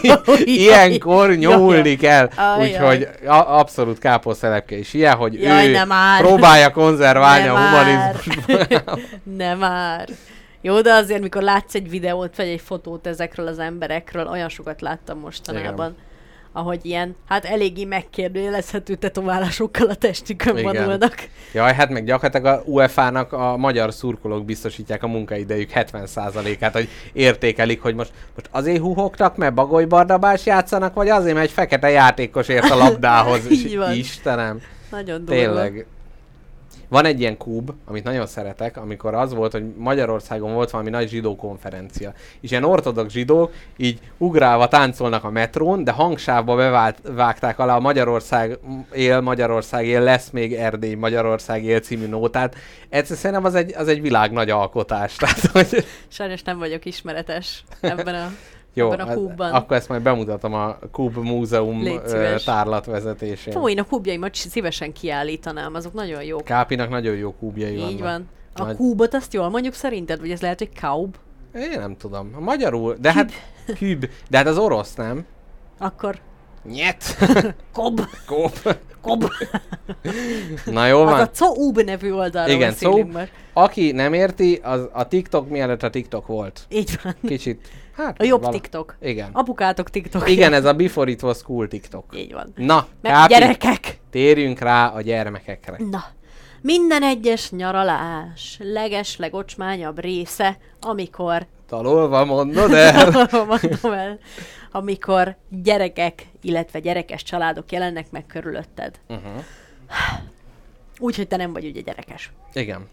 i- ilyenkor nyomulni kell. Úgyhogy a- abszolút káposztelepke is ilyen, hogy Jaj, ő nem már. próbálja konzerválni Nem a már. humanizmusban. Nem már. Jó, de azért, mikor látsz egy videót, vagy egy fotót ezekről az emberekről, olyan sokat láttam mostanában, Igen. Ahogy ilyen, hát eléggé megkérdőjelezhető tetoválásokkal a testükön Igen. vonulnak. Jaj, hát meg gyakorlatilag a UEFA-nak a magyar szurkolók biztosítják a munkaidejük 70%-át, hogy értékelik, hogy most, most azért huhogtak, mert Bagoly Bardabás játszanak, vagy azért, mert egy fekete játékos ért a labdához. Így van. Istenem, Nagyon durva. tényleg. Van egy ilyen kub, amit nagyon szeretek, amikor az volt, hogy Magyarországon volt valami nagy zsidó konferencia. És ilyen ortodox zsidók így ugrálva táncolnak a metrón, de hangsávba bevágták alá a Magyarország él, Magyarország él, lesz még Erdély, Magyarország él című nótát. Egyszer szerintem az egy, az egy világ nagy alkotás. Tehát, hogy Sajnos nem vagyok ismeretes ebben a Jó, abban a hát kúbban. akkor ezt majd bemutatom a Kub Múzeum tárlatvezetésén. Fú, én a kúbjaimat szívesen kiállítanám, azok nagyon jók. Kápinak nagyon jó kúbjai vannak. Így van. A Nagy- kúbot azt jól mondjuk szerinted? Vagy ez lehet, hogy kaub? Én nem tudom. A magyarul, de hát küb. De hát az orosz, nem? Akkor Nyet. kob, Kóp. kob. Na jó Az van. a Coub nevű oldalról Igen, beszélünk már. Aki nem érti, az a TikTok mielőtt a TikTok volt. Így van. Kicsit. Hát, A jobb vala- TikTok. Igen. Apukátok TikTok. Igen, ez a Before It Was Cool TikTok. Így van. Na, Mert Kápi, gyerekek! térjünk rá a gyermekekre. Na, minden egyes nyaralás leges, legocsmányabb része, amikor, Talolva mondod el. mondom el, amikor gyerekek, illetve gyerekes családok jelennek meg körülötted. Uh-huh. Úgyhogy te nem vagy ugye gyerekes. Igen.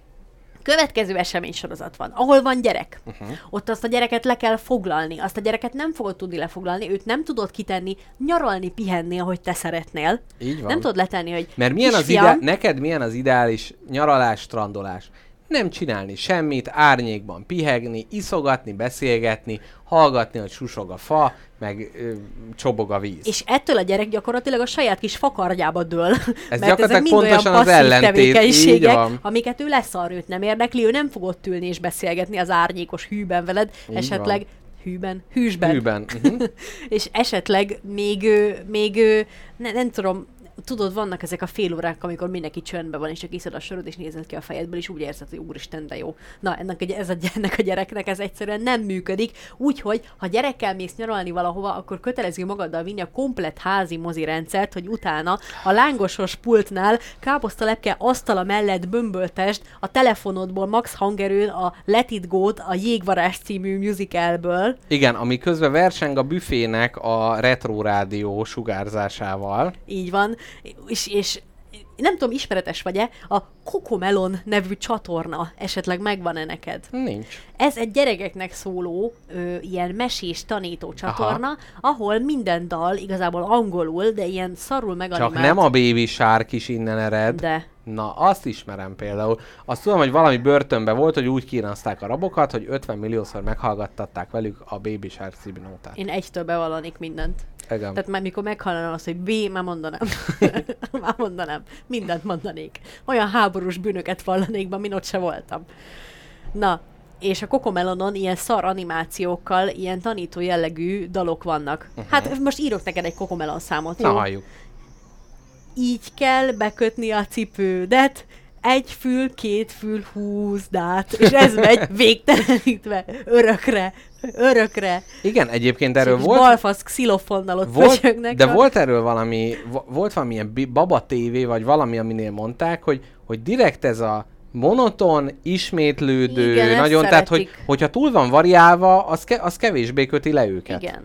Következő eseménysorozat van, ahol van gyerek. Uh-huh. Ott azt a gyereket le kell foglalni, azt a gyereket nem fogod tudni lefoglalni, őt nem tudod kitenni, nyaralni, pihenni, ahogy te szeretnél. Így van. Nem tudod letenni, hogy Mert milyen az ide- neked milyen az ideális nyaralás, strandolás? Nem csinálni semmit, árnyékban pihegni, iszogatni, beszélgetni, hallgatni, hogy susog a fa, meg ö, csobog a víz. És ettől a gyerek gyakorlatilag a saját kis fakardjába dől. mert gyakorlatilag ezek mind olyan pontosan az passzív ellentét, tevékenységek, amiket ő leszar, őt nem érdekli, ő nem fog ott ülni és beszélgetni az árnyékos hűben veled, Így esetleg van. hűben, hűsben. Hűben. Uh-huh. és esetleg még, még ö, ne, nem tudom, tudod, vannak ezek a fél órák, amikor mindenki csöndben van, és csak iszod a söröd, és nézed ki a fejedből, és úgy érzed, hogy úristen, de jó. Na, ennek, ez a, ennek a gyereknek ez egyszerűen nem működik. Úgyhogy, ha gyerekkel mész nyaralni valahova, akkor kötelező magaddal vinni a komplet házi mozi rendszert, hogy utána a lángosos pultnál káposztalepke asztala mellett bömböltest a telefonodból max hangerőn a Let It Go-t a Jégvarázs című musicalből. Igen, ami közben verseng a büfének a retro rádió sugárzásával. Így van. És, és nem tudom, ismeretes vagy-e, a Cocomelon nevű csatorna esetleg megvan-e neked? Nincs. Ez egy gyerekeknek szóló, ö, ilyen mesés tanító csatorna, Aha. ahol minden dal igazából angolul, de ilyen szarul meganimált. Csak nem a Baby Shark is innen ered. De. Na, azt ismerem például. Azt tudom, hogy valami börtönben volt, hogy úgy kínozták a rabokat, hogy 50 milliószor meghallgattatták velük a Baby Shark című. Én egytől bevallanék mindent. Igen. Tehát már mikor meghallanám azt, hogy B, már mondanám. már mondanám. Mindent mondanék. Olyan háborús bűnöket vallanék be, min ott se voltam. Na, és a Cocomelonon ilyen szar animációkkal, ilyen tanító jellegű dalok vannak. Uh-huh. Hát most írok neked egy Cocomelon számot, Na, halljuk. Így kell bekötni a cipődet, egy fül, két fül, húzd át, és ez megy végtelenítve, örökre, örökre. Igen, egyébként erről És volt, balfasz xilofonnal ott volt de a- volt erről valami, vo- volt valamilyen Baba TV, vagy valami, aminél mondták, hogy, hogy direkt ez a monoton, ismétlődő, Igen, nagyon, tehát hogy, hogyha túl van variálva, az, ke- az kevésbé köti le őket. Igen.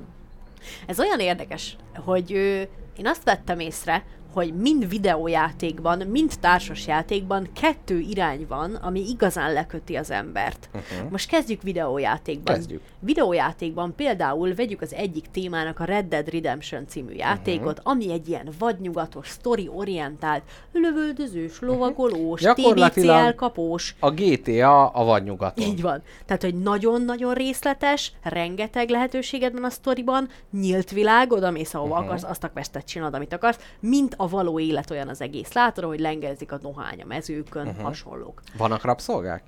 Ez olyan érdekes, hogy ö, én azt vettem észre, hogy mind videójátékban, mind társas játékban kettő irány van, ami igazán leköti az embert. Uh-huh. Most kezdjük videójátékban. Kezdjük. Videójátékban például vegyük az egyik témának a Red Dead Redemption című játékot, uh-huh. ami egy ilyen vadnyugatos, story-orientált, lövöldözős, lovagolós, TBC Gyakorlatilag- elkapós, A GTA a vadnyugaton. így van. Tehát, hogy nagyon-nagyon részletes, rengeteg lehetőséged van a sztoriban, nyílt világ, oda mész, ahova uh-huh. akarsz, azt a questet csinálod, amit akarsz, mint a való élet olyan az egész. Látod, hogy lengezik a dohány a mezőkön, uh-huh. hasonlók. Vannak rabszolgák?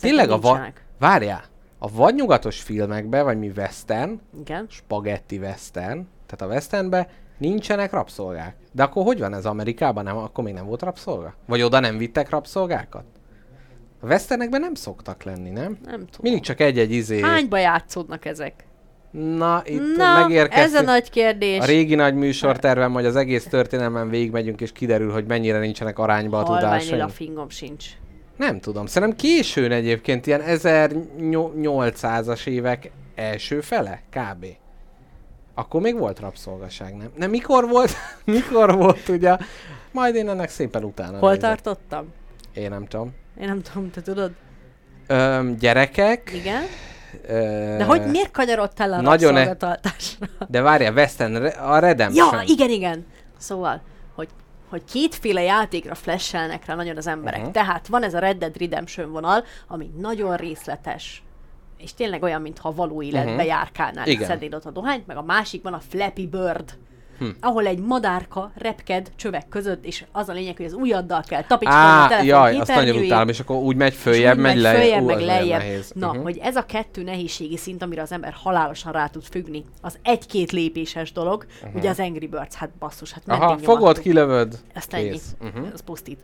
Tényleg a va... Várjál, a vadnyugatos filmekben, vagy mi western, Igen. spagetti western, tehát a westernben nincsenek rabszolgák. De akkor hogy van ez Amerikában? Nem, akkor még nem volt rabszolga? Vagy oda nem vittek rabszolgákat? A westernekben nem szoktak lenni, nem? Nem tudom. Mindig csak egy-egy izé. Hányba játszódnak ezek? Na, itt Na, megérkeztünk. ez a nagy kérdés. A régi nagy műsortervem, hogy az egész történelmen végigmegyünk, és kiderül, hogy mennyire nincsenek arányba a Halványra a tudásaink. fingom sincs. Nem tudom, szerintem későn egyébként, ilyen 1800-as évek első fele, kb. Akkor még volt rabszolgaság, nem? Nem, mikor volt? mikor volt, ugye? Majd én ennek szépen utána Hol nézek. tartottam? Én nem tudom. Én nem tudom, te tudod? Öm, gyerekek. Igen? De hogy miért kanyarodtál a Nagyon e-? De várja, Western, Re- a Redemption. Ja, igen, igen. Szóval, hogy, hogy kétféle játékra flashelnek rá nagyon az emberek. Uh-huh. Tehát van ez a Red Dead Redemption vonal, ami nagyon részletes, és tényleg olyan, mintha való életbe Mhm. járkálnál, Igen. szednéd ott a dohányt, meg a másikban a Flappy Bird, hm. ahol egy madárka repked csövek között, és az a lényeg, hogy az ujjaddal kell tapicsolni a telefon jaj, azt nagyon utálom, és akkor úgy megy följebb, megy lejjebb. följebb, meg lejjebb. nehéz. Na, Mhm. hogy ez a kettő nehézségi szint, amire az ember halálosan rá tud függni, az egy-két lépéses dolog. Ugye az Angry Birds, hát basszus, hát Mhm. Aha, fogod, kilövöd. Ezt ennyi. Mhm. Az pusztít.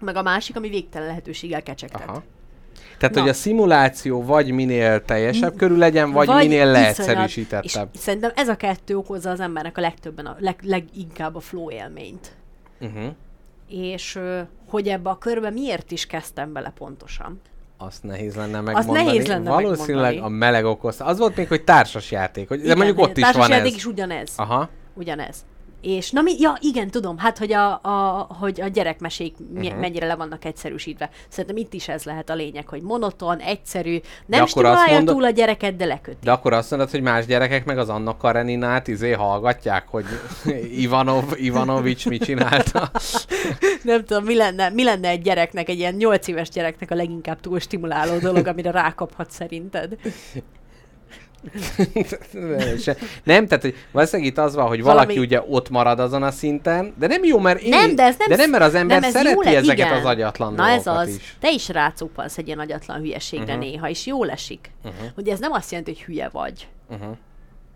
Meg a másik, ami végtelen lehetőséggel kecsegtet. Aha. Tehát, Na. hogy a szimuláció vagy minél teljesebb körül legyen, vagy, vagy minél leegyszerűsítettebb. És szerintem ez a kettő okozza az embernek a legtöbben, a leg, leginkább a flow élményt. Uh-huh. És hogy ebbe a körbe miért is kezdtem bele pontosan? Azt nehéz lenne megmondani. nehéz lenne Valószínűleg megmondani. a meleg okozta. Az volt még, hogy társas játék. Hogy, de mondjuk ott is van társasjáték ez. is ugyanez. Aha. Ugyanez. És na mi, ja igen, tudom, hát hogy a, a, hogy a gyerekmesék uh-huh. mennyire le vannak egyszerűsítve. Szerintem itt is ez lehet a lényeg, hogy monoton, egyszerű, nem stimulálja mondod- túl a gyereket, de leköti. De akkor azt mondod, hogy más gyerekek meg az Anna Kareninát izé hallgatják, hogy Ivanov, Ivanovics mit csinálta. Nem tudom, mi lenne, mi lenne egy gyereknek, egy ilyen 8 éves gyereknek a leginkább túl stimuláló dolog, amire rákaphat szerinted. Nem, tehát hogy valószínűleg itt az van, hogy Valami- valaki ugye ott marad azon a szinten, de nem jó, mert én, Nem, de ez nem... de nem, mert az ember nem, szereti le- ezeket igen. az agyatlan Na ez az. is. Te is rácuppansz egy ilyen agyatlan hülyeségre Mhm. uh-huh. néha, és jól esik. Uh-huh. Ugye ez nem azt jelenti, hogy hülye vagy. Uh-huh.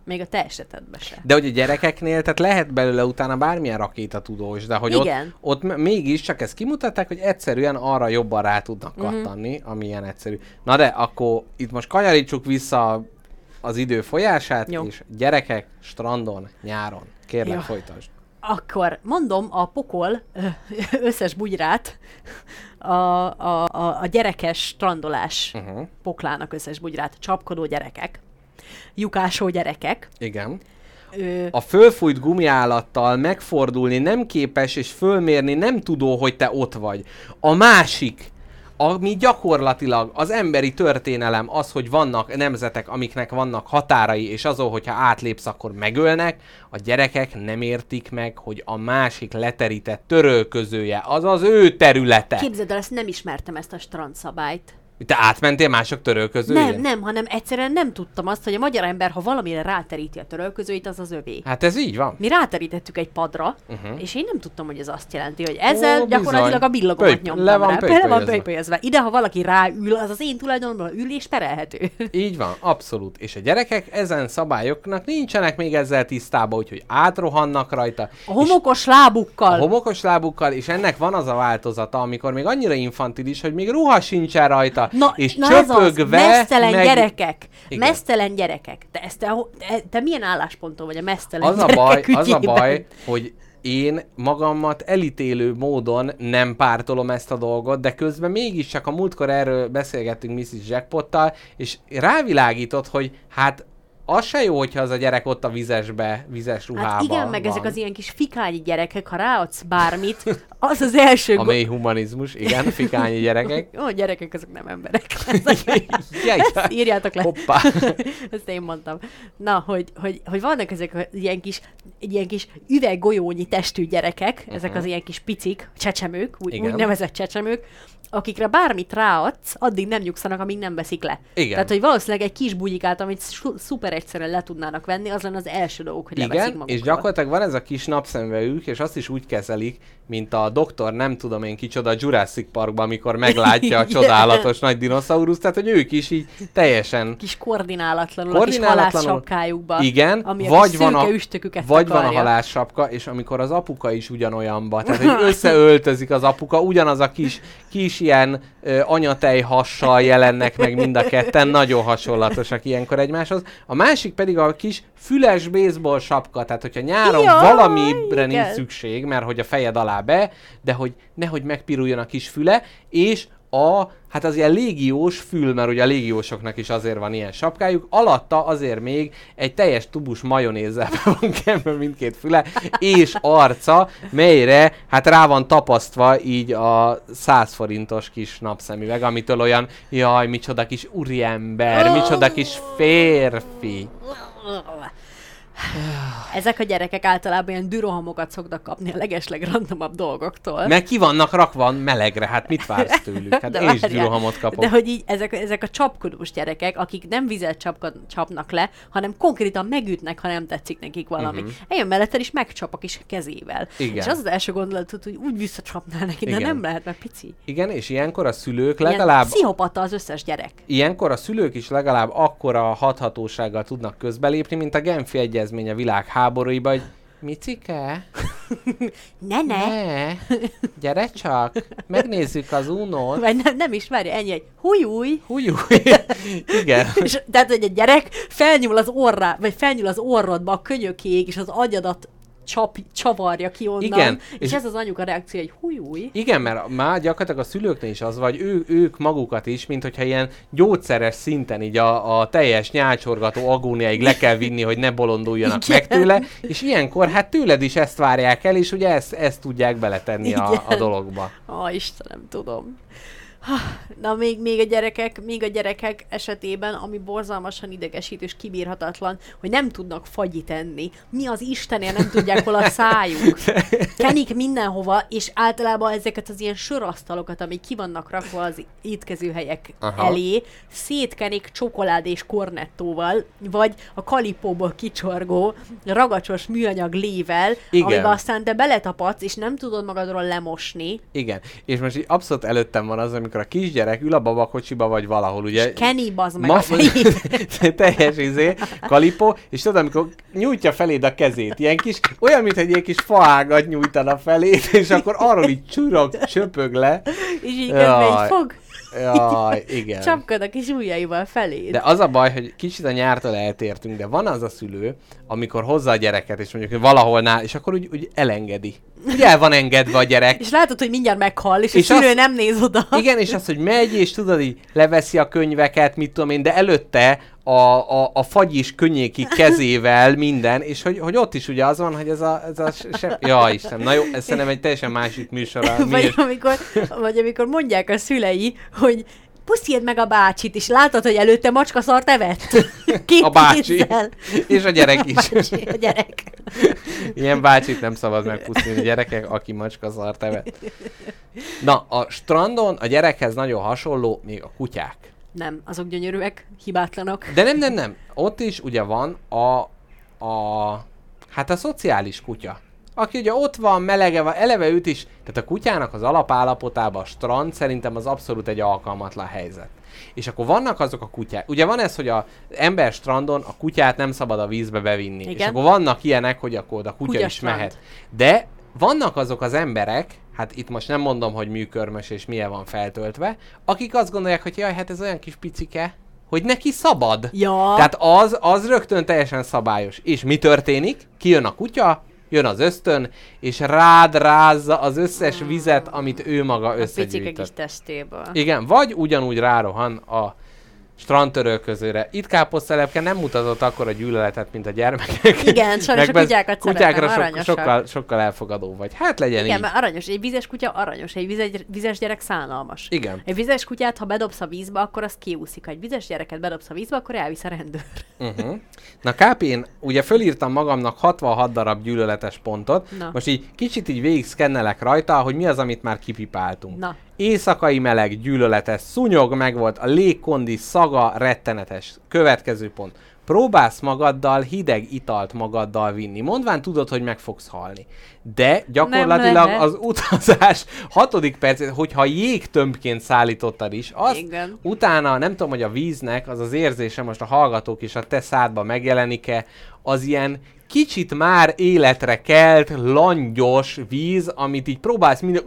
Még a te esetedben se. De hogy a gyerekeknél, tehát lehet belőle utána bármilyen rakétatudós, de hogy Igen. ott, ott mégis csak ezt kimutatták, hogy egyszerűen arra jobban rá tudnak Mhm. kattanni, ami ilyen egyszerű. Na de akkor itt most kanyarítsuk vissza az idő folyását, Jó. és gyerekek strandon, nyáron. Kérlek, Jó. folytasd. Akkor mondom a pokol összes bugyrát, a, a, a, a gyerekes strandolás Uh-huh. poklának összes bugyrát, csapkodó gyerekek, lyukásó gyerekek, Igen. ö, A fölfújt gumiállattal megfordulni nem képes és fölmérni nem tudó, hogy te ott vagy. A másik, ami gyakorlatilag az emberi történelem az, hogy vannak nemzetek, amiknek vannak határai, és azon, hogyha átlépsz, akkor megölnek, a gyerekek nem értik meg, hogy a másik leterített törölközője, az az ő területe. képzeld el, ezt nem ismertem ezt a strandszabályt. Te átmentél mások törölközőjén? Nem, nem, hanem egyszerűen nem tudtam azt, hogy a magyar ember, ha valamire ráteríti a törölközőit, az az övé. Hát ez így van. Mi ráterítettük egy padra, uh-huh. és én nem tudtam, hogy ez azt jelenti, hogy ezzel Ó, gyakorlatilag a billogomat Pöly- nyomtam le van rá. Le van pölypölyezve. Ide, ha valaki ráül, az az én tulajdonomban ül és perelhető. Így van, abszolút. És a gyerekek ezen szabályoknak nincsenek még ezzel tisztában, úgyhogy átrohannak rajta. A homokos lábukkal. A homokos lábukkal, és ennek van az a változata, amikor még annyira infantilis, hogy még ruha sincsen rajta, Na, és na ez az, csöpögve mesztelen meg... gyerekek. Igen. Mesztelen gyerekek. Te, ezt te, te, te milyen állásponton vagy a mesztelen Az a gyerekek baj, az a ügyében? baj, hogy én magamat elítélő módon nem pártolom ezt a dolgot, de közben mégiscsak a múltkor erről beszélgettünk Mrs. Jackpottal, és rávilágított, hogy hát az se jó, hogyha az a gyerek ott a vizesbe, vizes ruhában Hát igen, meg van. ezek az ilyen kis fikányi gyerekek, ha ráadsz bármit, az az első... A mély humanizmus, igen, fikányi gyerekek. Ó, gyerekek, azok nem emberek. Ezek- Ezt jaj. írjátok le. Hoppá. Ezt én mondtam. Na, hogy, hogy, hogy vannak ezek az ilyen kis, ilyen kis üveggolyónyi testű gyerekek, uh-huh. ezek az ilyen kis picik, csecsemők, úgy, Igen. úgy nevezett csecsemők, akikre bármit ráadsz, addig nem nyugszanak, amíg nem veszik le. Igen. Tehát, hogy valószínűleg egy kis bugyikát, amit su- szuper egyszerűen le tudnának venni, az lenne az első dolog, hogy Igen, és gyakorlatilag van ez a kis napszemvejük, és azt is úgy kezelik, mint a doktor nem tudom én kicsoda Jurassic Parkban, amikor meglátja a csodálatos nagy dinoszaurusz, tehát hogy ők is így teljesen kis koordinálatlanul, a kis Koordinálatlanul. Igen, ami vagy van a, vagy van a halássapka, és amikor az apuka is ugyanolyanba, tehát hogy összeöltözik az apuka, ugyanaz a kis, kis ilyen ö, anyatej hassal jelennek meg mind a ketten, nagyon hasonlatosak ilyenkor egymáshoz. A másik pedig a kis füles baseball sapka, tehát hogyha nyáron Jaj, valamire nincs igen. szükség, mert hogy a fejed alá be, de hogy nehogy megpiruljon a kis füle, és a, hát az ilyen légiós fül, mert ugye a légiósoknak is azért van ilyen sapkájuk, alatta azért még egy teljes tubus majonézzel van kenve mindkét füle, és arca, melyre hát rá van tapasztva így a 100 forintos kis napszemüveg, amitől olyan, jaj, micsoda kis úriember, micsoda kis férfi. ezek a gyerekek általában ilyen dürohamokat szoktak kapni a legeslegrandomabb dolgoktól. Meg ki vannak rakva melegre, hát mit vársz tőlük? Hát De én is várjál, gyrohamot kapok. De hogy így ezek, ezek a csapkodós gyerekek, akik nem vizet csapka, csapnak le, hanem konkrétan megütnek, ha nem tetszik nekik valami. Uh-huh. Eljön melletted is megcsap a kis kezével. Igen. És az az első gondolatod, hogy úgy visszacsapnál neki, de Igen. nem lehet, mert pici. Igen, és ilyenkor a szülők Ilyen legalább pszichopata az összes gyerek. Ilyenkor a szülők is legalább akkora hathatósággal tudnak közbelépni, mint a Genfi Egyezmény a világháborúiba, hogy Micike, Ne, ne! ne, gyere csak, megnézzük az unót. Vagy nem, nem is, várj, ennyi, egy hújúj. Hújú. Igen. És, tehát, hogy egy gyerek felnyúl az orrá, vagy felnyúl az orrodba a könyökéig, és az agyadat csap, csavarja ki onnan. Igen, És, és- ez az anyuka reakció, hogy hújúj. Igen, mert már gyakorlatilag a szülőknél is az, vagy ő, ők magukat is, mint hogyha ilyen gyógyszeres szinten így a, a teljes nyálcsorgató agóniáig le kell vinni, hogy ne bolonduljanak Igen. meg tőle, és ilyenkor hát tőled is ezt várják el, és ugye ezt, ezt tudják beletenni a, a Igen. dologba. Ó, Istenem, tudom. Na, még, még, a gyerekek, még a gyerekek esetében, ami borzalmasan idegesít és kibírhatatlan, hogy nem tudnak fagyit enni. Mi az Istenért nem tudják hol a szájuk. Kenik mindenhova, és általában ezeket az ilyen sörasztalokat, amik ki vannak rakva az étkezőhelyek Aha. Aha. elé, szétkenik csokolád és kornettóval, vagy a kalipóból kicsorgó ragacsos műanyag lével, Igen. amiben aztán te beletapadsz, és nem tudod magadról lemosni, Igen, és most így abszolút előttem van az, amikor a kisgyerek ül a babakocsiba, vagy valahol, ugye... és Kenny bazd meg Ma- a fejét. teljes izé, kalipó, és tudod, amikor nyújtja feléd a kezét, ilyen kis, olyan, mint egy kis faágat nyújtana feléd, és akkor arról így csurog, csöpög le. és így Jaj. fog, Jaj, igen. csapkod a kis ujjaival feléd. De az a baj, hogy kicsit a nyártól eltértünk, de van az a szülő, amikor hozza a gyereket, és mondjuk, hogy valahol nál, és akkor úgy, úgy elengedi. Úgy el van engedve a gyerek, És látod, hogy mindjárt meghal, és, És a szülő azt- nem néz oda. Igen, és az, hogy megy, és tudod, így leveszi a könyveket, mit tudom én, de előtte a, a, a fagyis könnyéki kezével minden, és hogy, hogy ott is ugye az van, hogy ez a... Ez a se... Ja, Isten, na jó, ez szerintem egy teljesen másik műsor. a- Vagy amikor, vagy amikor mondják a szülei, hogy puszítsd meg a bácsit, és látod, hogy előtte macska szart evett. Két A bácsi. kézzel. És a gyerek A is. bácsi, a gyerek. Ilyen bácsit nem szabad megpusztítani gyerekek, aki macska szart evett. Na, a strandon a gyerekhez nagyon hasonló még a kutyák. Nem, azok gyönyörűek, hibátlanok. De nem, nem, nem. Ott is ugye van a, a hát a szociális kutya. Aki ugye ott van, melege van, eleve őt is, tehát a kutyának az alapállapotában a strand szerintem az abszolút egy alkalmatlan helyzet. És akkor vannak azok a kutyák. Ugye van ez, hogy a ember strandon a kutyát nem szabad a vízbe bevinni. És Igen. akkor vannak ilyenek, hogy akkor oda kutya, Kutya is strand. mehet. De vannak azok az emberek, hát itt most nem mondom, hogy műkörmös és milyen van feltöltve, akik azt gondolják, hogy jaj, hát ez olyan kis picike, hogy neki szabad. Ja. Tehát az, az rögtön teljesen szabályos. És mi történik? Kijön a kutya, jön az ösztön, és rád rázza az összes vizet, amit ő maga A picike kis összegyűjtött. testéből. Igen, vagy ugyanúgy rárohan a strandtörölközőre. Itt káposztelepke nem mutatott akkor a gyűlöletet, mint a gyermekek. Igen, sajnos a kutyákat kutyákra aranyosak. sokkal, sokkal elfogadó vagy. Hát legyen Igen, így. mert aranyos. Egy vizes kutya aranyos, egy vizes, vizes gyerek szánalmas. Igen. Egy vizes kutyát, ha bedobsz a vízbe, akkor az kiúszik. Ha egy vizes gyereket bedobsz a vízbe, akkor elvisz a rendőr. Uh-huh. Na KP, én ugye fölírtam magamnak 66 darab gyűlöletes pontot, Na. most így kicsit így végig szkennelek rajta, hogy mi az, amit már kipipáltunk. Na. Éjszakai meleg, gyűlöletes, szúnyog megvolt, a légkondi szaga rettenetes. Következő pont. Próbálsz magaddal hideg italt magaddal vinni. Mondván tudod, hogy meg fogsz halni. De gyakorlatilag az utazás hatodik perc, hogyha jégtömbként szállítottad is, azt Igen. utána nem tudom, hogy a víznek az az érzése, most a hallgatók is a te szádba megjelenik-e, az ilyen kicsit már életre kelt, langyos víz, amit így próbálsz minél,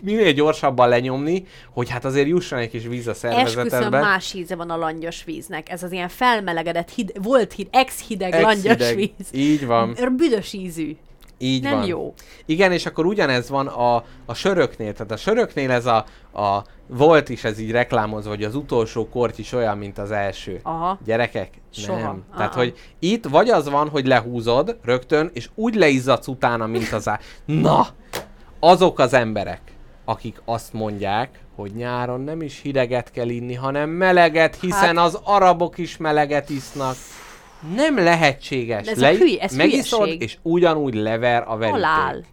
minél gyorsabban lenyomni, hogy hát azért jusson egy kis víz a Esküszöm, szervezetedbe. más íze van a langyos víznek. Ez az ilyen felmelegedett, hid, volt hid, ex-hideg langyos Ex-hideg. víz. Így van. Büdös ízű. Így Nem van. jó. Igen, és akkor ugyanez van a, a söröknél. Tehát a söröknél ez a, a volt is ez így reklámozva, hogy az utolsó korty is olyan, mint az első. Aha. Gyerekek? Soha. Nem. Tehát, Ah-ah. hogy itt vagy az van, hogy lehúzod rögtön, és úgy leizzadsz utána, mint az á... Na! Azok az emberek, akik azt mondják, hogy nyáron nem is hideget kell inni, hanem meleget, hiszen Hát- az arabok is meleget isznak. Nem lehetséges. De ez a hülye- ez megiszod, hülyeség. és ugyanúgy lever a veríték. Halál.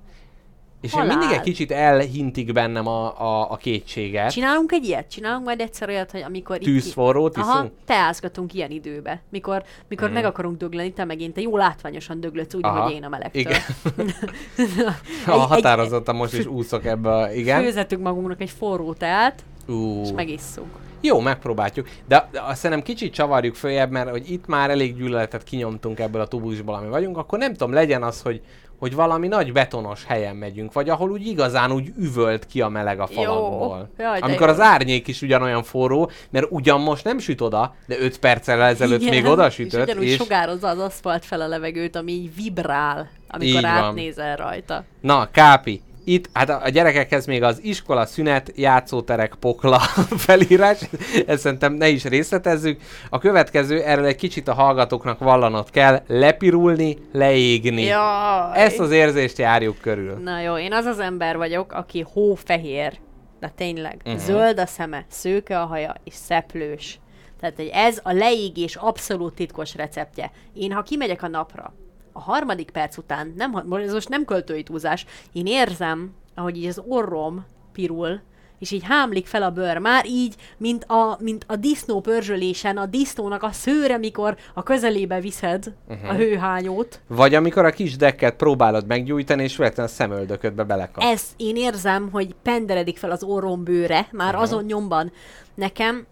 És Halál. én mindig egy kicsit elhintik bennem a, a, a kétséget. Csinálunk egy ilyet? Csinálunk majd egyszer olyat, hogy amikor... Tűzforrót Aha, iszunk? teázgatunk ilyen időbe. Mikor, mikor meg akarunk dögleni, te megint te jó látványosan döglötsz úgy. Aha. hogy én a melegtől. Igen. Ha határozottan most is úszok ebbe a... Igen. Főzettünk magunknak egy forró teát, Ú. és megisszuk. Jó, megpróbáljuk. De de azt szerintem kicsit csavarjuk följebb, mert hogy itt már elég gyűlöletet kinyomtunk ebből a tubusból, ami vagyunk, akkor nem tudom, legyen az, hogy hogy valami nagy betonos helyen megyünk, vagy ahol úgy igazán úgy üvölt ki a meleg a falakból. Jaj, de Amikor jó. az árnyék is ugyanolyan forró, mert ugyan most nem süt oda, de 5 perccel ezelőtt Igen, még oda És sütött, ugyanúgy és, sugározza az aszfalt fel a levegőt, ami így vibrál, amikor Így van. átnézel rajta. Na, Kápi, itt, hát a gyerekekhez még az iskola szünet, játszóterek, pokla felírás, ezt szerintem ne is részletezzük. A következő, erről egy kicsit a hallgatóknak vallanot kell, lepirulni, leégni. Jaj. Ezt az érzést járjuk körül. Na jó, én az az ember vagyok, aki hófehér. De tényleg. Uh-huh. Zöld a szeme, szőke a haja, és szeplős. Tehát, hogy ez a leégés abszolút titkos receptje. Én, ha kimegyek a napra, a harmadik perc után, nem, ez most nem költői túlzás, én érzem, ahogy így az orrom pirul, és így hámlik fel a bőr. Már így, mint a, mint a disznó pörzsölésen, a disznónak a szőre, mikor a közelébe viszed Mhm. uh-huh. a hőhányót. Vagy amikor a kis dekket próbálod meggyújtani, és véletlenül a szemöldöködbe belekap. Ez én érzem, hogy penderedik fel az orrom bőre, már azon nyomban. Nekem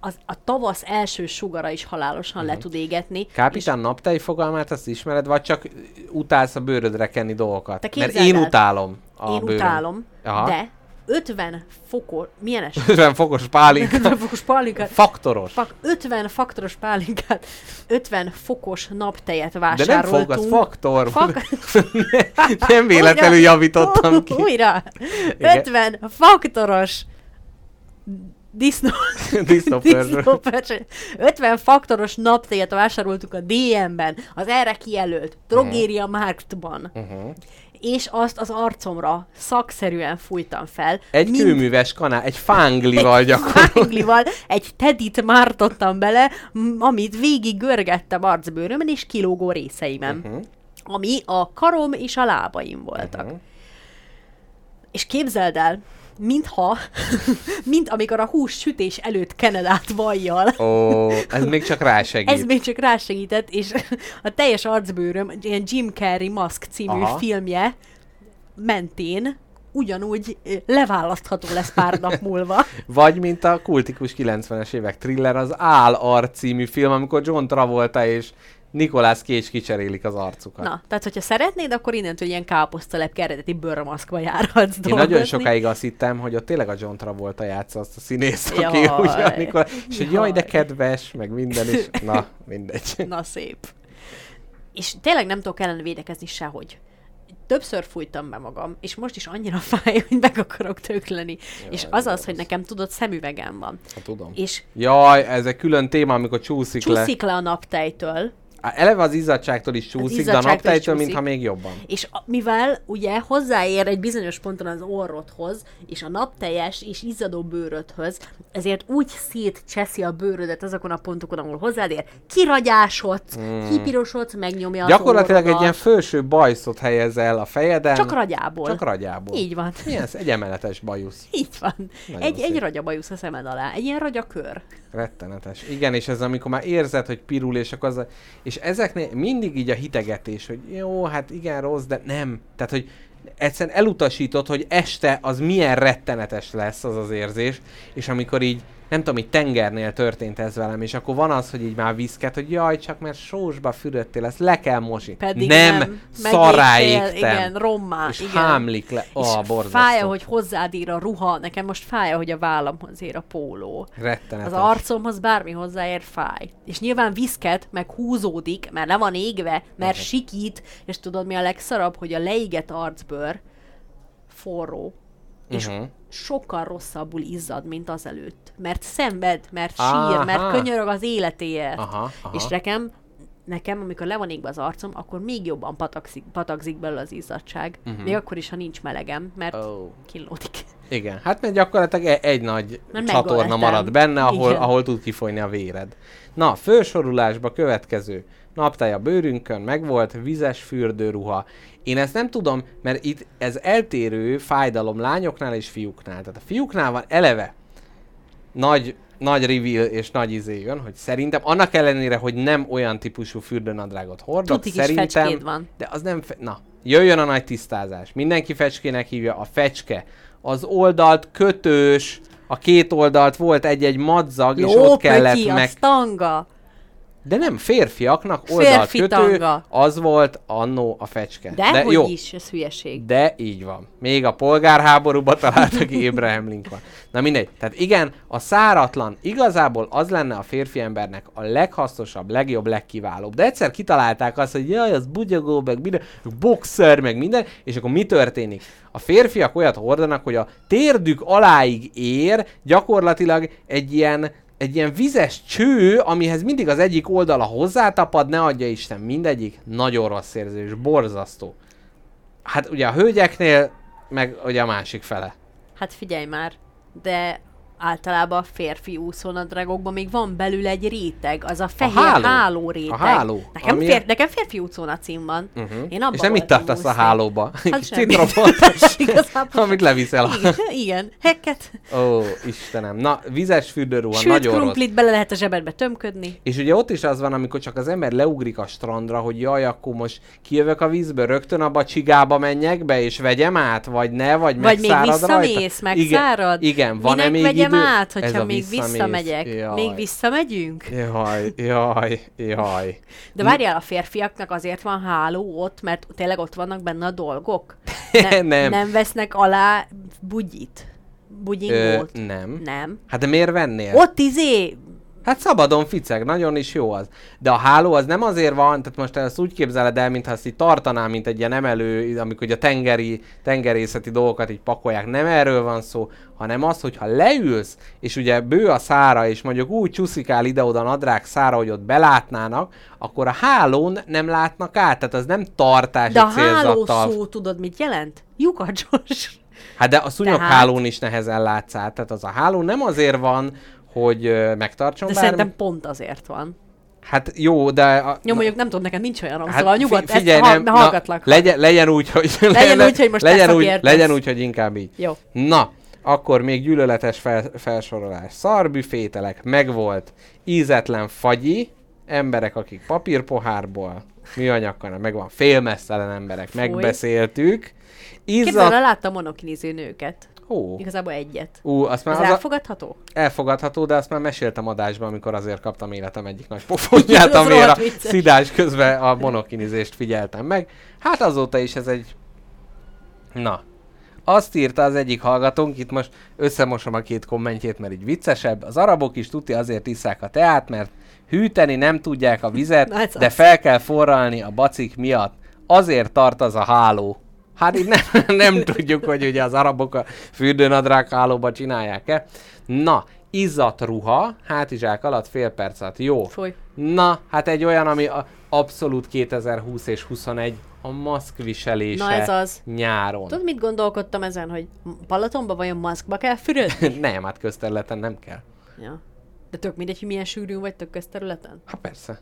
az, a tavasz első sugara is halálosan le tud égetni. és Kápitán naptej fogalmát azt ismered, vagy csak utálsz a bőrödre kenni dolgokat? Te Mert én el. utálom a Én bőröm. utálom, Aha. de 50 fokos, milyen es? 50 fokos pálinka. 50 fokos pálinkát, Faktoros. fak, 50 faktoros pálinkát, 50 fokos naptejet De nem vásároltunk. fog, az faktor. Fak... nem véletlenül Újra. javítottam ki. Újra! Igen. 50 faktoros disznó... Disznópörzső. 50 faktoros naptejet vásároltuk a DM-ben, az erre kijelölt Drogéria Marktban. Uh-huh. És azt az arcomra szakszerűen fújtam fel. Egy Mind- kőműves kanál, egy fánglival gyakorlatilag. Fánglival egy tedit mártottam bele, amit végig görgettem arcbőrömön és kilógó részeimen. Mhm. Ami a karom és a lábaim voltak. Mhm. És képzeld el, mintha, mint amikor a hús sütés előtt kened át vajjal. Ó, ez még csak rásegít. Ez még csak rásegített, és a teljes arcbőröm, ilyen Jim Carrey Mask című Aha. Filmje mentén ugyanúgy leválasztható lesz pár nap múlva. Vagy mint a kultikus 90-es évek thriller, az Ál arc című film, amikor John Travolta és Nicolas Cage kicserélik az arcukat. Na, tehát hogyha szeretnéd, akkor innentől ilyen káposztalep eredeti bőrmaszkba járhatsz Én dolgozni. nagyon sokáig azt hittem, hogy ott tényleg a John Travolta játsza azt a színész, aki Jaj. ugye, Nikol... és hogy jaj, de Jaj. kedves, meg minden is. Na, mindegy. Na szép. És tényleg nem tudok ellen védekezni sehogy. Többször fújtam be magam, és most is annyira fáj, hogy meg akarok tökleni. és az az, hogy nekem tudod, szemüvegem van. Ha tudom. És Jaj, ez egy külön téma, amikor csúszik, le. csúszik le a naptejtől, Eleve az izzadságtól is csúszik, de a naptejtől, mintha még jobban. És a, mivel ugye hozzáér egy bizonyos ponton az orrodhoz, és a napteljes és izzadó bőrödhöz, ezért úgy szétcseszi a bőrödet azokon a pontokon, ahol hozzád ér, kiragyásodsz, mm. kipirosodsz, megnyomja az Gyakorlatilag egy orrodat. ilyen felső bajszot helyez el a fejeden. Csak ragyából. Csak ragyából. Így van. Ez? Egy emeletes bajusz. Így van. Nagyon egy, egy szép. ragyabajusz a szemed alá. Egy ilyen ragyakör. Rettenetes. Igen, és ez amikor már érzed, hogy pirul, és akkor az a... És ezeknél mindig így a hitegetés, hogy jó, hát igen, rossz, de nem. Tehát, hogy egyszerűen elutasítod, hogy este az milyen rettenetes lesz az az érzés, és amikor így, nem tudom, így tengernél történt ez velem, és akkor van az, hogy így már viszket, hogy jaj, csak mert sósba fürödtél, ezt le kell mosni. Pedig nem, nem. égtem. Igen, rommá. és igen. hámlik le. Ó, és oh, borzasztó. fáj, hogy hozzád ír a ruha, nekem most fáj, hogy a vállamhoz ér a póló. Rettenetes. Az arcomhoz bármi hozzáér fáj. És nyilván viszket, meg húzódik, mert le van égve, mert Mhm. sikít, és tudod mi a legszarabb, hogy a leégett arcbőr forró, és Mhm. Sokkal rosszabbul izzad, mint azelőtt. Mert szenved, mert sír, Aha. mert könyörög az életéért. Aha, aha. És nekem, nekem, amikor le van égve az arcom, akkor még jobban patakzik, patakzik belőle az izzadság. Mhm. Még akkor is, ha nincs melegem, mert Ó. kínlódik. Igen, hát mert gyakorlatilag e- egy nagy Mert csatorna marad benne, ahol, Igen. ahol tud kifolyni a véred. Na, fősorulásba következő. Naptály a bőrünkön, megvolt, vizes fürdőruha. Én ezt nem tudom, mert itt ez eltérő fájdalom lányoknál és fiúknál. Tehát a fiúknál van eleve nagy, nagy reveal és nagy izé jön, hogy szerintem annak ellenére, hogy nem olyan típusú fürdőnadrágot hordok, Tuti kis szerintem... fecskéd van. De az nem... Fe- Na, jöjjön a nagy tisztázás. Mindenki fecskének hívja. A fecske az oldalt kötős, a két oldalt volt egy-egy madzag, és Jó, ott kellett pötyi, meg... a stanga. De nem, férfiaknak Férfi oldalt kötő, tanga. az volt annó a fecske. De, De hogy jó, is, ez hülyeség. de így van. Még a polgárháborúba találtak Abraham Lincoln. Na mindegy. Tehát igen, a száratlan igazából az lenne a férfi embernek a leghasznosabb, legjobb, legkiválóbb. De egyszer kitalálták azt, hogy jaj, az bugyogó, meg minden, boxer, meg minden, és akkor mi történik? A férfiak olyat hordanak, hogy a térdük aláig ér, gyakorlatilag egy ilyen egy ilyen vizes cső, amihez mindig az egyik oldala hozzátapad, ne adja Isten, mindegyik nagyon rossz érzés, és borzasztó. Hát ugye a hölgyeknél, meg ugye a másik fele. Hát figyelj már, de általában a férfi úszónadrágokban még van belül egy réteg, az a fehér háló. háló, réteg. A háló, Nekem, ami- fér, nekem férfi úszónacím van. Uh-huh. Én abban És nem mit tartasz a hálóba? Hát citromot, amit leviszel. a- igen, igen, heket. Ó, Istenem. Na, vizes fürdőruha, Sült nagyon rossz. krumplit bele lehet a zsebedbe tömködni. És ugye ott is az van, amikor csak az ember leugrik a strandra, hogy jaj, akkor most kijövök a vízből, rögtön abba a csigába menjek be, és vegyem át, vagy ne, vagy, Vagy még megszárad visszamész, rajta. megszárad. Igen, igen van-e még vegyem idő? át, hogyha még visszamész. visszamegyek? Jaj. Még visszamegyünk? Jaj, jaj, jaj. De várjál, a férfiaknak azért van háló ott, mert tényleg ott vannak benne a dolgok? Nem. Nem vesznek alá bugyit? Ö, Bugyingót? nem. Nem. Hát de miért vennél? Ott izé, Hát szabadon ficeg, nagyon is jó az. De a háló az nem azért van, tehát most ezt úgy képzeled el, mintha ezt így tartanám, mint egy ilyen emelő, amikor ugye a tengeri, tengerészeti dolgokat így pakolják. Nem erről van szó, hanem az, hogyha leülsz, és ugye bő a szára, és mondjuk úgy csúszikál ide-oda nadrág szára, hogy ott belátnának, akkor a hálón nem látnak át, tehát az nem tartási de a háló célzattal. szó tudod mit jelent? Lyukacsos. Hát de a szúnyoghálón Tehát- is nehezen látsz át, tehát az a háló nem azért van, hogy megtartson De bármi. szerintem pont azért van. Hát jó, de... A, Jó, mondjuk nem tudom, neked nincs olyan hát fi- szóval nyugodt, figyelj, ezt nem, ha, hallgatlak. legyen, legyen úgy, hogy... Legyen úgy, hogy most legyen úgy, legyen úgy, hogy inkább így. Jó. Na, akkor még gyűlöletes fel, felsorolás. Szarbüfételek, megvolt. Ízetlen fagyi, emberek, akik papírpohárból, műanyagkana, megvan félmesztelen emberek, Fúj. megbeszéltük. Izzat... el, láttam monokiniző nőket. Ó, Igazából egyet. ú, azt már Ez az a... elfogadható? elfogadható, de azt már meséltem adásban, amikor azért kaptam életem egyik nagy pofonját, amire szidás közben a monokinizést figyeltem meg. Hát azóta is ez egy... Na. Azt írta az egyik hallgatónk, itt most összemosom a két kommentjét, mert így viccesebb. Az arabok is tuti azért isszák a teát, mert hűteni nem tudják a vizet, Na, de fel kell forralni a bacik miatt. Azért tart az a háló. Hát itt nem, nem tudjuk, hogy ugye az arabok a fürdőnadrág hálóba csinálják-e. Na, izzadt ruha, hátizsák alatt fél perc alatt. Jó. Foly. Na, hát egy olyan, ami a, abszolút 2020 és 21 a maszk viselése Na ez az. nyáron. Tudod, mit gondolkodtam ezen, hogy Balatonba vajon maszkba kell fürödni? nem, hát közterületen nem kell. ja. De tök mindegy, hogy milyen sűrűn vagy tök közterületen? Hát persze.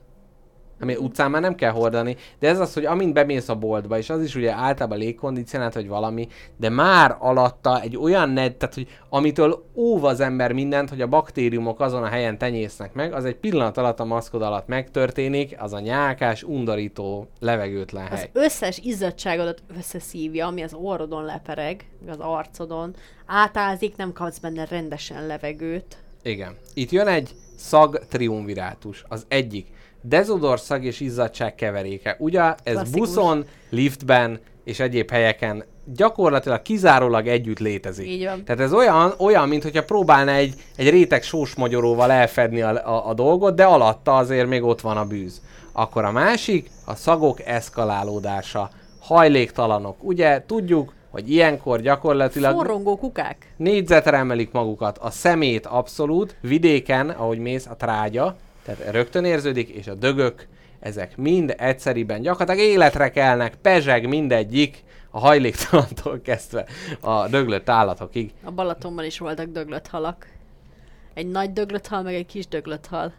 Ami utcán már nem kell hordani, de ez az, hogy amint bemész a boltba, és az is ugye általában légkondicionált vagy valami, de már alatta egy olyan ned, tehát hogy amitől óv az ember mindent, hogy a baktériumok azon a helyen tenyésznek meg, az egy pillanat alatt a maszkod alatt megtörténik, az a nyálkás, undorító, levegőtlen Az hely. összes izzadságodat összeszívja, ami az orrodon lepereg, az arcodon, átázik, nem kapsz benne rendesen levegőt. Igen. Itt jön egy szag triumvirátus, az egyik. Dezodor szag és izzadság keveréke. Ugye ez Klasszikus. buszon, liftben és egyéb helyeken gyakorlatilag kizárólag együtt létezik. Így van. Tehát ez olyan, olyan mint hogyha próbálna egy, egy réteg sós magyaróval elfedni a, a, a dolgot, de alatta azért még ott van a bűz. Akkor a másik, a szagok eszkalálódása. Hajléktalanok. Ugye tudjuk, hogy ilyenkor gyakorlatilag Forrongó kukák. négyzetre emelik magukat, a szemét abszolút, vidéken, ahogy mész, a trágya, tehát rögtön érződik, és a dögök, ezek mind egyszeriben gyakorlatilag életre kelnek, pezseg mindegyik, a hajléktalantól kezdve a döglött állatokig. A Balatonban is voltak döglött halak. Egy nagy döglött hal, meg egy kis döglött hal.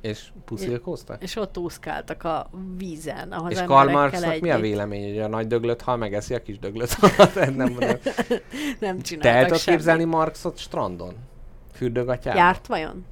És puszilkóztak? És ott úszkáltak a vízen, ahhoz És Karl mi a vélemény, hogy a nagy döglött hal megeszi a kis döglött halat? nem, nem. Nem Te csináltak el tudod képzelni Marxot strandon? Fürdőgatyában? Járt vajon?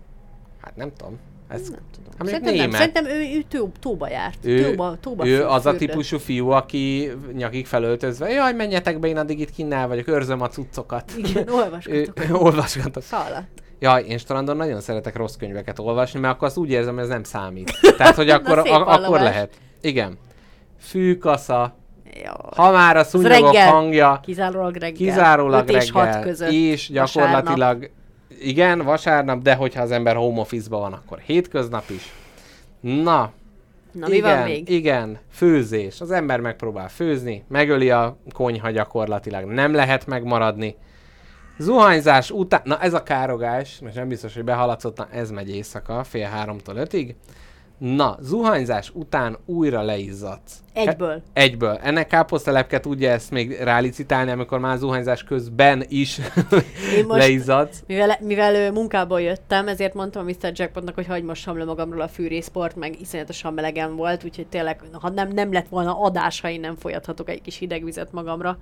Hát nem tudom. Ez, Nem tudom. Szerintem, nem. Szerintem ő, ő tó, tóba járt. ő, tóba, tóba ő az a típusú fiú, aki nyakig felöltözve, jaj, menjetek be, én addig itt kinnál vagyok, őrzöm a cuccokat. Igen, ő, olvasgatok. olvasgatok. Szalat. Jaj, én strandon nagyon szeretek rossz könyveket olvasni, mert akkor azt úgy érzem, hogy ez nem számít. Tehát, hogy akkor, a, akkor lehet. Igen. Fűkasza, Jó. ha már a szúnyogok reggel. hangja, Kizárólag reggel. kizárólag 5 és 6 reggel, között. és gyakorlatilag, igen, vasárnap, de hogyha az ember home office-ban van, akkor hétköznap is. Na, Na, mi igen, van még? igen, főzés. Az ember megpróbál főzni, megöli a konyha gyakorlatilag, nem lehet megmaradni. Zuhanyzás után, na ez a károgás, most nem biztos, hogy behaladszott, na ez megy éjszaka, fél háromtól ötig. Na, zuhanyzás után újra leizzadsz. Egyből. Egyből. Ennek káposztelepke tudja ezt még rálicitálni, amikor már zuhanyzás közben is Én most- leizzadsz. Mivel, mivel munkából jöttem, ezért mondtam a Mr. Jackpotnak, hogy hagyd mossam le magamról a fűrészport, meg iszonyatosan melegen volt, úgyhogy tényleg, ha nem, nem lett volna adás, ha én nem folyathatok egy kis hideg vizet magamra.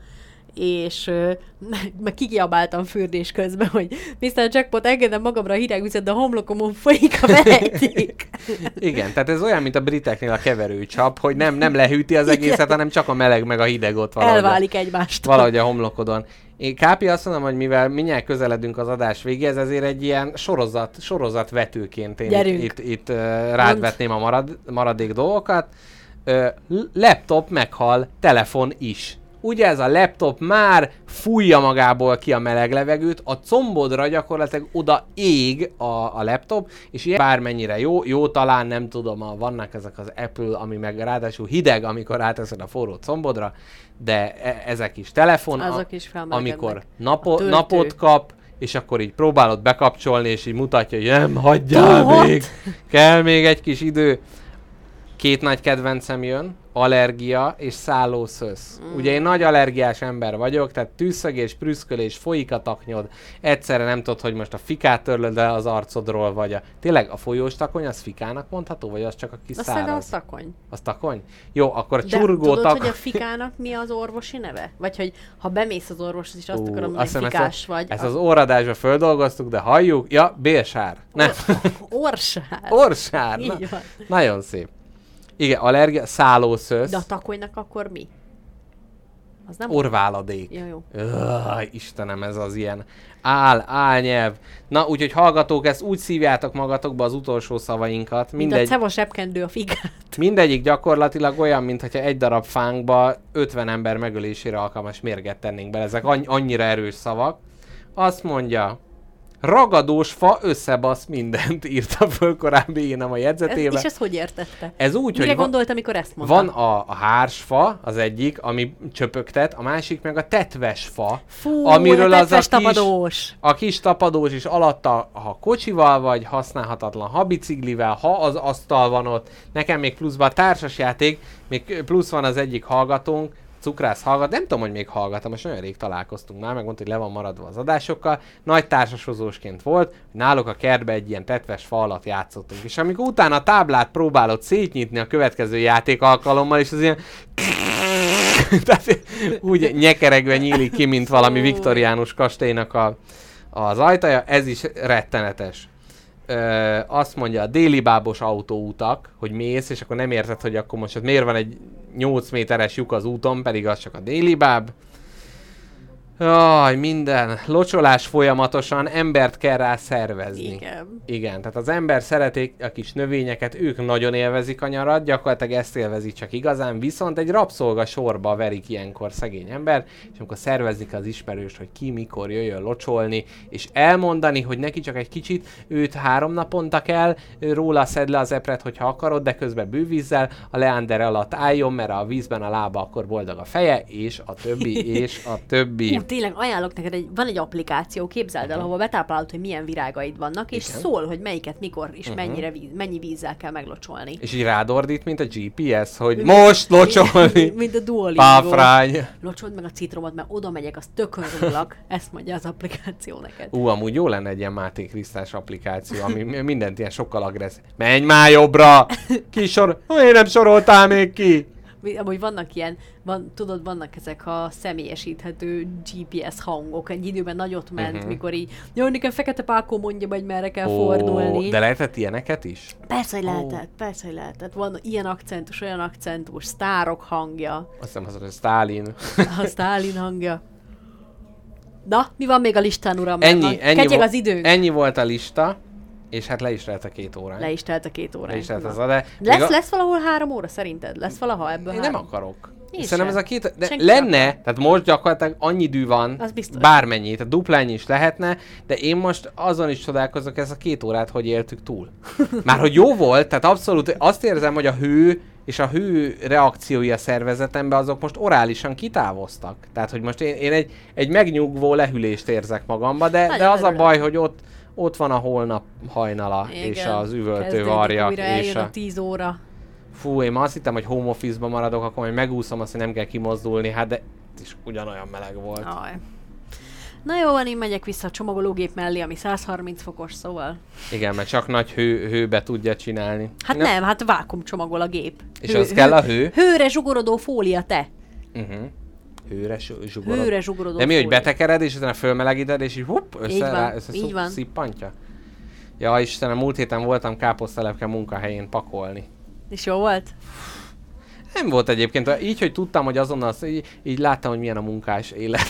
És meg, kikiabáltam fürdés közben, hogy Mr. Jackpot, engedem magamra a hideg vizet, de a homlokomon folyik a vejték. Igen, tehát ez olyan, mint a briteknél a keverőcsap, hogy nem, nem lehűti az egészet, Igen. hanem csak a meleg meg a hideg ott valahogy. Elválik egymástól. valahogy a homlokodon. Én Kápi azt mondom, hogy mivel mindjárt közeledünk az adás végéhez, ezért egy ilyen sorozat, sorozat vetőként én Gyerünk. itt, itt, itt uh, rád vetném a marad, maradék dolgokat. Uh, laptop meghal, telefon is. Ugye ez a laptop már fújja magából ki a meleg levegőt, a combodra gyakorlatilag oda ég a, a laptop, és ilyen bármennyire jó, jó talán nem tudom, a, vannak ezek az Apple, ami meg ráadásul hideg, amikor ráteszed a forró combodra, de e- ezek is telefon, a- Azok is amikor napo, napot kap, és akkor így próbálod bekapcsolni, és így mutatja, hogy nem, hagyjál még, kell még egy kis idő. Két nagy kedvencem jön, allergia és szállószösz. Mm. Ugye én nagy allergiás ember vagyok, tehát tűzszögés, prüszkölés, folyik a taknyod, egyszerre nem tudod, hogy most a fikát törlöd le az arcodról, vagy a... Tényleg a folyós takony az fikának mondható, vagy az csak a kis Azt szerintem az száraz? takony. Az takony? Jó, akkor a csurgó tudod, tak... hogy a fikának mi az orvosi neve? Vagy hogy ha bemész az orvoshoz, és azt Ú, akarom, hogy fikás ezt, vagy. Ezt a- az óradásba földolgoztuk, de halljuk. Ja, bélsár. Nem. Orsár. Orsár. Na, nagyon szép. Igen, allergia, szállószösz, De a takonynak akkor mi? Az nem orváladék. Jó, jó. Öh, Istenem, ez az ilyen áll, álnyelv. Na, úgyhogy hallgatók, ezt úgy szívjátok magatokba az utolsó szavainkat. Mint a Mindegy, ceva sepkendő a fikát. mindegyik gyakorlatilag olyan, mintha egy darab fánkba 50 ember megölésére alkalmas mérget tennénk bele. Ezek anny- annyira erős szavak. Azt mondja, ragadós fa összebasz mindent, írta föl korábbi én a Ez, jegyzetébe. és ezt hogy értette? Ez úgy, Mire hogy van, gondolt, amikor ezt mondta? van a, a hársfa, az egyik, ami csöpögtet, a másik meg a tetves fa, Fú, amiről a az a kis, tapadós. a kis tapadós is alatta, ha kocsival vagy, használhatatlan, ha biciklivel, ha az asztal van ott, nekem még pluszban a társasjáték, még plusz van az egyik hallgatónk, cukrász hallgat, nem tudom, hogy még hallgatom, most nagyon rég találkoztunk már, megmondta, hogy le van maradva az adásokkal, nagy társashozósként volt, náluk a kertbe egy ilyen tetves fa alatt játszottunk, és amikor utána a táblát próbálod szétnyitni a következő játék alkalommal, és az ilyen tehát úgy nyekeregve nyílik ki, mint valami viktoriánus kastélynak a, az ajtaja, ez is rettenetes. Ö, azt mondja, a déli bábos autóutak, hogy mész, és akkor nem érted, hogy akkor most ott miért van egy 8 méteres lyuk az úton, pedig az csak a déli báb. Jaj, minden. Locsolás folyamatosan, embert kell rá szervezni. Igen. Igen, tehát az ember szeretik a kis növényeket, ők nagyon élvezik a nyarat, gyakorlatilag ezt élvezik csak igazán, viszont egy rabszolga sorba verik ilyenkor szegény ember, és amikor szervezik az ismerős, hogy ki mikor jöjjön locsolni, és elmondani, hogy neki csak egy kicsit, őt három naponta kell, róla szed le az epret, hogyha akarod, de közben bővízzel, a leander alatt álljon, mert a vízben a lába akkor boldog a feje, és a többi, és a többi. Tényleg ajánlok neked, egy, van egy applikáció, képzeld el, ahol betáplálod, hogy milyen virágaid vannak, és Igen. szól, hogy melyiket, mikor és uh-huh. mennyire víz, mennyi vízzel kell meglocsolni. És így rádordít, mint a GPS, hogy most locsolni. Mint a Duolingo. Páfrány. Locsold meg a citromot, mert oda megyek, az tökön rólak. Ezt mondja az applikáció neked. Ú, amúgy jó lenne egy ilyen Máté Krisztás applikáció, ami mindent ilyen sokkal agresszív. Menj már jobbra! Ki sor... Miért nem soroltál még ki? Amúgy vannak ilyen, van, tudod, vannak ezek a személyesíthető GPS hangok. Egy időben nagyot ment, uh-huh. mikor így, jó, nekem fekete pákó mondja, hogy merre kell Ó, fordulni. de lehetett ilyeneket is? Persze, hogy lehetett, persze, hogy lehetett. Van ilyen akcentus, olyan akcentus, sztárok hangja, Azt hiszem, az a Stalin. a Stalin hangja. Na, mi van még a listán, uram? Ennyi, ennyi, vo- az idő. ennyi volt a lista, és hát le is telt a két órán. Le is telt a két óra. Le is telt az adás. Lesz, a- lesz valahol három óra szerinted? Lesz valaha ebből Én három? nem akarok. Én Szerintem sem. ez a két... De Senki lenne, akar. tehát most gyakorlatilag annyi dű van, Az biztos. bármennyi, tehát duplányi is lehetne, de én most azon is csodálkozok, ez a két órát hogy éltük túl. Már hogy jó volt, tehát abszolút azt érzem, hogy a hő és a hő reakciói a szervezetemben azok most orálisan kitávoztak. Tehát, hogy most én, én egy, egy megnyugvó lehűlést érzek magamba, de, de az a örülök. baj, hogy ott, ott van a holnap hajnala, és Igen, az üvöltő varja, és a, a tíz óra. Fú, én azt hittem, hogy home office-ba maradok, akkor majd megúszom azt, hogy nem kell kimozdulni, hát de is ugyanolyan meleg volt. Aj. Na jó, van, én megyek vissza a csomagológép mellé, ami 130 fokos, szóval. Igen, mert csak nagy hő, hőbe tudja csinálni. Hát Na, nem, hát vákum csomagol a gép. És az kell a hő? Hőre zsugorodó fólia, te. Uh-huh. Hőre su- zsugorod. Hőre zsugorodó De mi, hogy betekered, és utána fölmelegíted, és így hupp, össze, Így van, rá, össze így szup- van. szippantja? Ja, Istenem, múlt héten voltam káposztelepke munkahelyén pakolni. És jó volt? Nem volt egyébként, így, hogy tudtam, hogy azonnal így, így láttam, hogy milyen a munkás élet.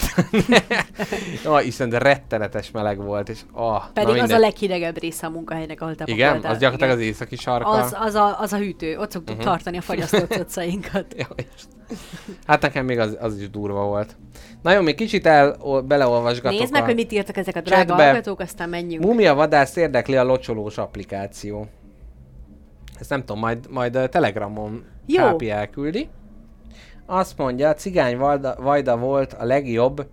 ah, hiszen de rettenetes meleg volt, és ah, Pedig az a leghidegebb része a munkahelynek, ahol te Igen? Az gyakorlatilag Igen. az északi sarka. az, az, a, az a hűtő. Ott szoktuk uh-huh. tartani a fagyasztott cocainkat. Ja, hát nekem még az, az is durva volt. Na jó, még kicsit el, o, beleolvasgatok Nézd meg, a... hogy mit írtak ezek a drága chatbe. hallgatók, aztán menjünk. Mumia vadász érdekli a locsolós applikáció. Ezt nem tudom, majd, majd a Telegramon Jó. Kápi elküldi. Azt mondja, Cigány Vajda, Vajda volt a legjobb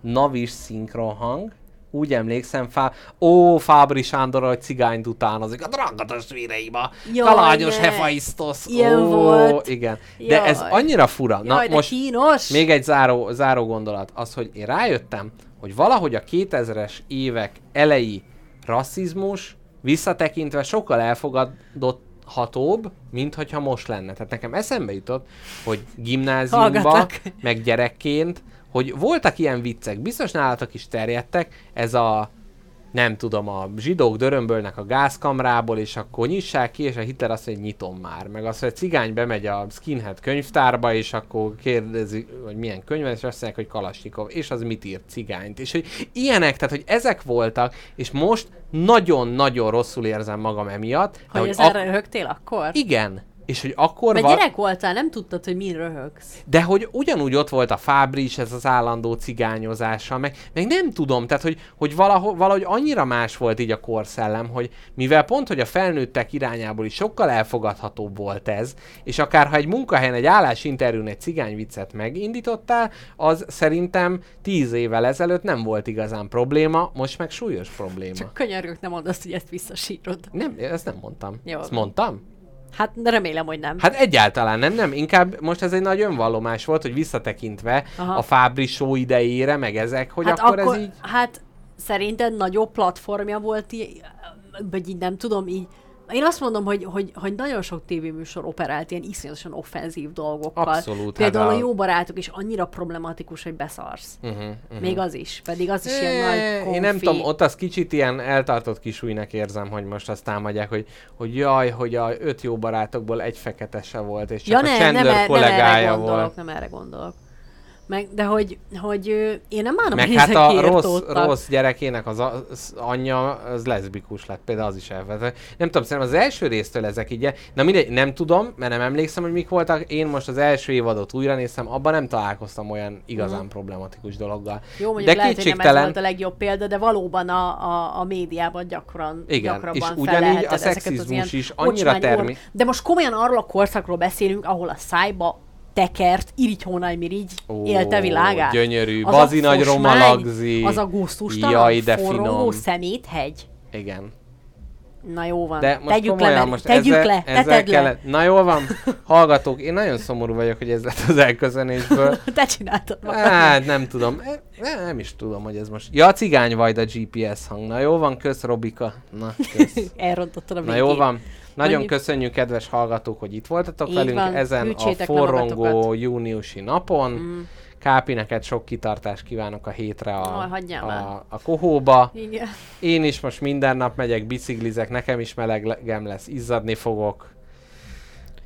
navis szinkron hang. Úgy emlékszem, Fá... Ó, Fábri Sándor, hogy cigányt utánozik. A drága testvéreim, Jaj, kalágyos ne. hefaisztos. Ilyen Ó, volt. Igen. De ez Jaj. annyira fura. Na, Jaj, de most kínos! még egy záró, záró gondolat. Az, hogy én rájöttem, hogy valahogy a 2000-es évek elejé rasszizmus visszatekintve sokkal elfogadhatóbb, mint hogyha most lenne. Tehát nekem eszembe jutott, hogy gimnáziumban, Hallgatlak. meg gyerekként, hogy voltak ilyen viccek, biztos nálatok is terjedtek, ez a nem tudom, a zsidók dörömbölnek a gázkamrából, és akkor nyissák ki, és a Hitler azt mondja, hogy nyitom már. Meg azt, hogy a cigány bemegy a skinhead könyvtárba, és akkor kérdezi, hogy milyen könyv, van, és azt mondják, hogy Kalasnyikov, és az mit írt cigányt. És hogy ilyenek, tehát hogy ezek voltak, és most nagyon-nagyon rosszul érzem magam emiatt. de Hogy ez ak- erre röhögtél akkor? Igen. És hogy akkor Mert val- gyerek voltál, nem tudtad, hogy min röhögsz. de hogy ugyanúgy ott volt a Fábri is, ez az állandó cigányozása, meg, meg nem tudom, tehát hogy, hogy valahogy, valahogy annyira más volt így a korszellem, hogy mivel pont, hogy a felnőttek irányából is sokkal elfogadhatóbb volt ez, és akár ha egy munkahelyen, egy állásinterjún egy cigányviccet megindítottál, az szerintem tíz évvel ezelőtt nem volt igazán probléma, most meg súlyos probléma. Csak könyörgök, nem mondd azt, hogy ezt visszasírod. Nem, ezt nem mondtam. Jó. Ezt mondtam? Hát remélem, hogy nem. Hát egyáltalán nem, nem. Inkább most ez egy nagy önvallomás volt, hogy visszatekintve Aha. a Fábri show idejére, meg ezek, hogy hát akkor, ez így... Hát szerinted nagyobb platformja volt, í- vagy így nem tudom, így én azt mondom, hogy, hogy, hogy nagyon sok tévéműsor operált ilyen iszonyatosan offenzív dolgokkal. Abszolút, Például hát a jó barátok is annyira problematikus, hogy beszarsz. Uh-huh, uh-huh. Még az is, pedig az is ilyen nagy konfi. Én nem tudom, ott az kicsit ilyen eltartott kisújnak érzem, hogy most azt támadják, hogy, hogy jaj, hogy a öt jó barátokból egy fekete se volt, és csak Ja a nem, Chandler nem, e- nem erre kollégája gondolok, volt. nem erre gondolok. Meg, de hogy, hogy én nem állom, Meg hát a rossz, rossz gyerekének az, a, az anyja, az leszbikus lett, például az is elvetett. Nem tudom, szerintem az első résztől ezek így, na mindegy, nem tudom, mert nem emlékszem, hogy mik voltak. Én most az első évadot újra néztem, abban nem találkoztam olyan igazán Mhm. problematikus dologgal. Jó, mondjuk de lehet, hogy nem ez kétségtelen, volt a legjobb példa, de valóban a, a, a médiában gyakran, Igen, gyakrabban és ugyanígy a szexizmus is annyira termi- or- De most komolyan arról a korszakról beszélünk, ahol a szájba tekert, irigy hónaj mirigy Ó, élte világát. gyönyörű. Az a Bazi nagy romalagzi. Az a gusztustalan, finom. szeméthegy. Igen. Na jó van, De most tegyük le, komolyan, mert most tegyük ezzel, le, ezzel le. kellett... Na jól van, hallgatók, én nagyon szomorú vagyok, hogy ez lett az elköszönésből. Te csináltad magad. Hát nem tudom, E, ne- nem is tudom, hogy ez most... Ja, cigány vagy a GPS hang. Na jó van, kösz Robika. Na, kösz. Elrontottad a Na jó van. Nagyon Mondjuk- köszönjük, kedves hallgatók, hogy itt voltatok Így velünk van, ezen a forrongó magatokat. júniusi napon. Mm. Kápi, neked sok kitartást kívánok a hétre a, már. a, a kohóba. Igen. Én is most minden nap megyek, biciklizek, nekem is melegem lesz, izzadni fogok.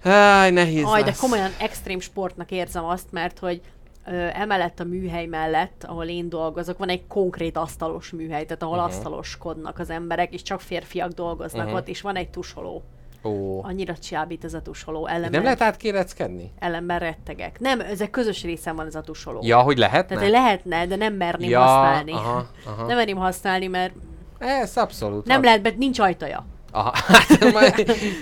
Háj, nehéz Aj, de lesz. komolyan extrém sportnak érzem azt, mert hogy ö, emellett a műhely mellett, ahol én dolgozok, van egy konkrét asztalos műhely, tehát ahol uh-huh. asztaloskodnak az emberek, és csak férfiak dolgoznak uh-huh. ott, és van egy tusoló. Ó. Annyira csábít ez a tusoló. Ellenben, Nem lehet átkéreckedni? ellenben rettegek. Nem, ezek közös részen van ez a tusoló. Ja, hogy lehetne? Tehát lehetne, de nem merném ja, használni. Aha, aha. Nem merném használni, mert Ez abszolút. nem lehet, mert nincs ajtaja. Aha, hát már,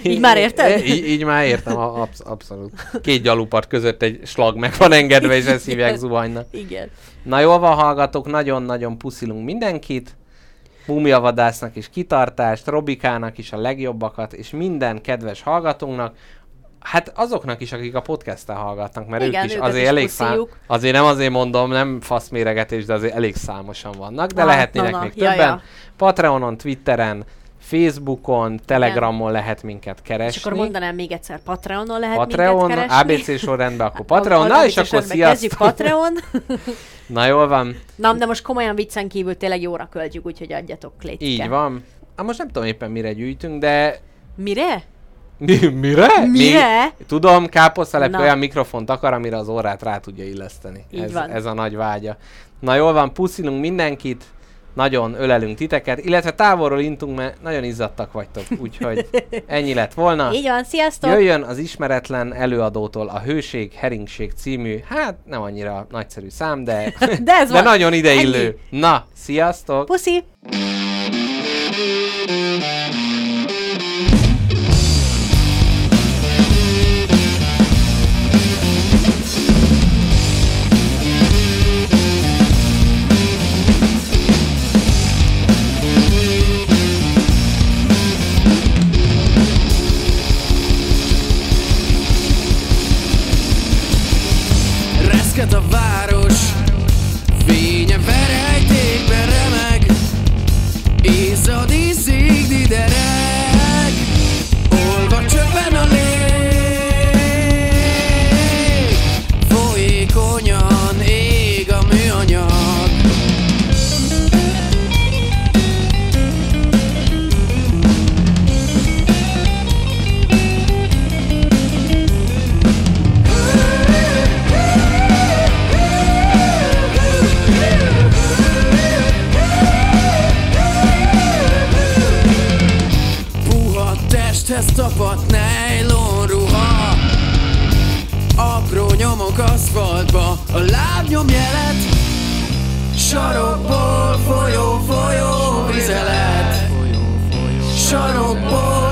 Így már érted? Így, így már értem, absz- abszolút. Két gyalupart között egy slag meg van engedve, és ezt hívják zuhanynak. Igen. Na jól van, hallgatók, nagyon-nagyon puszilunk mindenkit. Múmiavadásznak is kitartást, Robikának is a legjobbakat, és minden kedves hallgatónknak, hát azoknak is, akik a podcastten hallgatnak, mert Igen, ők is azért is elég szám, azért nem azért mondom, nem faszméregetés, de azért elég számosan vannak, de Ah, lehetnének na, na, még ja, többen. ja. Patreonon, Twitteren, Facebookon, Telegramon lehet minket keresni. És akkor mondanám még egyszer, Patreonon lehet Patreon, minket keresni. ABC sorrendben, akkor Patreon, na és akkor sziasztok! Patreon. Na jól van, Na, de most komolyan viccen kívül tényleg jóra költjük, úgyhogy adjatok létke. így van. Hát most nem tudom éppen mire gyűjtünk, de Mire? Mi, mire? Mire? Még, tudom, káposztelepke Na. olyan mikrofont akar, amire az órát rá tudja illeszteni. Így ez, van. ez a nagy vágya. Na jól van, puszilunk mindenkit, nagyon ölelünk titeket, illetve távolról intunk, mert nagyon izzadtak vagytok, úgyhogy ennyi lett volna. Így van, sziasztok! Jöjjön az ismeretlen előadótól a Hőség, Heringség című, hát nem annyira nagyszerű szám, de, De ez de van. nagyon ideillő. Ennyi. Na, sziasztok! Puszi! Tapadt nejlon ruha. Apró nyomok aszfaltba A lábnyomjelet Sarokból folyó, folyó vizelet. Sarokból